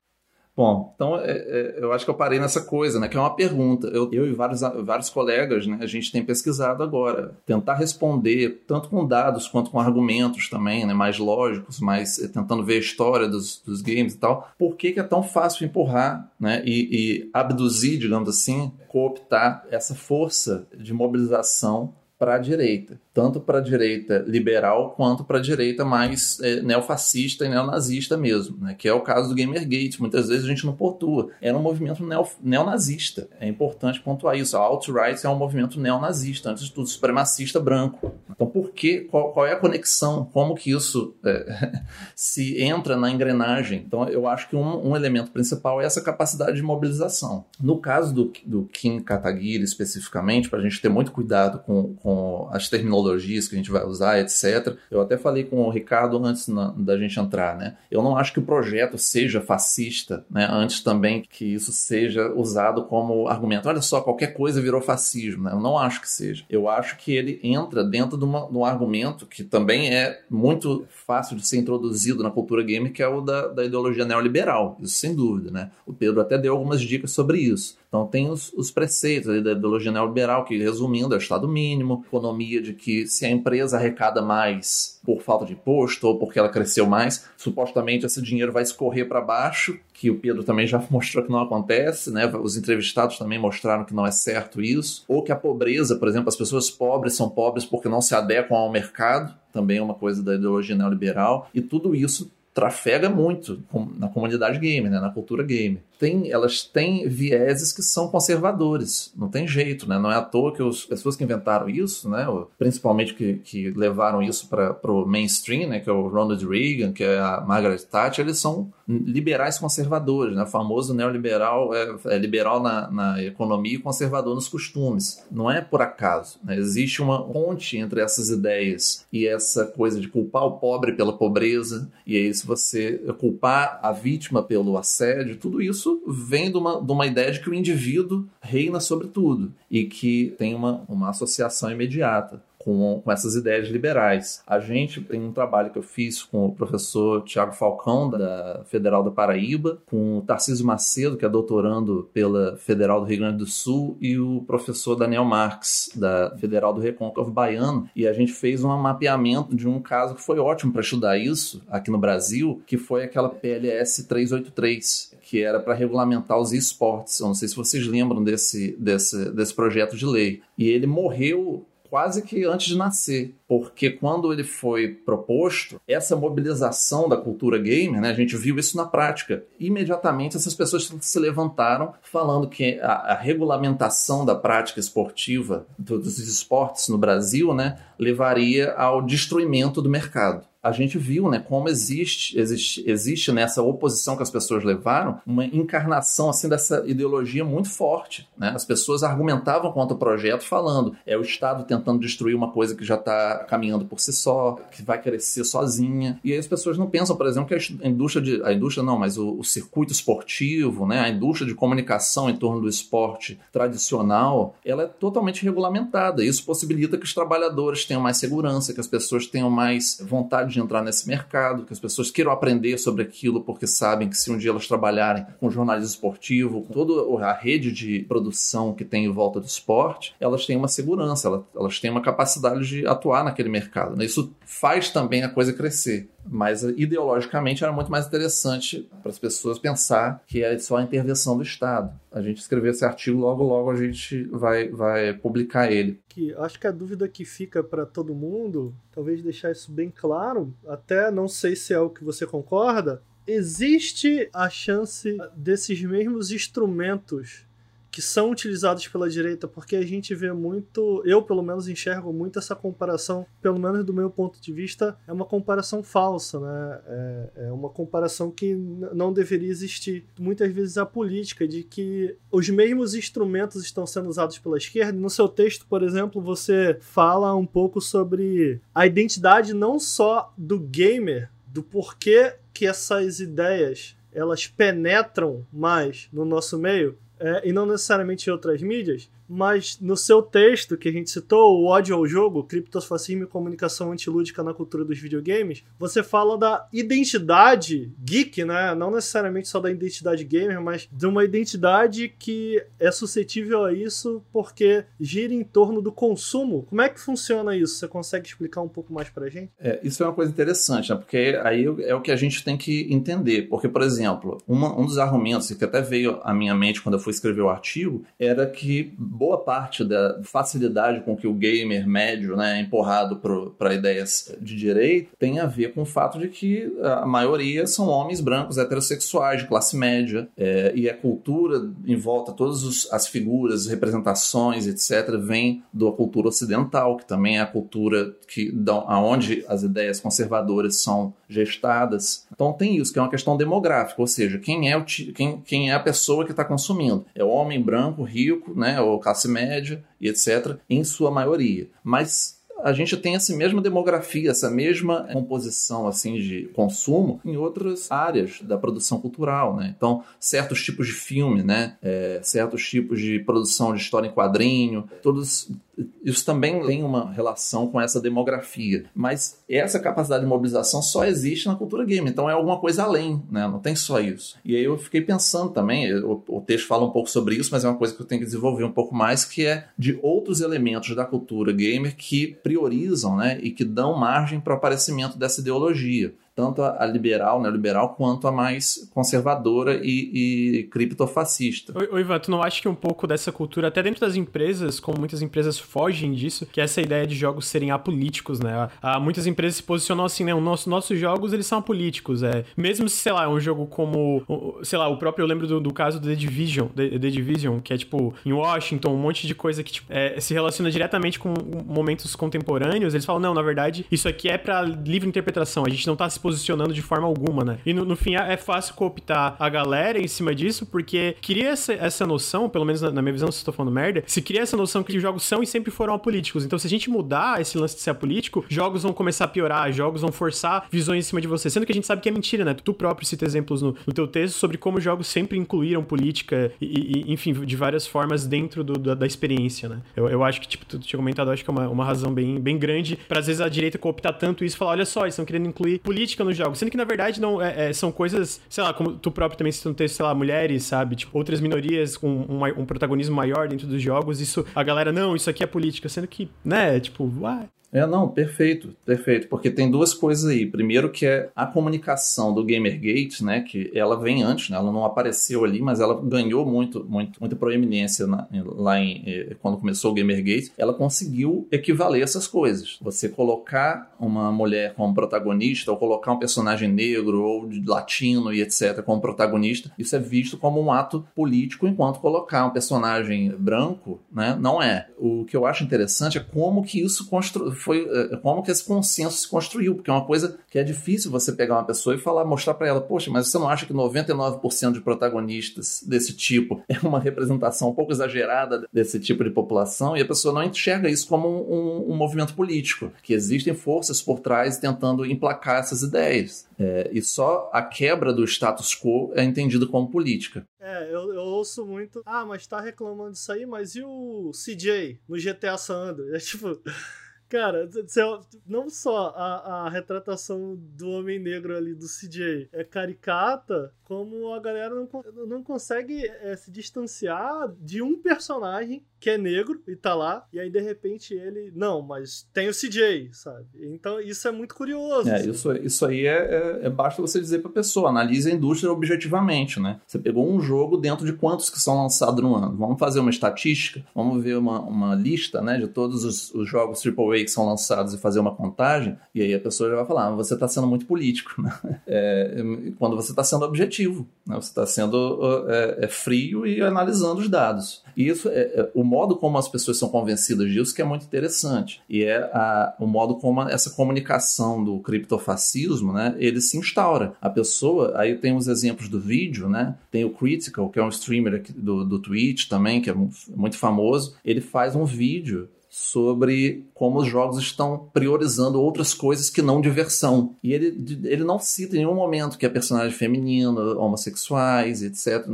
Bom, então é, é, eu acho que eu parei nessa coisa, né? Que é uma pergunta. Eu, eu e vários, vários colegas, né? A gente tem pesquisado agora. Tentar responder, tanto com dados quanto com argumentos também, né? Mais lógicos, mais é, tentando ver a história dos, dos games e tal. Por que, que é tão fácil empurrar, né? E, e abduzir, digamos assim, cooptar essa força de mobilização para a direita, tanto para a direita liberal quanto para a direita mais é, neofascista e neonazista mesmo, né? que é o caso do Gamergate. Muitas vezes a gente não pontua. Era um movimento neo, neonazista. É importante pontuar isso. A alt-right é um movimento neonazista, antes de tudo supremacista branco. Então, por que? Qual, qual é a conexão? Como que isso é, se entra na engrenagem? Então, eu acho que um, um, elemento principal é essa capacidade de mobilização. No caso do, do Kim Kataguiri, especificamente, para a gente ter muito cuidado com, com com as terminologias que a gente vai usar, etc. Eu até falei com o Ricardo antes na, da gente entrar, né? Eu não acho que o projeto seja fascista, né? Antes também que isso seja usado como argumento. Olha só, qualquer coisa virou fascismo, né? Eu não acho que seja. Eu acho que ele entra dentro de, uma, de um argumento que também é muito fácil de ser introduzido na cultura gamer, que é o da, da ideologia neoliberal. Isso sem dúvida, né? O Pedro até deu algumas dicas sobre isso. Então tem os, os preceitos da ideologia neoliberal, que resumindo é o Estado mínimo, economia de que se a empresa arrecada mais por falta de imposto ou porque ela cresceu mais, supostamente esse dinheiro vai escorrer para baixo, que o Pedro também já mostrou que não acontece, né? Os entrevistados também mostraram que não é certo isso, ou que a pobreza, por exemplo, as pessoas pobres são pobres porque não se adequam ao mercado, também é uma coisa da ideologia neoliberal, e tudo isso trafega muito na comunidade gamer, né, na cultura gamer tem, elas têm vieses que são conservadores. Não tem jeito, né? Não é à toa que as pessoas que inventaram isso, né? Principalmente que, que levaram isso para o mainstream, né? Que é o Ronald Reagan, que é a Margaret Thatcher, eles são liberais conservadores, né? O famoso neoliberal é, é liberal na, na, economia e conservador nos costumes. Não é por acaso. Né? Existe uma ponte entre essas ideias e essa coisa de culpar o pobre pela pobreza, e aí se você culpar a vítima pelo assédio, tudo isso isso vem de uma, de uma ideia de que o indivíduo reina sobre tudo e que tem uma, uma associação imediata com, com essas ideias liberais. A gente tem um trabalho que eu fiz com o professor Tiago Falcão, da Federal da Paraíba, com o Tarcísio Macedo, que é doutorando pela Federal do Rio Grande do Sul, e o professor Daniel Marques, da Federal do Recôncavo Baiano, e a gente fez um mapeamento de um caso que foi ótimo para estudar isso aqui no Brasil, que foi aquela PLS 383, que era para regulamentar os esportes. Eu não sei se vocês lembram desse, desse, desse projeto de lei. E ele morreu quase que antes de nascer, porque quando ele foi proposto, essa mobilização da cultura gamer, né, a gente viu isso na prática. Imediatamente essas pessoas se levantaram falando que a, a regulamentação da prática esportiva dos esportes no Brasil, né, levaria ao destruimento do mercado a gente viu né, como existe, existe, existe nessa oposição que as pessoas levaram uma encarnação assim dessa ideologia muito forte. Né? As pessoas argumentavam contra o projeto falando é o Estado tentando destruir uma coisa que já está caminhando por si só, que vai crescer sozinha. E aí as pessoas não pensam, por exemplo, que a indústria de. A indústria não, mas o, o circuito esportivo, né, a indústria de comunicação em torno do esporte tradicional, ela é totalmente regulamentada. Isso possibilita que os trabalhadores tenham mais segurança, que as pessoas tenham mais vontade de entrar nesse mercado, que as pessoas queiram aprender sobre aquilo porque sabem que se um dia elas trabalharem com jornalismo esportivo, com toda a rede de produção que tem em volta do esporte, elas têm uma segurança, elas, têm uma capacidade de atuar naquele mercado. Né? Isso faz também a coisa crescer. Mas ideologicamente era muito mais interessante para as pessoas pensar que é só a intervenção do Estado. A gente escreveu esse artigo, logo logo a gente vai, vai publicar ele. Que acho que a dúvida que fica para todo mundo, talvez deixar isso bem claro, até não sei se é o que você concorda, existe a chance desses mesmos instrumentos que são utilizados pela direita, porque a gente vê muito, eu pelo menos enxergo muito essa comparação, pelo menos do meu ponto de vista, é uma comparação falsa, né? É, é uma comparação que não deveria existir. Muitas vezes a política de que os mesmos instrumentos estão sendo usados pela esquerda. No seu texto, por exemplo, você fala um pouco sobre a identidade não só do gamer, do porquê que essas ideias elas penetram mais no nosso meio é, e não necessariamente em outras mídias, mas no seu texto que a gente citou, o ódio ao jogo, criptofascismo e comunicação antilúdica na cultura dos videogames, você fala da identidade geek, né? Não necessariamente só da identidade gamer, mas de uma identidade que é suscetível a isso porque gira em torno do consumo. Como é que funciona isso? Você consegue explicar um pouco mais pra gente? É, isso é uma coisa interessante, né? Porque aí é o que a gente tem que entender. Porque, por exemplo, uma, um dos argumentos que até veio à minha mente quando eu fui escrever o artigo era que boa parte da facilidade com que o gamer médio né, é empurrado para ideias de direita tem a ver com o fato de que a maioria são homens brancos heterossexuais de classe média é, e a cultura em volta, todas as figuras, representações, etc., vem da cultura ocidental, que também é a cultura que aonde as ideias conservadoras são gestadas. Então tem isso, que é uma questão demográfica, ou seja, quem é, o, quem, quem é a pessoa que está consumindo? É o homem branco, rico, né, ou classe média e etc., em sua maioria. Mas a gente tem essa mesma demografia, essa mesma composição assim de consumo em outras áreas da produção cultural, né? Então, certos tipos de filme, né? É, certos tipos de produção de história em quadrinho, todos isso também tem uma relação com essa demografia. Mas essa capacidade de mobilização só existe na cultura game, então é alguma coisa além, né? Não tem só isso. E aí eu fiquei pensando também, o, o texto fala um pouco sobre isso, mas é uma coisa que eu tenho que desenvolver um pouco mais, que é de outros elementos da cultura gamer que priorizam né, e que dão margem para o aparecimento dessa ideologia tanto a, liberal, neoliberal, quanto a mais conservadora e, e criptofascista. Ô, Ivan, tu não acha que um pouco dessa cultura, até dentro das empresas, como muitas empresas fogem disso, que essa ideia de jogos serem apolíticos, né? Há, muitas empresas se posicionam assim, né? Os nossos, nossos jogos, eles são apolíticos, é. Mesmo se, sei lá, um jogo como, sei lá, o próprio, eu lembro do, do caso do The Division, The, The, Division, que é, tipo, em Washington, um monte de coisa que, tipo, é, se relaciona diretamente com momentos contemporâneos, eles falam, não, na verdade, isso aqui é para livre interpretação, a gente não tá se posicionando de forma alguma, né? E no, no fim é fácil cooptar a galera em cima disso, porque queria essa, essa noção, pelo menos na, na minha visão, se estou falando merda, se cria essa noção que os jogos são e sempre foram apolíticos. Então, se a gente mudar esse lance de ser apolítico, jogos vão começar a piorar, jogos vão forçar visões em cima de você. Sendo que a gente sabe que é mentira, né? Tu próprio cita exemplos no, no teu texto sobre como jogos sempre incluíram política e, e enfim, de várias formas dentro do, da, da, experiência, né? Eu, eu acho que, tipo, tu tinha comentado, acho que é uma, uma razão bem, bem grande para às vezes a direita cooptar tanto isso e falar, olha só, eles estão querendo incluir política nos jogos. Sendo que, na verdade, não é, é, são coisas, sei lá, como tu próprio também cita no texto, sei lá, mulheres, sabe? Tipo, outras minorias com um, um, protagonismo maior dentro dos jogos. Isso, a galera, não, isso aqui é política. Sendo que, né, tipo, uai, é, não, perfeito, perfeito. Porque tem duas coisas aí. Primeiro que é a comunicação do Gamergate, né? Que ela vem antes, né? Ela não apareceu ali, mas ela ganhou muito, muito muita proeminência na, lá em, eh, quando começou o Gamergate. Ela conseguiu equivaler essas coisas. Você colocar uma mulher como protagonista, ou colocar um personagem negro, ou latino e etc. como protagonista, isso é visto como um ato político, enquanto colocar um personagem branco, né? Não é. O que eu acho interessante é como que isso construiu foi é, como que esse consenso se construiu, porque é uma coisa que é difícil você pegar uma pessoa e falar, mostrar para ela, poxa, mas você não acha que 99% de protagonistas desse tipo é uma representação um pouco exagerada desse tipo de população e a pessoa não enxerga isso como um, um movimento político, que existem forças por trás tentando emplacar essas ideias. É, e só a quebra do status quo é entendida como política. É, eu, eu, ouço muito. Ah, mas tá reclamando disso aí, mas e o CJ no GTA San Andreas? É tipo. Cara, não só a, a retratação do Homem Negro ali, do CJ, é caricata, como a galera não, não consegue é, se distanciar de um personagem que é negro e tá lá, e aí de repente ele, não, mas tem o CJ, sabe? Então isso é muito curioso. É, isso, isso aí é, é, é basta você dizer pra pessoa, analise a indústria objetivamente, né? Você pegou um jogo dentro de quantos que são lançados no ano. Vamos fazer uma estatística, vamos ver uma, uma lista, né, de todos os, os jogos AAA que são lançados e fazer uma contagem, e aí a pessoa já vai falar, ah, você tá sendo muito político, né? É, quando você tá sendo objetivo, né? Você tá sendo é, é, frio e analisando os dados. E isso é, é, o modo como as pessoas são convencidas disso que é muito interessante. E é a, o modo como essa comunicação do criptofascismo, né, ele se instaura. A pessoa, aí tem os exemplos do vídeo, né? Tem o Critical, que é um streamer do, do Twitch também, que é muito famoso. Ele faz um vídeo sobre como os jogos estão priorizando outras coisas que não diversão. E ele, ele não cita em nenhum momento que é personagem feminino, homossexuais, etc.,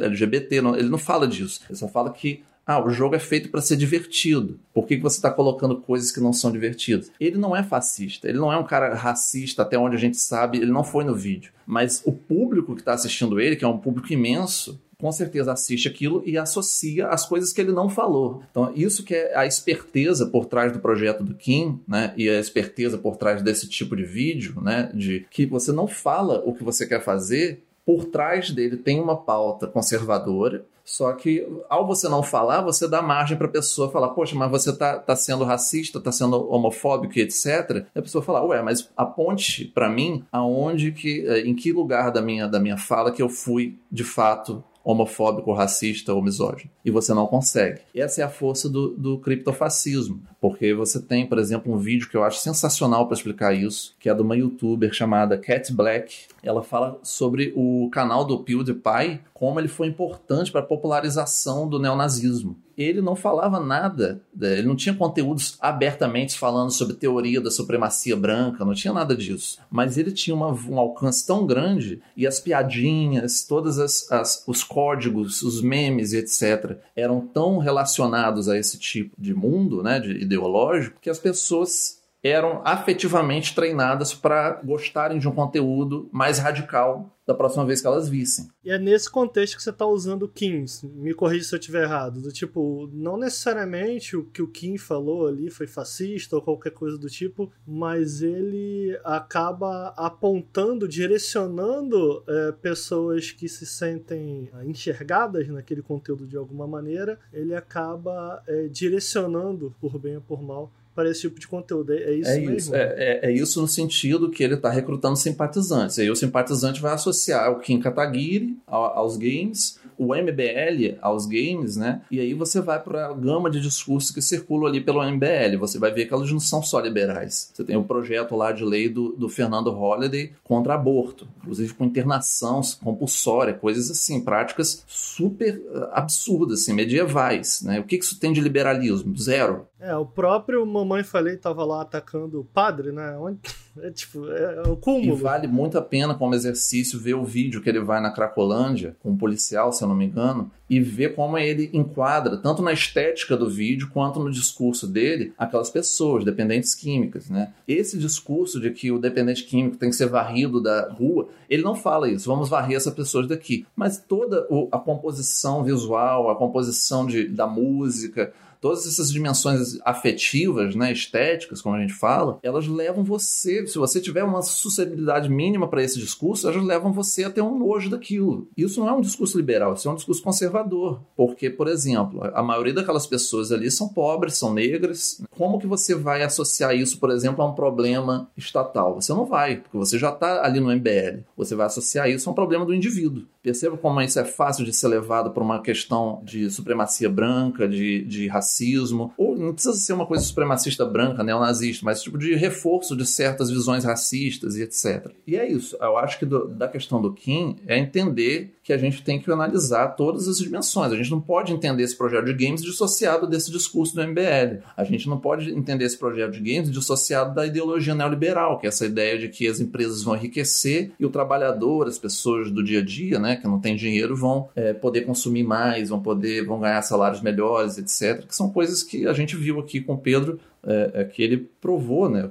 LGBT, não, ele não fala disso. Ele só fala que ah, o jogo é feito para ser divertido. Por que, que você está colocando coisas que não são divertidas? Ele não é fascista, ele não é um cara racista, até onde a gente sabe, ele não foi no vídeo. Mas o público que está assistindo ele, que é um público imenso, com certeza assiste aquilo e associa as coisas que ele não falou. Então, isso que é a esperteza por trás do projeto do Kim, né? E a esperteza por trás desse tipo de vídeo, né? De que você não fala o que você quer fazer, por trás dele tem uma pauta conservadora, só que ao você não falar, você dá margem para a pessoa falar, poxa, mas você tá, tá sendo racista, tá sendo homofóbico etc. E a pessoa fala, ué, mas aponte para mim aonde que, eh, em que lugar da minha, da minha fala que eu fui de fato homofóbico, racista ou misógino. E você não consegue. Essa é a força do, do criptofascismo. Porque você tem, por exemplo, um vídeo que eu acho sensacional para explicar isso, que é de uma youtuber chamada Cat Black. Ela fala sobre o canal do PewDiePie, como ele foi importante para a popularização do neonazismo ele não falava nada, né? ele não tinha conteúdos abertamente falando sobre teoria da supremacia branca, não tinha nada disso. Mas ele tinha uma, um alcance tão grande e as piadinhas, todos as, as, os códigos, os memes, etc., eram tão relacionados a esse tipo de mundo, né, de ideológico, que as pessoas eram afetivamente treinadas para gostarem de um conteúdo mais radical da próxima vez que elas vissem. E é nesse contexto que você está usando o Kim. Me corrija se eu estiver errado. Do tipo, não necessariamente o que o Kim falou ali foi fascista ou qualquer coisa do tipo, mas ele acaba apontando, direcionando é, pessoas que se sentem enxergadas naquele conteúdo de alguma maneira. Ele acaba é, direcionando, por bem ou por mal, para esse tipo de conteúdo. É, é isso é mesmo? Isso, é, é, é, isso no sentido que ele está recrutando simpatizantes. Aí o simpatizante vai associar o Kim Kataguiri aos games, o MBL aos games, né? E aí você vai para a gama de discursos que circulam ali pelo MBL. Você vai ver que elas não são só liberais. Você tem o projeto lá de lei do, do Fernando Holliday contra aborto, inclusive com internação compulsória, coisas assim, práticas super eh, absurdas, assim, medievais, né? O que, que isso tem de liberalismo? Zero. É, o próprio Mamãe Falei tava lá atacando o padre, né? Onde... É tipo, é, é o cúmulo. E vale muito a pena como exercício ver o vídeo que ele vai na Cracolândia, com um policial, se eu não me engano, e ver como ele enquadra, tanto na estética do vídeo quanto no discurso dele, aquelas pessoas, dependentes químicas, né? Esse discurso de que o dependente químico tem que ser varrido da rua, ele não fala isso, vamos varrer essas pessoas daqui. Mas toda a composição visual, a composição de, da música, todas essas dimensões afetivas, né, estéticas, como a gente fala, elas levam você, se você tiver uma suscetibilidade mínima para esse discurso, elas levam você a ter um nojo daquilo. Isso não é um discurso liberal, isso é um discurso conservador. Porque, por exemplo, a maioria daquelas pessoas ali são pobres, são negras. Como que você vai associar isso, por exemplo, a um problema estatal? Você não vai, porque você já está ali no MBL. Você vai associar isso a um problema do indivíduo. Perceba como isso é fácil de ser levado para uma questão de supremacia branca, de, de racismo racismo, ou não precisa ser uma coisa supremacista branca, neonazista, mas tipo de reforço de certas visões racistas e etc. E é isso. Eu acho que do, da questão do Kim é entender que a gente tem que analisar todas as dimensões. A gente não pode entender esse projeto de games dissociado desse discurso do MBL. A gente não pode entender esse projeto de games dissociado da ideologia neoliberal, que é essa ideia de que as empresas vão enriquecer e o trabalhador, as pessoas do dia a dia, né, que não tem dinheiro, vão é, poder consumir mais, vão poder, vão ganhar salários melhores, etc. Que são coisas que a gente viu aqui com o Pedro é, é que ele provou, né,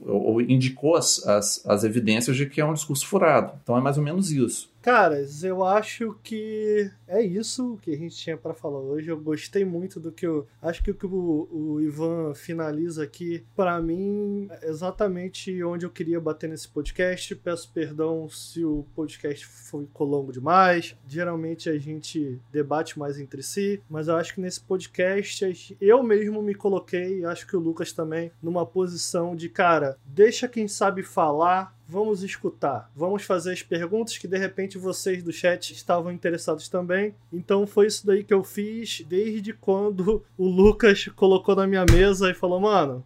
ou indicou as, as, as evidências de que é um discurso furado. Então é mais ou menos isso. Caras, eu acho que é isso que a gente tinha para falar hoje. Eu gostei muito do que eu. Acho que o que o, o Ivan finaliza aqui, para mim, é exatamente onde eu queria bater nesse podcast. Peço perdão se o podcast ficou longo demais. Geralmente a gente debate mais entre si, mas eu acho que nesse podcast eu mesmo me coloquei, acho que o Lucas também, numa posição de, cara, deixa quem sabe falar vamos escutar, vamos fazer as perguntas que de repente vocês do chat estavam interessados também. Então foi isso daí que eu fiz desde quando o Lucas colocou na minha mesa e falou: "Mano,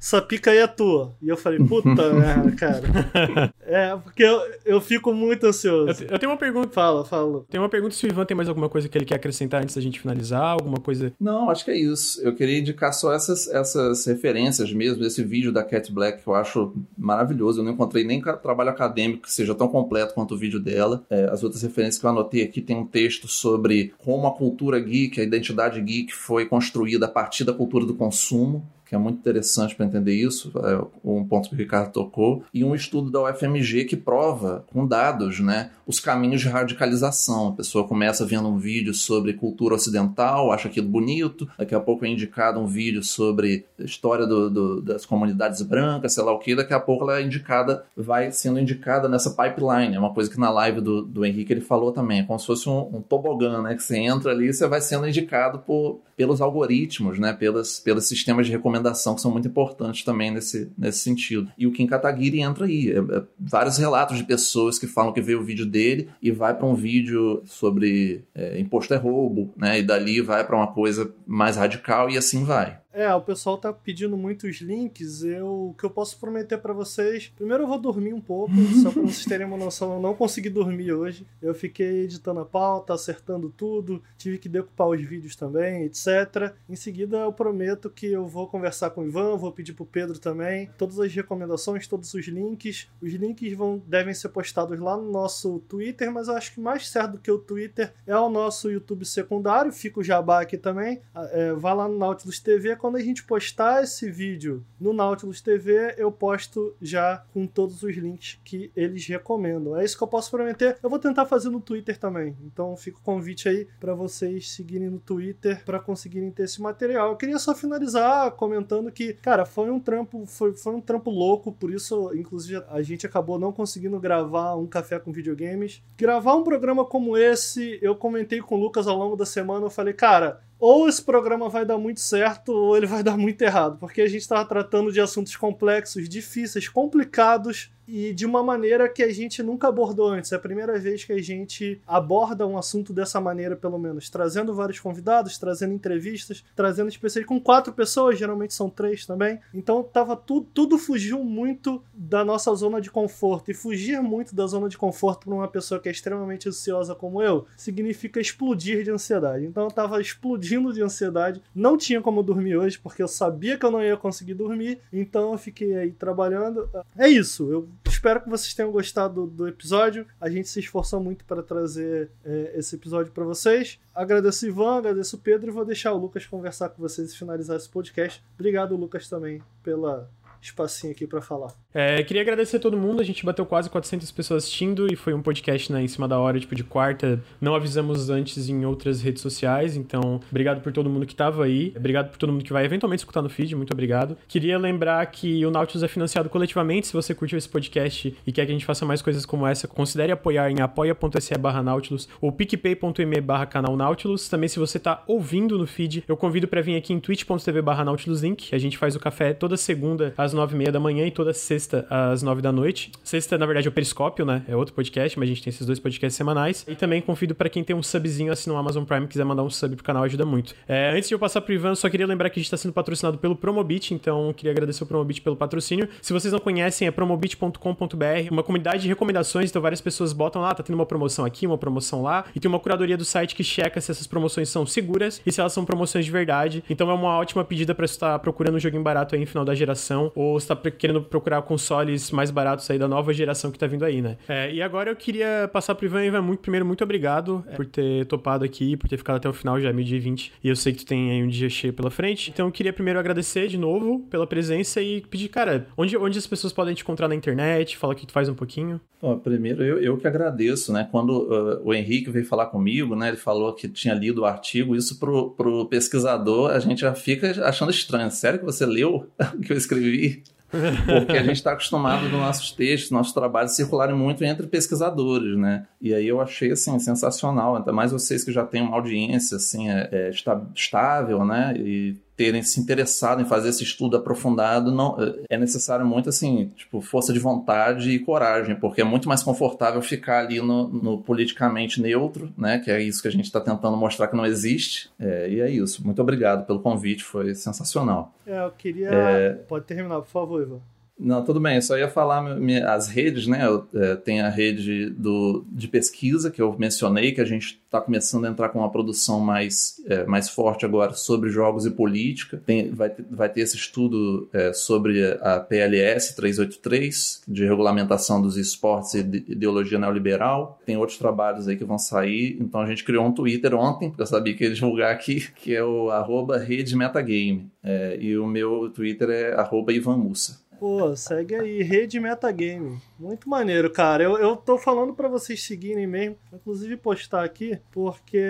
essa pica aí é tua. E eu falei, puta merda, cara. É, porque eu, eu fico muito ansioso. Eu, tenho uma pergunta. Fala, fala. Tem uma pergunta se o Ivan tem mais alguma coisa que ele quer acrescentar antes da gente finalizar, alguma coisa. Não, acho que é isso. Eu queria indicar só essas, essas referências mesmo, esse vídeo da Cat Black que eu acho maravilhoso. Eu não encontrei nem trabalho acadêmico que seja tão completo quanto o vídeo dela. É, as outras referências que eu anotei aqui tem um texto sobre como a cultura geek, a identidade geek foi construída a partir da cultura do consumo que é muito interessante para entender isso, é um ponto que o Ricardo tocou, e um estudo da UFMG que prova, com dados, né, os caminhos de radicalização. A pessoa começa vendo um vídeo sobre cultura ocidental, acha aquilo bonito, daqui a pouco é indicado um vídeo sobre história do, do, das comunidades brancas, sei lá o que, daqui a pouco ela é indicada, vai sendo indicada nessa pipeline. É uma coisa que na live do, do Henrique ele falou também, é como se fosse um, um tobogã, né, que você entra ali e você vai sendo indicado por, pelos algoritmos, né, pelas, pelos sistemas de recomendação que são muito importantes também nesse, nesse sentido. E o Kim Kataguiri entra aí. É, é, vários relatos de pessoas que falam que vê o vídeo dele e vai para um vídeo sobre é, imposto é roubo, né? E dali vai para uma coisa mais radical e assim vai. É, o pessoal tá pedindo muitos links. Eu, o que eu posso prometer para vocês, primeiro eu vou dormir um pouco, só para vocês terem uma noção, eu não consegui dormir hoje. Eu fiquei editando a pauta, acertando tudo, tive que decupar os vídeos também, etc. Em seguida eu prometo que eu vou conversar com o Ivan, vou pedir pro Pedro também, todas as recomendações, todos os links. Os links vão devem ser postados lá no nosso Twitter, mas eu acho que mais certo do que o Twitter é o nosso YouTube secundário, fica o jabá aqui também. É, vá lá no Nautilus TV, quando a gente postar esse vídeo no Nautilus TV, eu posto já com todos os links que eles recomendam. É isso que eu posso prometer. Eu vou tentar fazer no Twitter também. Então fica o convite aí para vocês seguirem no Twitter para conseguirem ter esse material. Eu queria só finalizar comentando que, cara, foi um trampo, foi, foi um trampo louco, por isso, inclusive, a gente acabou não conseguindo gravar um café com videogames. Gravar um programa como esse, eu comentei com o Lucas ao longo da semana, eu falei, cara, ou esse programa vai dar muito certo ou ele vai dar muito errado, porque a gente estava tratando de assuntos complexos, difíceis, complicados e de uma maneira que a gente nunca abordou antes. É a primeira vez que a gente aborda um assunto dessa maneira, pelo menos, trazendo vários convidados, trazendo entrevistas, trazendo especialistas com quatro pessoas, geralmente são três também. Então tava tudo, tudo fugiu muito da nossa zona de conforto e fugir muito da zona de conforto para uma pessoa que é extremamente ansiosa como eu significa explodir de ansiedade. Então eu tava explodindo de ansiedade, não tinha como dormir hoje porque eu sabia que eu não ia conseguir dormir, então eu fiquei aí trabalhando. É isso. Eu espero que vocês tenham gostado do, episódio. A gente se esforçou muito para trazer é, esse episódio para vocês. Agradeço o Ivan, agradeço o Pedro e vou deixar o Lucas conversar com vocês e finalizar esse podcast. Obrigado, Lucas, também pela espacinho aqui para falar. É, queria agradecer a todo mundo, a gente bateu quase 400 pessoas assistindo e foi um podcast né, em cima da hora, tipo de quarta. Não avisamos antes em outras redes sociais, então obrigado por todo mundo que estava aí, obrigado por todo mundo que vai eventualmente escutar no feed, muito obrigado. Queria lembrar que o Nautilus é financiado coletivamente, se você curtiu esse podcast e quer que a gente faça mais coisas como essa, considere apoiar em apoia.se barra Nautilus ou picpay.me barra canal Nautilus. Também se você está ouvindo no feed, eu convido para vir aqui em twitch.tv barra Nautilus Link, a gente faz o café toda segunda às nove e meia da manhã e toda sexta sexta às nove da noite. Sexta, na verdade, é o Periscópio, né? É outro podcast, mas a gente tem esses dois podcasts semanais. E também convido para quem tem um subzinho assim no Amazon Prime, quiser mandar um sub pro canal, ajuda muito. É, antes de eu passar pro Ivan, só queria lembrar que a gente está sendo patrocinado pelo Promobit, então queria agradecer o Promobit pelo patrocínio. Se vocês não conhecem, é promobit.com.br, uma comunidade de recomendações, então várias pessoas botam lá, tá tendo uma promoção aqui, uma promoção lá, e tem uma curadoria do site que checa se essas promoções são seguras e se elas são promoções de verdade. Então é uma ótima pedida para estar procurando um joguinho barato aí no final da geração, ou está querendo procurar consoles mais baratos aí da nova geração que tá vindo aí, né? É, e agora eu queria passar pro Ivan. Ivan, muito, primeiro, muito obrigado é, por ter topado aqui, por ter ficado até o final, já é meio-dia 20. E eu sei que tu tem aí um dia cheio pela frente. Então eu queria primeiro agradecer de novo pela presença e pedir, cara, onde, onde as pessoas podem te encontrar na internet? Fala o que tu faz um pouquinho. Bom, primeiro, eu, eu que agradeço, né? Quando uh, o Henrique veio falar comigo, né? Ele falou que tinha lido o artigo. Isso pro, pro pesquisador, a gente já fica achando estranho. Sério que você leu o que eu escrevi? Porque a gente está acostumado nos nossos textos, nossos trabalhos circularem muito entre pesquisadores, né? E aí eu achei, assim, sensacional. Ainda mais vocês que já têm uma audiência, assim, é, é, estável, né? E terem se interessado em fazer esse estudo aprofundado, não é necessário muito assim, tipo, força de vontade e coragem, porque é muito mais confortável ficar ali no, no politicamente neutro, né? Que é isso que a gente está tentando mostrar que não existe. É, e é isso. Muito obrigado pelo convite, foi sensacional. É, eu queria. É... Pode terminar, por favor, Ivan. Não, tudo bem. Eu só ia falar as redes, né? Eu, é, tem a rede do, de pesquisa que eu mencionei, que a gente está começando a entrar com uma produção mais, é, mais forte agora sobre jogos e política. Tem, vai, vai ter esse estudo é, sobre a PLS 383, de regulamentação dos esportes e ideologia neoliberal. Tem outros trabalhos aí que vão sair. Então a gente criou um Twitter ontem, porque eu sabia que ia divulgar aqui, que é o arroba rede metagame. É, e o meu Twitter é arroba Ivan Mussa. Pô, segue aí, Rede Metagame. Muito maneiro, cara. Eu, eu tô falando para vocês seguirem mesmo, inclusive postar aqui, porque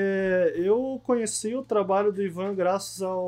eu conheci o trabalho do Ivan graças ao,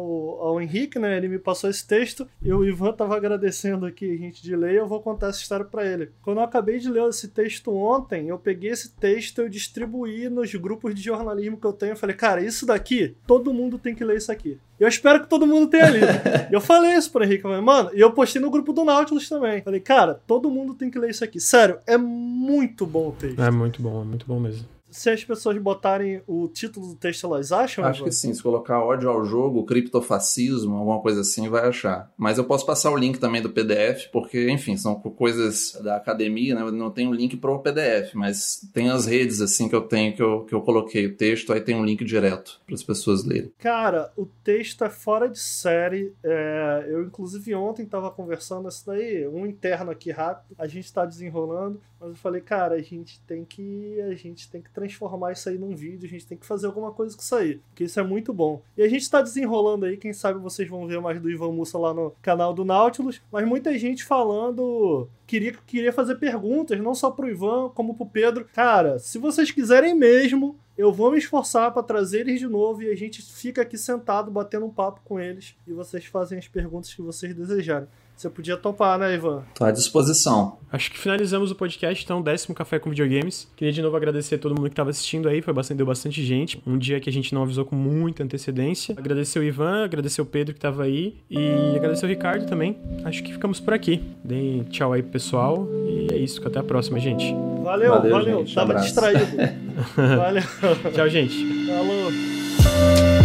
ao Henrique, né? Ele me passou esse texto e o Ivan tava agradecendo aqui a gente de ler. Eu vou contar essa história para ele. Quando eu acabei de ler esse texto ontem, eu peguei esse texto e eu distribuí nos grupos de jornalismo que eu tenho. Eu falei, cara, isso daqui, todo mundo tem que ler isso aqui. Eu espero que todo mundo tenha lido. eu falei isso pro Henrique, mano, e eu postei no grupo do Nautilus também. Falei, cara, todo mundo tem que ler isso aqui. Sério, é muito bom o texto. É muito bom, é muito bom mesmo se as pessoas botarem o título do texto, elas acham? Acho que sim. Se colocar ódio ao jogo, criptofascismo, alguma coisa assim, vai achar. Mas eu posso passar o link também do PDF, porque, enfim, são coisas da academia, né? Não tem um link pro PDF, mas tem as redes, assim, que eu tenho, que eu, que eu coloquei o texto, aí tem um link direto para as pessoas lerem. Cara, o texto é fora de série. É... Eu, inclusive, ontem estava conversando isso daí, um interno aqui rápido, a gente está desenrolando Mas eu falei, cara, a gente tem que a gente tem que transformar isso aí num vídeo, a gente tem que fazer alguma coisa com isso aí, porque isso é muito bom. E a gente tá desenrolando aí, quem sabe vocês vão ver mais do Ivan Mussa lá no canal do Nautilus, mas muita gente falando queria queria fazer perguntas, não só pro Ivan, como pro Pedro. Cara, se vocês quiserem mesmo, eu vou me esforçar para trazer eles de novo e a gente fica aqui sentado batendo um papo com eles e vocês fazem as perguntas que vocês desejarem. Você podia topar, né, Ivan? Tô à disposição. Acho que finalizamos o podcast, então, décimo Café com Videogames. Queria de novo agradecer a todo mundo que estava assistindo aí, foi bastante, deu bastante gente. Um dia que a gente não avisou com muita antecedência. Agradecer o Ivan, agradecer o Pedro que estava aí e agradecer o Ricardo também. Acho que ficamos por aqui. Deem tchau aí pro pessoal e é isso, até a próxima, gente. Valeu, valeu. valeu. Gente, Tava abraço. distraído. valeu. tchau, gente. Falou.